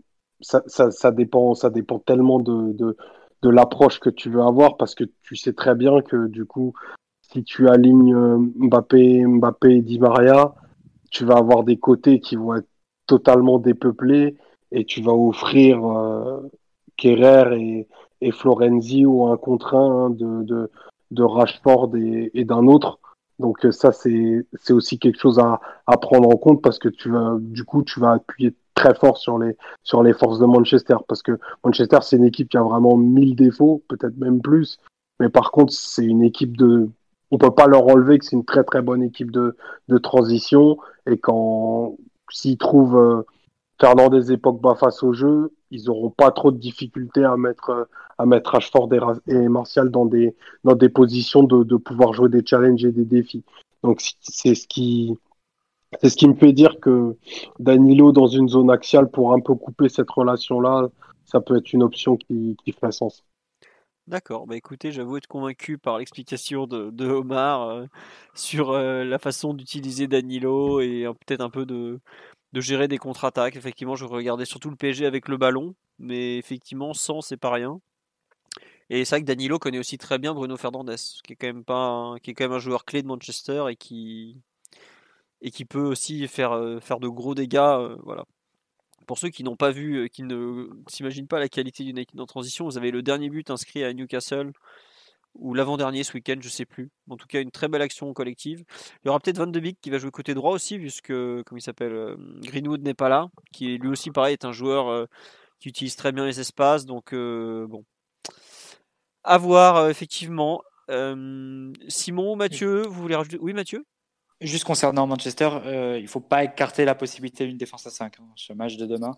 ça, ça, ça, dépend, ça dépend tellement de, de, de l'approche que tu veux avoir parce que tu sais très bien que du coup, si tu alignes euh, Mbappé, Mbappé et Di Maria, tu vas avoir des côtés qui vont être totalement dépeuplés et tu vas offrir euh, et, et, Florenzi ou un contre un hein, de, de, de Rashford et, et d'un autre. Donc euh, ça, c'est aussi quelque chose à, à prendre en compte parce que tu vas, du coup, tu vas appuyer très fort sur les, sur les forces de Manchester parce que Manchester, c'est une équipe qui a vraiment mille défauts, peut-être même plus. Mais par contre, c'est une équipe de. On peut pas leur enlever que c'est une très très bonne équipe de, de transition et quand s'ils trouvent euh, Fernandez et Pogba face au jeu, ils auront pas trop de difficultés à mettre à mettre Ashford et, Martial dans des dans des positions de, de pouvoir jouer des challenges et des défis. Donc c'est ce qui c'est ce qui me fait dire que Danilo dans une zone axiale pour un peu couper cette relation-là, ça peut être une option qui, qui ferait sens. D'accord, bah écoutez, j'avoue être convaincu par l'explication de, Omar euh, sur euh, la façon d'utiliser Danilo et euh, peut-être un peu de, gérer des contre-attaques. Effectivement, je regardais surtout le PSG avec le ballon, mais effectivement, sans, c'est pas rien. Et c'est vrai que Danilo connaît aussi très bien Bruno Fernandez, qui est qui est quand même un joueur clé de Manchester et qui et qui peut aussi faire, faire de gros dégâts. voilà. Pour ceux qui n'ont pas vu, qui ne s'imaginent pas la qualité d'une équipe en transition, vous avez le dernier but inscrit à Newcastle ou l'avant-dernier ce week-end, je sais plus. En tout cas, une très belle action collective. Il y aura peut-être Van de Beek qui va jouer côté droit aussi, puisque, comme il s'appelle, Greenwood n'est pas là, qui lui aussi, pareil, est un joueur qui utilise très bien les espaces. Donc, bon. À voir, effectivement. Simon, Mathieu, vous voulez rajouter? Oui, Mathieu? Juste concernant Manchester, il ne faut pas écarter la possibilité d'une défense à 5 hein, ce match de demain.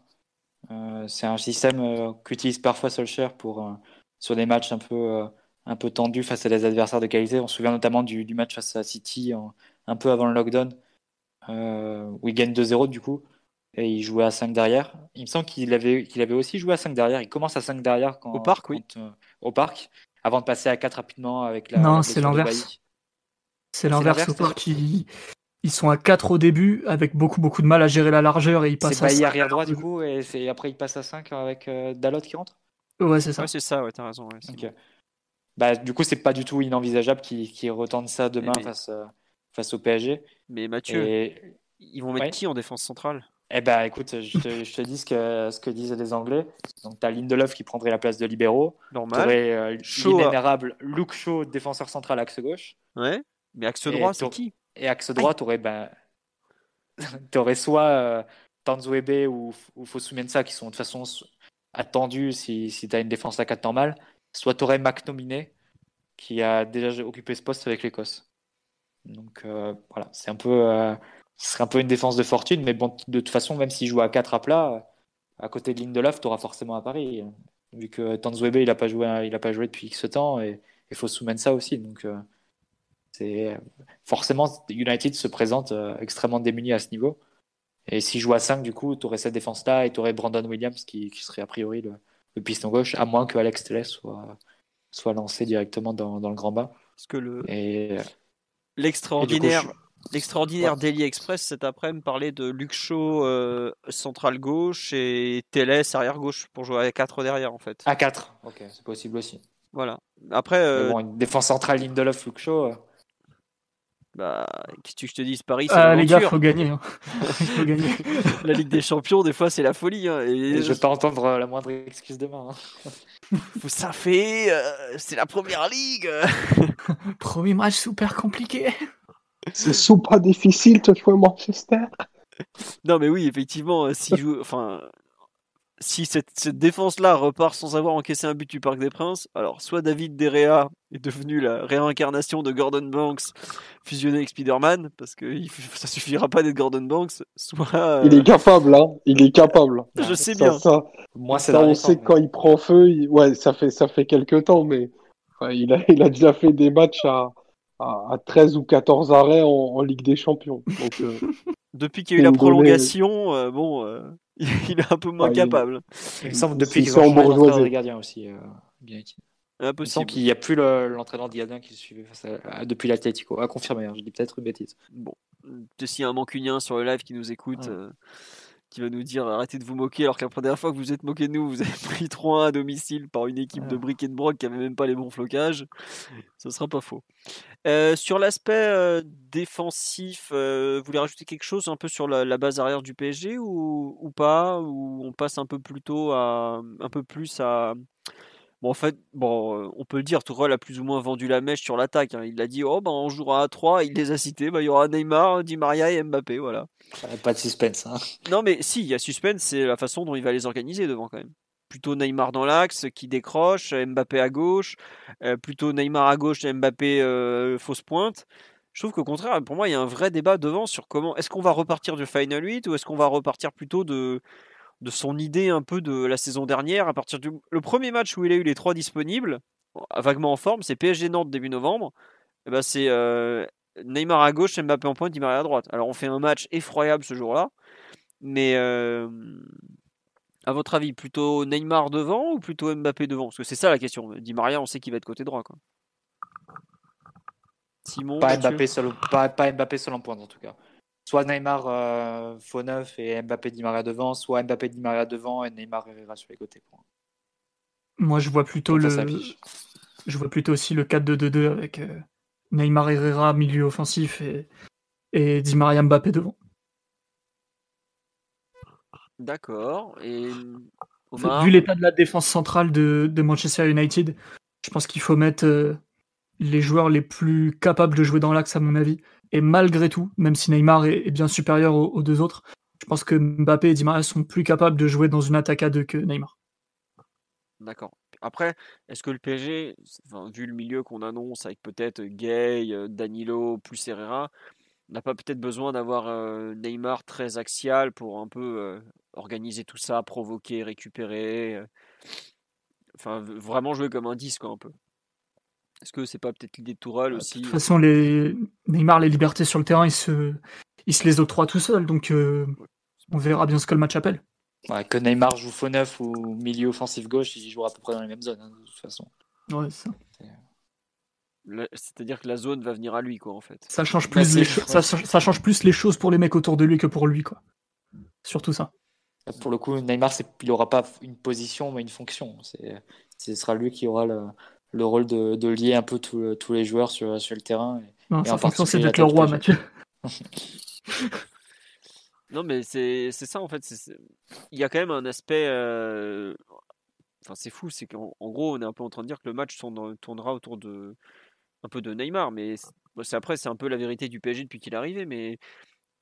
c'est un système qu'utilise parfois Solskjaer pour, sur des matchs un peu un peu tendu face à des adversaires de qualité. On se souvient notamment du, match face à City un peu avant le lockdown, euh, où il gagne 2-0 du coup, et il jouait à 5 derrière. Il me semble qu'il avait, qu'il avait aussi joué à 5 derrière. Il commence à 5 derrière quand, au parc, oui. Euh, au parc, avant de passer à 4 rapidement avec la. Non, c'est l'inverse. C'est l'inverse au parc. Ils, ils, sont à 4 au début avec beaucoup beaucoup de mal à gérer la largeur et ils passent à. C'est arrière droit du coup et après ils passent à 5 avec euh, Dalot qui rentre? Ouais, c'est ça. Ouais, c'est ça, ouais, t'as raison. Bah, du coup, c'est pas du tout inenvisageable qu'ils qu retendent ça demain face, euh, face au PSG. Mais Mathieu, ils vont mettre qui en défense centrale? Eh ben, écoute, je te, je te, dis ce que, ce que disent les Anglais. Donc, tu as Lindelof qui prendrait la place de libéraux. Normal. Tu aurais l'inénérable Luke Shaw, défenseur central, axe gauche. Ouais. Mais axe droit, c'est qui? Et axe droit, tu aurais, ben, aurais soit euh, Tanzwebe ou, ou Fosumensa qui sont de toute façon attendus si, si tu as une défense à 4 normale. Soit tu aurais McNominay qui a déjà occupé ce poste avec l'Écosse. Donc euh, voilà, c'est un peu, euh, ce serait un peu une défense de fortune, mais bon, de toute façon, même s'il joue à 4 à plat, à côté de Lindelof, tu auras forcément à Paris, vu que Tanzwebe il n'a pas joué, il a pas joué depuis X temps et il faut soumettre ça aussi. Donc euh, c'est forcément United se présente extrêmement démuni à ce niveau. Et s'il joue à 5, du coup, tu aurais cette défense-là et tu aurais Brandon Williams qui, qui serait a priori le, le piston gauche, à moins que Alex Telles soit, soit lancé directement dans, dans le grand bas. Parce que le et, l'extraordinaire l'extraordinaire Daily Express cet après-midi parlait de Luke Shaw euh, central gauche et Telles arrière gauche pour jouer à 4 derrière en fait. À 4, ok, c'est possible aussi. Voilà. Après, euh... bon, une défense centrale Lindelof Luke Shaw. Bah, qu'est-ce que je te dis, Paris, c'est ah, les gars, faut gagner. Hein. faut gagner. la Ligue des Champions, des fois, c'est la folie. Hein, et... je vais pas entendre euh, la moindre excuse demain. Hein. Ça fait, euh, c'est la première ligue. Premier match super compliqué. C'est super difficile de jouer Manchester. Non, mais oui, effectivement, euh, si joue, enfin, si cette, défense-là repart sans avoir encaissé un but du Parc des Princes, alors soit David Derrea est devenu la réincarnation de Gordon Banks fusionné avec Spider-Man, parce que ça suffira pas d'être Gordon Banks, soit... Il est capable, hein il est capable. Je sais bien. Ça, Moi, ça, on sait quand il prend feu, ouais, ça fait, ça fait quelques temps, mais il, a, il a déjà fait des matchs à, à, 13 ou 14 arrêts en, Ligue des Champions. Euh, Depuis qu'il y a eu la prolongation, euh, bon... Euh, il est un peu moins capable. Il me semble depuis qu'ils ont changé des gardiens aussi. Euh, bien Impossible. qu'il n'y a plus l'entraîneur le, gardien qui le suivait face à, depuis l'Atletico. À confirmer, hein, je dis peut-être une bêtise. Bon, s'il y a un mancunien sur le live qui nous écoute, euh, qui va nous dire arrêtez de vous moquer, alors que la première fois que vous êtes moqué de nous, vous avez pris 3-1 à domicile par une équipe de brick and broc qui avait même pas les bons flocages, ce sera pas faux. Euh, sur l'aspect euh, défensif, euh, vous voulez rajouter quelque chose un peu sur la, base arrière du PSG ou, pas? Ou on passe un peu plutôt à un peu plus à Bon, en fait, bon, on peut le dire, Tourelle a plus ou moins vendu la mèche sur l'attaque. Hein. Il a dit, oh, ben, on jouera à 3, il les a cités, bah, il y aura Neymar, Di Maria et Mbappé, voilà. Pas de suspense. Hein. Non, mais si, il y a suspense, c'est la façon dont il va les organiser devant quand même plutôt Neymar dans l'axe qui décroche, Mbappé à gauche, euh, plutôt Neymar à gauche et Mbappé euh, fausse pointe. Je trouve qu'au contraire, pour moi, il y a un vrai débat devant sur comment est-ce qu'on va repartir du Final 8 ou est-ce qu'on va repartir plutôt de, de son idée un peu de la saison dernière à partir du le premier match où il a eu les trois disponibles, vaguement en forme, c'est PSG Nantes début novembre. Et eh ben c'est euh, Neymar à gauche, Mbappé en pointe, Di Maria à droite. Alors on fait un match effroyable ce jour-là, mais à votre avis, plutôt Neymar devant ou plutôt Mbappé devant? Parce que c'est ça la question. Di Maria, on sait qu'il va être côté droit. Quoi. Simon pas Mbappé, seul, pas, Mbappé seul en pointe en tout cas. Soit Neymar euh, faux neuf et Mbappé Di Maria devant, soit Mbappé Di Maria devant et Neymar Herrera sur les côtés. Moi je vois plutôt le. Je vois plutôt aussi le 4-2-2-2 avec euh, Neymar Herrera milieu offensif et et Di Maria Mbappé devant. D'accord. Et Vu l'état de la défense centrale de, Manchester United, je pense qu'il faut mettre euh, les joueurs les plus capables de jouer dans l'axe, à mon avis. Et malgré tout, même si Neymar est, bien supérieur aux, deux autres, je pense que Mbappé et Di Maria sont plus capables de jouer dans une attaque à deux que Neymar. D'accord. Après, est-ce que le PSG, vu le milieu qu'on annonce avec peut-être Gay, euh, Danilo, plus Herrera, n'a pas peut-être besoin d'avoir euh, Neymar très axial pour un peu euh, organiser tout ça, provoquer, récupérer, enfin vraiment jouer comme un 10 quoi un peu? Est-ce que c'est pas peut-être l'idée de Tourelle aussi De toute façon, les... Neymar, les libertés sur le terrain, il se, il se les octroie tout seul, donc on verra bien ce que le match appelle que Neymar joue faux neuf ou milieu offensif gauche, il jouera à peu près dans les mêmes zones, hein, de toute façon. Ouais, ça. C'est-à-dire que la zone va venir à lui, quoi, en fait. Ça change plus, les, ça, ça, change plus les choses pour les mecs autour de lui que pour lui, quoi. Surtout ça. Pour le coup, Neymar, il n'aura pas une position, mais une fonction. Ce sera lui qui aura le, le rôle de, de, lier un peu tous les joueurs sur, sur le terrain. non, sa fonction, c'est d'être le roi, Mathieu. Non, mais c'est ça en fait. Il y a quand même un aspect. Euh, enfin, c'est fou, c'est qu'en gros, on est un peu en train de dire que le match tournera autour de un peu de Neymar, mais c'est après c'est un peu la vérité du PSG depuis qu'il est arrivé. Mais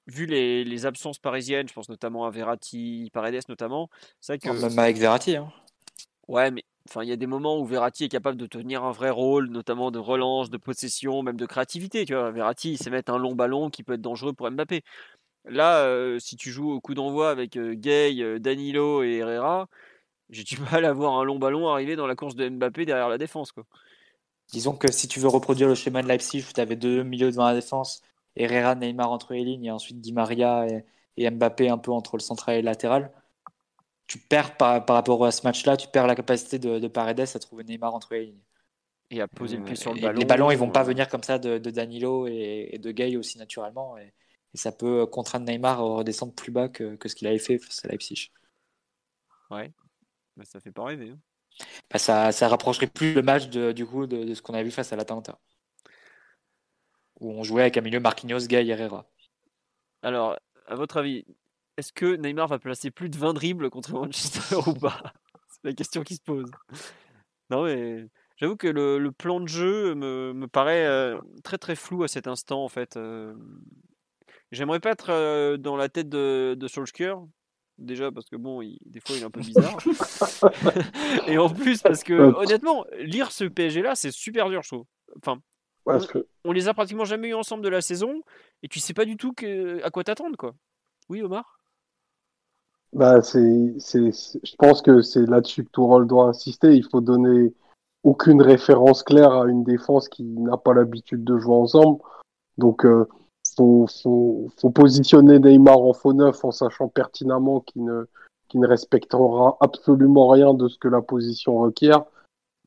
vu les, les, absences parisiennes, je pense notamment à Verratti, Paredes notamment, c'est que même avec Verratti. Hein. Ouais, mais enfin il y a des moments où Verratti est capable de tenir un vrai rôle, notamment de relance, de possession, même de créativité. Tu Verratti, il sait mettre un long ballon qui peut être dangereux pour Mbappé. Là, euh, si tu joues au coup d'envoi avec euh, Gay, euh, Danilo et Herrera, j'ai du mal à voir un long ballon arriver dans la course de Mbappé derrière la défense. Disons que si tu veux reproduire le schéma de Leipzig tu avais deux milieux devant la défense, Herrera, Neymar entre les lignes et ensuite Di Maria et, Mbappé un peu entre le central et le latéral, tu perds par, rapport à ce match-là, tu perds la capacité de, Paredes à trouver Neymar entre les lignes. Et à poser le pied sur le ballon. Les ballons, ils vont pas venir comme ça de, Danilo et, et, de Gay aussi naturellement. Et, et ça peut contraindre Neymar à redescendre plus bas que, ce qu'il avait fait face à Leipzig. Ouais, bah, ça fait pas rêver. Hein. Bah, ça, ça rapprocherait plus le match de, du coup de, ce qu'on a vu face à l'Atalanta. Où on jouait avec un milieu Marquinhos, Gay, Herrera. Alors, à votre avis, est-ce que Neymar va placer plus de 20 dribbles contre Manchester ou pas? C'est la question qui se pose. Non mais j'avoue que le, plan de jeu me, me paraît euh, très très flou à cet instant en fait. Euh, J'aimerais pas être dans la tête de, de Solskjaer, déjà parce que bon, des fois il est un peu bizarre. et en plus parce que honnêtement, lire ce PSG là, c'est super dur, je trouve. Enfin, on, les a pratiquement jamais eu ensemble de la saison et tu sais pas du tout que, à quoi t'attendre quoi. Oui, Omar? Bah c'est, c'est, je pense que c'est là-dessus que Tourol doit insister. Il faut donner aucune référence claire à une défense qui n'a pas l'habitude de jouer ensemble. Donc euh, faut, faut, positionner Neymar en faux neuf en sachant pertinemment qu'il ne, ne respectera absolument rien de ce que la position requiert.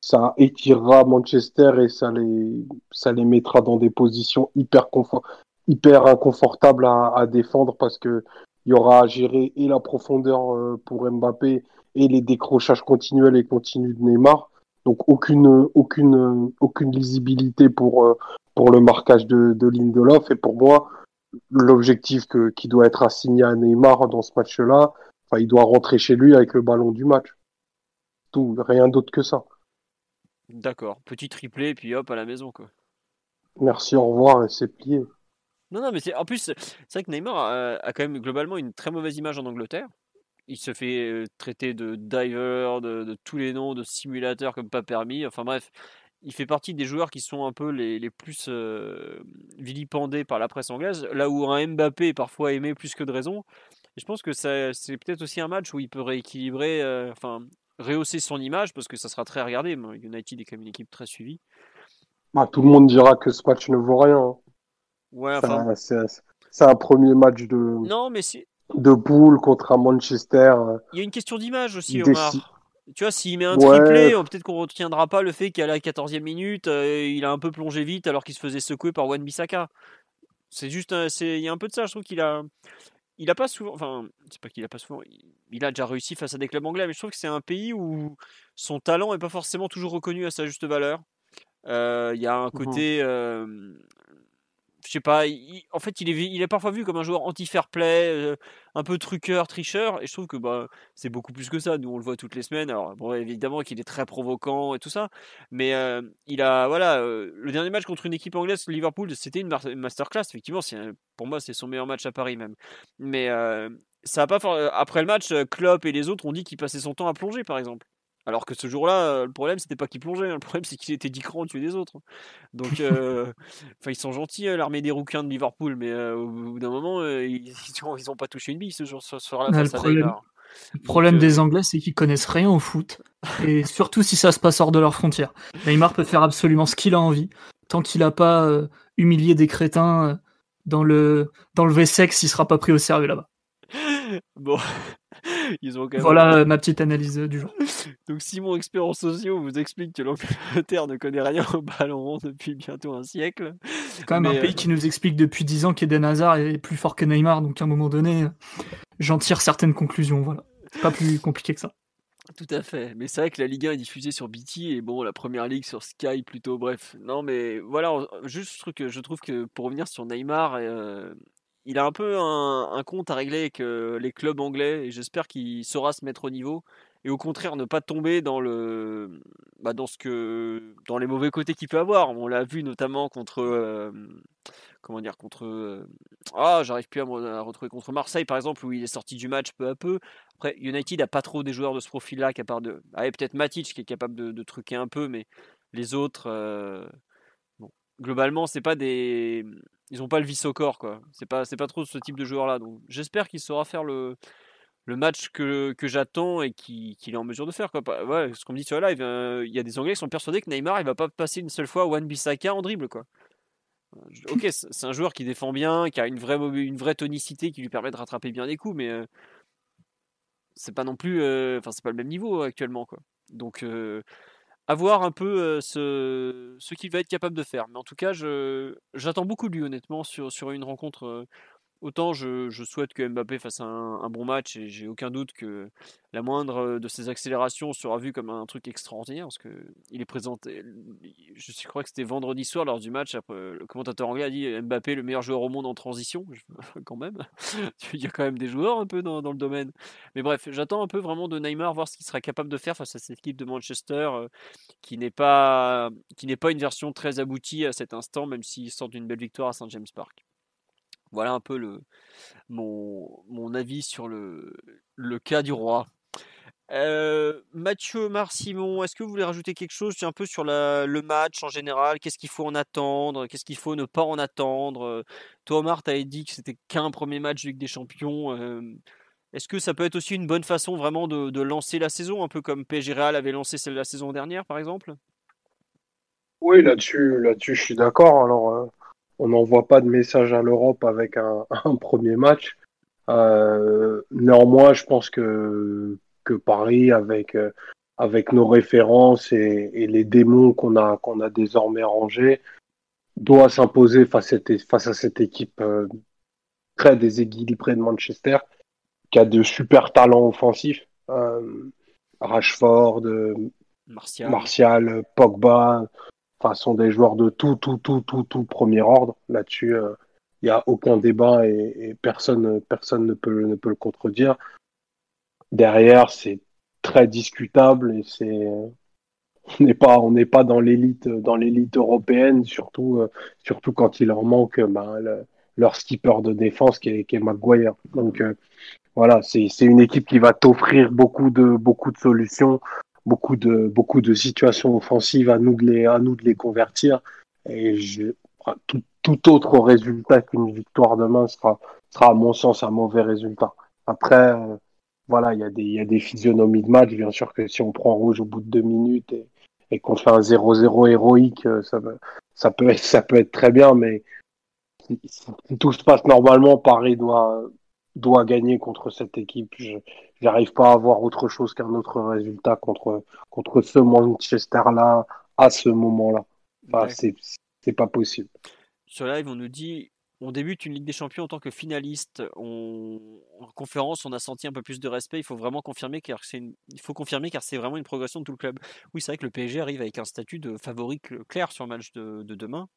Ça étirera Manchester et ça les, ça les mettra dans des positions hyper, confort, hyper inconfortables à, défendre parce que il y aura à gérer et la profondeur euh, pour Mbappé et les décrochages continuels et continus de Neymar. Donc aucune, aucune, aucune lisibilité pour, euh, pour le marquage de, de Lindelof. Et pour moi, l'objectif qui doit être assigné à Neymar dans ce match-là, enfin, il doit rentrer chez lui avec le ballon du match. Tout, rien d'autre que ça. D'accord, petit triplé, et puis hop, à la maison, quoi. Merci, au revoir, et c'est plié. Non, non, mais c'est en plus, c'est vrai que Neymar a, quand même globalement une très mauvaise image en Angleterre. Il se fait traiter de diver, de, tous les noms, de simulateur comme pas permis. Enfin bref, il fait partie des joueurs qui sont un peu les, les plus vilipendés par la presse anglaise, là où un Mbappé est parfois aimé plus que de raison. Et je pense que c'est peut-être aussi un match où il peut rééquilibrer, enfin, rehausser son image, parce que ça sera très regardé. United est quand même une équipe très suivie. Bah, tout le monde dira que ce match ne vaut rien. Ouais, enfin... C'est un premier match de, non, mais de poule contre un Manchester. Euh, il y a une question d'image aussi, Omar. Tu vois, s'il met un triplé, euh, peut-être qu'on retiendra pas le fait qu'à la 14e minute, euh, il a un peu plongé vite alors qu'il se faisait secouer par Wan Bissaka. C'est juste, il y a un peu de ça. Je trouve qu'il a, il a pas souvent, enfin, c'est pas qu'il a pas souvent, il a déjà réussi face à des clubs anglais, mais je trouve que c'est un pays où son talent est pas forcément toujours reconnu à sa juste valeur. Euh, il y a un mmh côté, je sais pas, en fait, il est, il est parfois vu comme un joueur anti-fair play, euh, un peu truqueur, tricheur, et je trouve que bah, c'est beaucoup plus que ça. Nous, on le voit toutes les semaines. Alors, bon, évidemment qu'il est très provoquant et tout ça, mais euh, il a, voilà, euh, le dernier match contre une équipe anglaise, Liverpool, c'était une, masterclass. Effectivement, pour moi, c'est son meilleur match à Paris même. Mais ça a pas, après le match, Klopp et les autres ont dit qu'il passait son temps à plonger, par exemple. Alors que ce jour-là, euh, le problème, c'était pas qu'il plongeait, hein. le problème, c'est qu'il était 10 crans au-dessus des autres. Donc, euh, enfin, ils sont gentils, hein, l'armée des rouquins de Liverpool, mais euh, au bout d'un moment, ils, n'ont pas touché une bille ce jour sur, la le problème, le problème des Anglais, c'est qu'ils connaissent rien au foot, et surtout si ça se passe hors de leurs frontières. Neymar peut faire absolument ce qu'il a envie, tant qu'il n'a pas humilié des crétins dans le, dans le V-Sex, il sera pas pris au sérieux là-bas. Bon, voilà euh, ma petite analyse euh, du jour. Donc Simon, expert en sociaux, vous explique que l'Angleterre ne connaît rien au ballon rond depuis bientôt un siècle. C'est quand même un pays euh, qui nous explique depuis 10 ans qu'Eden Hazard est plus fort que Neymar, donc à un moment donné, j'en tire certaines conclusions. Voilà, pas plus compliqué que ça. Tout à fait, mais c'est vrai que la Ligue 1 est diffusée sur BT et bon, la première ligue sur Sky plutôt, bref. Non, mais voilà, juste je trouve que pour revenir sur Neymar, il a un peu un, compte à régler avec euh, les clubs anglais et j'espère qu'il saura se mettre au niveau et au contraire ne pas tomber dans le bah, dans ce que dans les mauvais côtés qu'il peut avoir. On l'a vu notamment contre euh, comment dire contre euh, ah j'arrive plus à, me retrouver contre Marseille par exemple où il est sorti du match peu à peu. Après United a pas trop des joueurs de ce profil-là qu'à part de ah, peut-être Matic qui est capable de, de, truquer un peu mais les autres bon globalement c'est pas des ils ont pas le vice au corps quoi. C'est pas c'est pas trop ce type de joueur là. Donc j'espère qu'il saura faire le le match que, que j'attends et qu'il est en mesure de faire quoi. Ouais, ce qu'on me dit sur la live, euh, il y a des Anglais qui sont persuadés que Neymar il va pas passer une seule fois One Bissaka en dribble quoi. Ok, c'est un joueur qui défend bien, qui a une vraie une vraie tonicité qui lui permet de rattraper bien des coups, mais euh, c'est pas non plus, euh, enfin c'est pas le même niveau actuellement quoi. Donc à voir un peu ce, ce qu'il va être capable de faire. Mais en tout cas, j'attends beaucoup de lui, honnêtement, sur, sur une rencontre Autant je, souhaite que Mbappé fasse un, bon match et j'ai aucun doute que la moindre de ses accélérations sera vue comme un truc extraordinaire parce que il est présenté. Je crois que c'était vendredi soir lors du match. Après, le commentateur anglais a dit Mbappé le meilleur joueur au monde en transition. quand même, il y a quand même des joueurs un peu dans, le domaine. Mais bref, j'attends un peu vraiment de Neymar voir ce qu'il sera capable de faire face à cette équipe de Manchester qui n'est pas qui n'est pas une version très aboutie à cet instant, même s'il sort d'une belle victoire à Saint James Park. Voilà un peu le, mon, mon avis sur le, le cas du roi. Euh, Mathieu, Omar, Simon, est-ce que vous voulez rajouter quelque chose? Un peu sur le match en général Qu'est-ce qu'il faut en attendre? Qu'est-ce qu'il faut ne pas en attendre? Toi, Omar, tu dit que c'était qu'un premier match de Ligue des Champions. Euh, est-ce que ça peut être aussi une bonne façon vraiment de, de lancer la saison, un peu comme PSG Real avait lancé celle de la saison dernière, par exemple? Oui, là-dessus, là-dessus, je suis d'accord. Alors, euh, on n'envoie pas de message à l'Europe avec un, premier match. Euh, néanmoins, je pense que, que Paris, avec, euh, avec nos références et, les démons qu'on a, qu'on a désormais rangés, doit s'imposer face, face, à cette équipe euh, très déséquilibrée de Manchester, qui a de super talents offensifs. Rashford, Martial. Martial, Pogba, enfin, sont des joueurs de tout, tout, tout, tout, tout premier ordre. Là-dessus, il euh, n'y a aucun débat et, personne, personne ne peut, ne peut le contredire. Derrière, c'est très discutable et c'est on n'est pas on n'est pas dans l'élite dans l'élite européenne surtout euh, surtout quand il leur manque ben, leur skipper de défense qui est, qui est Maguire donc euh, voilà c'est une équipe qui va t'offrir beaucoup de beaucoup de solutions beaucoup de, beaucoup de situations offensives à nous de les, à nous de les convertir. Et je, tout, tout autre résultat qu'une victoire demain sera, sera, à mon sens, un mauvais résultat. Après, euh, voilà, il y, a des, y a des physionomies de match. Bien sûr que si on prend rouge au bout de deux minutes et, et qu'on fait un 0-0 héroïque, euh, ça, ça, peut être, ça peut être très bien, mais si, si tout se passe normalement, Paris doit, doit gagner contre cette équipe. Je n'arrive pas à avoir autre chose qu'un autre résultat contre, contre ce Manchester-là à ce moment-là. Enfin, c'est pas possible. Sur live, on nous dit on débute une Ligue des Champions en tant que finaliste. En conférence, on a senti un peu plus de respect. Il faut vraiment confirmer car c'est il faut confirmer car c'est vraiment une progression de tout le club. Oui, c'est vrai que le PSG arrive avec un statut de favori clair sur le match de, de demain.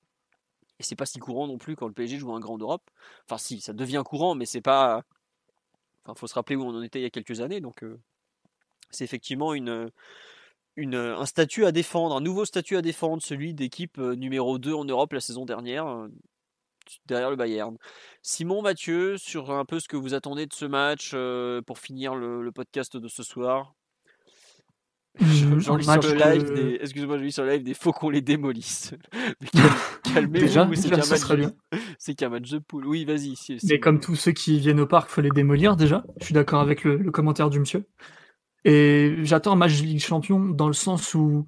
Et c'est pas si courant non plus quand le PSG joue un grand d'Europe. Enfin, si, ça devient courant, mais c'est pas. Enfin, faut se rappeler où on en était il y a quelques années. Donc, euh, c'est effectivement un statut à défendre, un nouveau statut à défendre, celui d'équipe euh, numéro 2 en Europe la saison dernière, euh, derrière le Bayern. Simon, Mathieu, sur un peu ce que vous attendez de ce match pour finir le podcast de ce soir. J'en lis sur le live des, excusez-moi, je lis sur le live des faux qu'on les démolisse. calmez-vous, c'est qu'un match, c'est qu'un match de poule. Oui, vas-y. Mais comme tous ceux qui viennent au parc, faut les démolir déjà. Je suis d'accord avec le, commentaire du monsieur. Et j'attends un match de Ligue Champion dans le sens où,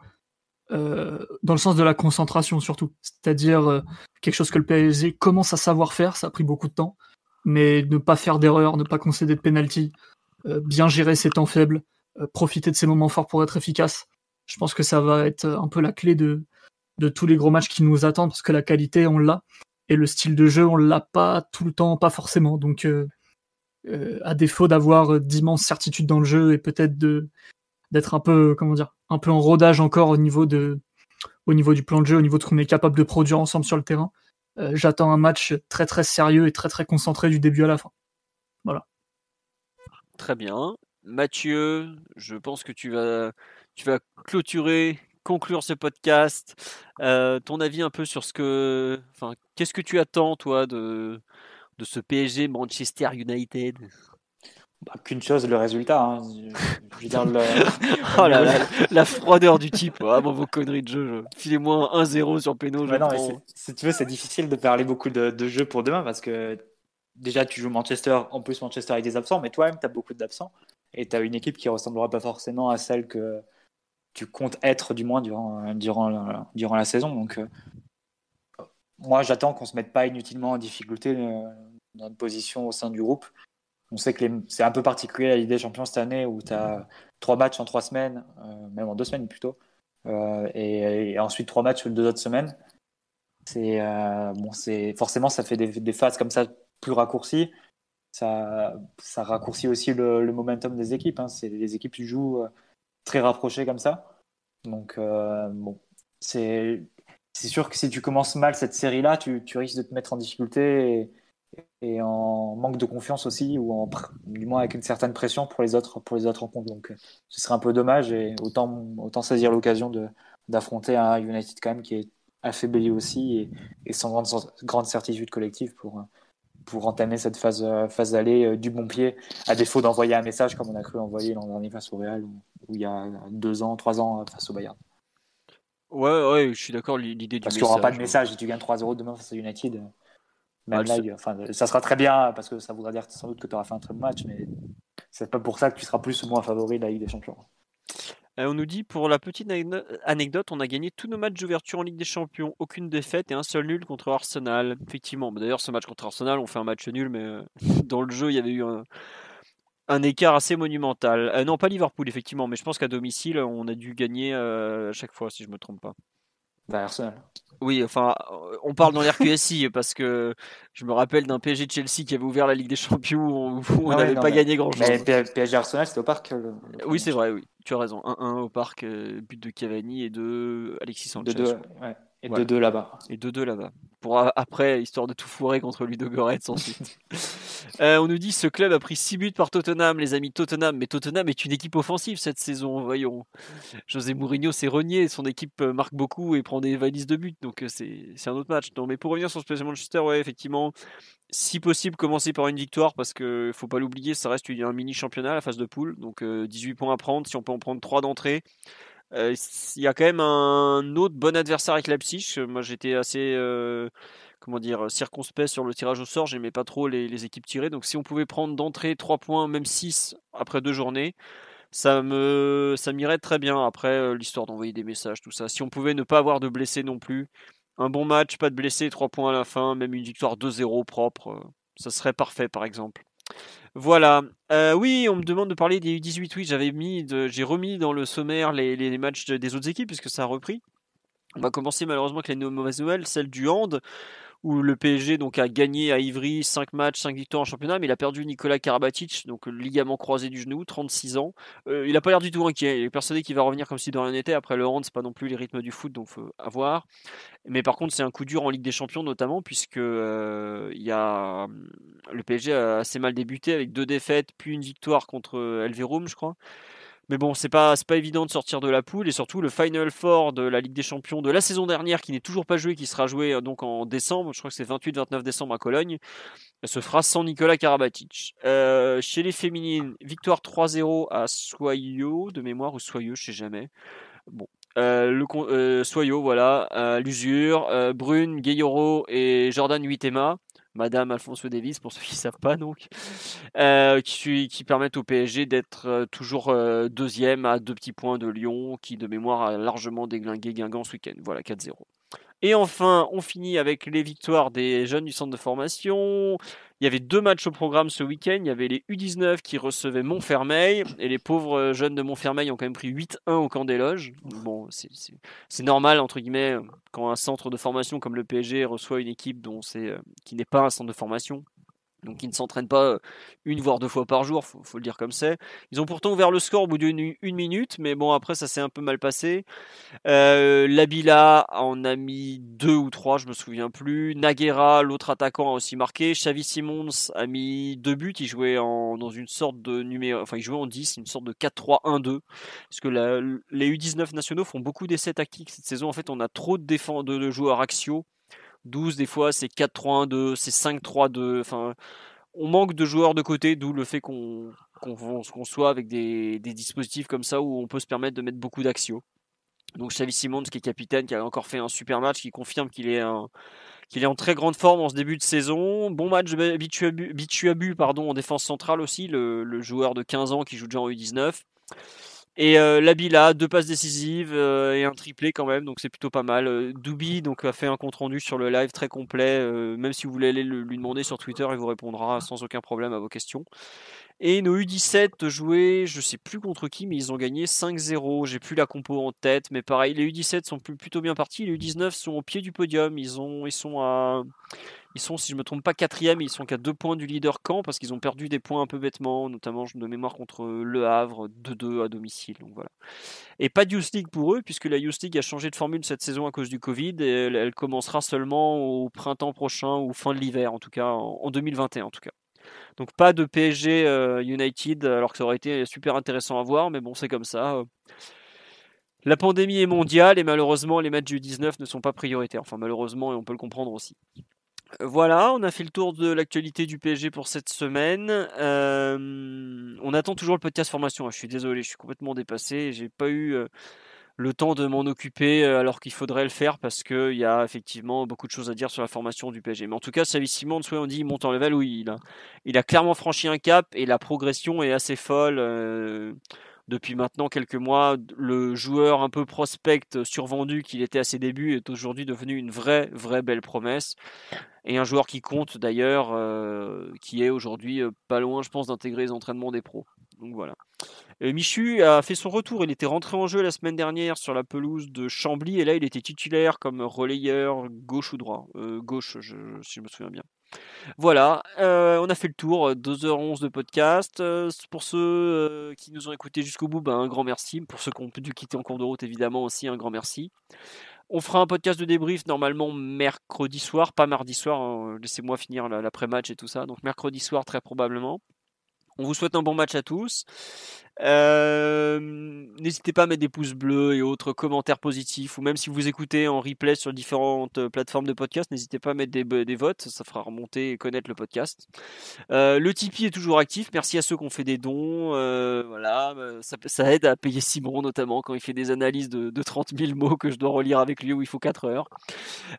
euh, dans le sens de la concentration surtout. C'est-à-dire euh, quelque chose que le PSG commence à savoir faire. Ça a pris beaucoup de temps, mais ne pas faire d'erreur, ne pas concéder de penalty, euh, bien gérer ses temps faibles. Euh, profiter de ces moments forts pour être efficace. Je pense que ça va être un peu la clé de, de tous les gros matchs qui nous attendent parce que la qualité, on l'a. Et le style de jeu, on l'a pas tout le temps, pas forcément. Donc, euh, euh, à défaut d'avoir d'immenses certitudes dans le jeu et peut-être de d'être un peu, comment dire, un peu en rodage encore au niveau de, au niveau du plan de jeu, au niveau de ce qu'on est capable de produire ensemble sur le terrain. J'attends un match très très sérieux et très très concentré du début à la fin. Voilà. Très bien. Mathieu, je pense que tu vas, tu vas clôturer, conclure ce podcast. Euh, ton avis un peu sur ce que, enfin, qu'est-ce que tu attends toi de, de ce PSG Manchester United? Bah, Qu'une chose, le résultat. Hein. Je, dire, oh la froideur du type. Ah bon, vos conneries de jeu. Filez-moi 1-0 sur Péno. si tu veux, c'est difficile de parler beaucoup de, de jeux pour demain parce que déjà, tu joues Manchester, en plus Manchester avec des absents, mais toi-même, tu as beaucoup d'absents et tu as une équipe qui ressemblera pas forcément à celle que tu comptes être du moins durant, durant, la, durant la saison. Donc, euh, moi, j'attends qu'on se mette pas inutilement en difficulté euh, dans notre position au sein du groupe. On sait que c'est un peu particulier à l'idée des champions cette année où tu as trois matchs en trois semaines, euh, même en deux semaines plutôt, et, ensuite trois matchs sur deux autres semaines. C'est bon, c'est forcément ça fait des, phases comme ça plus raccourcies ça, raccourcit aussi le, momentum des équipes. Hein. C'est les équipes qui jouent euh, très rapprochées comme ça. Donc euh, c'est sûr que si tu commences mal cette série-là, tu, risques de te mettre en difficulté et, en manque de confiance aussi, ou du moins avec une certaine pression pour les autres, pour les autres rencontres. Donc ce serait un peu dommage et autant, saisir l'occasion d'affronter un United quand même qui est affaibli aussi et, et sans grande, grande certitude collective pour, pour entamer cette phase, euh, phase d'aller euh, du bon pied, à défaut d'envoyer un message comme on a cru envoyer l'an dernier face au Real, ou, il y a deux ans, trois ans euh, face au Bayern. Ouais, ouais, je suis d'accord, l'idée du Parce qu'il n'y aura pas de message, si tu gagnes 3-0 demain face à United, même là, enfin, ça sera très bien, parce que ça voudra dire sans doute que tu auras fait un très bon match, mais c'est pas pour ça que tu seras plus ou moins favori de la Ligue des Champions. Euh, on nous dit pour la petite anecdote, on a gagné tous nos matchs d'ouverture en Ligue des Champions, aucune défaite et un seul nul contre Arsenal. Effectivement, bah, d'ailleurs ce match contre Arsenal, on fait un match nul, mais euh, dans le jeu il y avait eu un, écart assez monumental. Euh, non, pas Liverpool effectivement, mais je pense qu'à domicile on a dû gagner à chaque fois si je me trompe pas. Bah, Arsenal. Oui, enfin, on parle dans l'RQSI parce que je me rappelle d'un PSG Chelsea qui avait ouvert la Ligue des Champions où on n'avait pas gagné grand chose. Mais PSG Arsenal, c'était au parc. oui, c'est vrai, oui, tu as raison. 1-1 au parc, euh, but de Cavani et de Alexis Sanchez. De deux, ouais. Et 2-2 là-bas. Et 2-2 là-bas. Pour après, histoire de tout foirer contre Ludo Goretz ensuite. euh, on nous dit ce club a pris 6 buts par Tottenham, les amis Tottenham. Mais Tottenham est une équipe offensive cette saison, voyons. José Mourinho s'est renié, son équipe euh, marque beaucoup et prend des valises de buts, donc euh, c'est un autre match. Non, mais pour revenir sur ce Manchester, ouais, effectivement, si possible, commencer par une victoire parce que faut pas l'oublier, ça reste un mini championnat, la phase de poule, donc 18 euh, points à prendre. Si on peut en prendre 3 d'entrée, euh, il y a quand même un autre bon adversaire avec Leipzig. Moi, j'étais assez euh, comment dire circonspect sur le tirage au sort. J'aimais pas trop les, équipes tirées. Donc, si on pouvait prendre d'entrée 3 points, même 6 après deux journées, ça me ça m'irait très bien. Après, euh, l'histoire d'envoyer des messages, tout ça. Si on pouvait ne pas avoir de blessés non plus, un bon match, pas de blessés, 3 points à la fin, même une victoire 2-0 propre, ça serait parfait, par exemple. Voilà. Euh, oui, on me demande de parler des U18. Oui, j'avais mis, j'ai remis dans le sommaire les, matchs des autres équipes puisque ça a repris. On va commencer malheureusement avec les mauvaises nouvelles, celle du hand où le PSG donc a gagné à Ivry 5 matchs, 5 victoires en championnat, mais il a perdu Nicolas Karabatic, donc le ligament croisé du genou, 36 ans. il n'a pas l'air du tout inquiet. Il est persuadé qu'il va revenir comme si de rien n'était. Après le hand, c'est pas non plus les rythmes du foot, donc faut avoir. Mais par contre, c'est un coup dur en Ligue des Champions notamment puisque il y a le PSG a assez mal débuté avec deux défaites puis une victoire contre Elverum, je crois. Mais bon, c'est pas, pas évident de sortir de la poule et surtout le Final Four de la Ligue des Champions de la saison dernière qui n'est toujours pas joué, qui sera joué euh, donc en décembre, je crois que c'est 28-29 décembre à Cologne, se fera sans Nicolas Karabatic. Euh, chez les féminines, victoire 3-0 à Soyeux de mémoire ou Soyeux, je sais jamais. Bon, euh, le Soyeux, voilà, l'usure, Brune, Gayoro et Jordan Huitema. Madame Alfonso Davis, pour ceux qui ne savent pas, donc, euh, qui, qui, permettent au PSG d'être euh, toujours euh, deuxième à deux petits points de Lyon, qui de mémoire a largement déglingué Guingamp ce week-end. Voilà, 4-0. Et enfin, on finit avec les victoires des jeunes du centre de formation. Il y avait deux matchs au programme ce week-end. Il y avait les U19 qui recevaient Montfermeil. Et les pauvres jeunes de Montfermeil ont quand même pris 8-1 au camp des loges. Bon, c'est normal, entre guillemets, quand un centre de formation comme le PSG reçoit une équipe dont c'est qui n'est pas un centre de formation donc ils ne s'entraînent pas une voire deux fois par jour, faut, faut le dire comme c'est. Ils ont pourtant ouvert le score au bout d'une une minute, mais bon après ça s'est un peu mal passé. Euh, Labila en a mis deux ou trois, je me souviens plus. Naguera, l'autre attaquant, a aussi marqué. Xavi Simons a mis deux buts. Il jouait en, dans une sorte de numéro, enfin il jouait en 10, une sorte de 4-3-1-2. Parce que les U19 nationaux font beaucoup d'essais tactiques cette saison. En fait, on a trop de, défense, de joueurs axiaux 12, des fois, c'est 4-3-1-2, c'est 5-3-2. Enfin, on manque de joueurs de côté, d'où le fait qu'on soit avec des, dispositifs comme ça où on peut se permettre de mettre beaucoup d'axios. Donc Xavi Simons qui est capitaine, qui a encore fait un super match, qui confirme qu'il est, est en très grande forme en ce début de saison. Bon match de Bichuabu, pardon, en défense centrale aussi, le, le, joueur de 15 ans qui joue déjà en U19. Et euh, Labila, deux passes décisives euh, et un triplé quand même, donc c'est plutôt pas mal. Euh, Doubi donc a fait un compte rendu sur le live très complet. Même si vous voulez aller lui demander sur Twitter, il vous répondra sans aucun problème à vos questions. Et nos U17 jouaient, je sais plus contre qui, mais ils ont gagné 5-0. J'ai plus la compo en tête, mais pareil, les U17 sont plutôt bien partis. Les U19 sont au pied du podium. Ils ont, ils sont à, ils sont, si je me trompe pas, quatrième. Ils sont qu'à deux points du leader camp parce qu'ils ont perdu des points un peu bêtement, notamment de mémoire contre Le Havre, 2-2 à domicile. Donc voilà. Et pas de Youth League pour eux, puisque la Youth League a changé de formule cette saison à cause du Covid. Et elle, commencera seulement au printemps prochain ou fin de l'hiver, en tout cas, en, 2021 en tout cas. Donc pas de PSG euh, United, alors que ça aurait été super intéressant à voir, mais bon, c'est comme ça. La pandémie est mondiale et malheureusement les matchs du 19 ne sont pas prioritaires. Enfin malheureusement et on peut le comprendre aussi. Voilà, on a fait le tour de l'actualité du PSG pour cette semaine. Euh, on attend toujours le podcast formation. Je suis désolé, je suis complètement dépassé. J'ai pas eu euh, le temps de m'en occuper euh, alors qu'il faudrait le faire parce qu'il y a effectivement beaucoup de choses à dire sur la formation du PSG. Mais en tout cas, Savi Simon, soit on dit il monte en level, oui, il a clairement franchi un cap et la progression est assez folle depuis maintenant quelques mois, le joueur un peu prospect survendu qu'il était à ses débuts est aujourd'hui devenu une vraie, vraie belle promesse. Et un joueur qui compte d'ailleurs, euh, qui est aujourd'hui euh, pas loin, je pense, d'intégrer les entraînements des pros. Donc voilà. Michu a fait son retour. Il était rentré en jeu la semaine dernière sur la pelouse de Chambly et là il était titulaire comme relayeur gauche ou droit. Euh, gauche, si je me souviens bien. Voilà, euh, on a fait le tour, 2h11 de podcast. Euh, pour ceux euh, qui nous ont écoutés jusqu'au bout, ben, un grand merci. Pour ceux qui ont dû quitter en cours de route, évidemment aussi, un grand merci. On fera un podcast de débrief normalement mercredi soir, pas mardi soir. Hein, laissez-moi finir l'après-match et tout ça. Donc mercredi soir, très probablement. On vous souhaite un bon match à tous. Euh, n'hésitez pas à mettre des pouces bleus et autres commentaires positifs, ou même si vous écoutez en replay sur différentes euh, plateformes de podcast, n'hésitez pas à mettre des, votes, ça fera remonter et connaître le podcast. Euh, le Tipeee est toujours actif, merci à ceux qui ont fait des dons, voilà, ça, aide à payer Simon notamment quand il fait des analyses de, 30 000 mots que je dois relire avec lui où il faut 4 heures.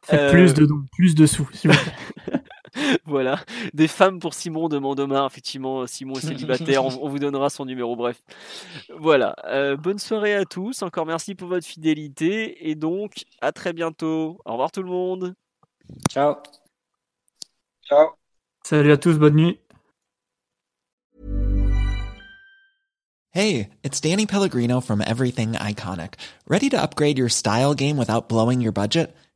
plus de dons, plus de sous, vous. voilà. Des femmes pour Simon demande Omar. Effectivement, Simon est célibataire. on, vous donnera son numéro. Bref. Voilà. Euh, bonne soirée à tous. Encore merci pour votre fidélité. Et donc, à très bientôt. Au revoir tout le monde. Ciao. Ciao. Salut à tous. Bonne nuit. Hey, it's Danny Pellegrino from Everything Iconic. Ready to upgrade your style game without blowing your budget?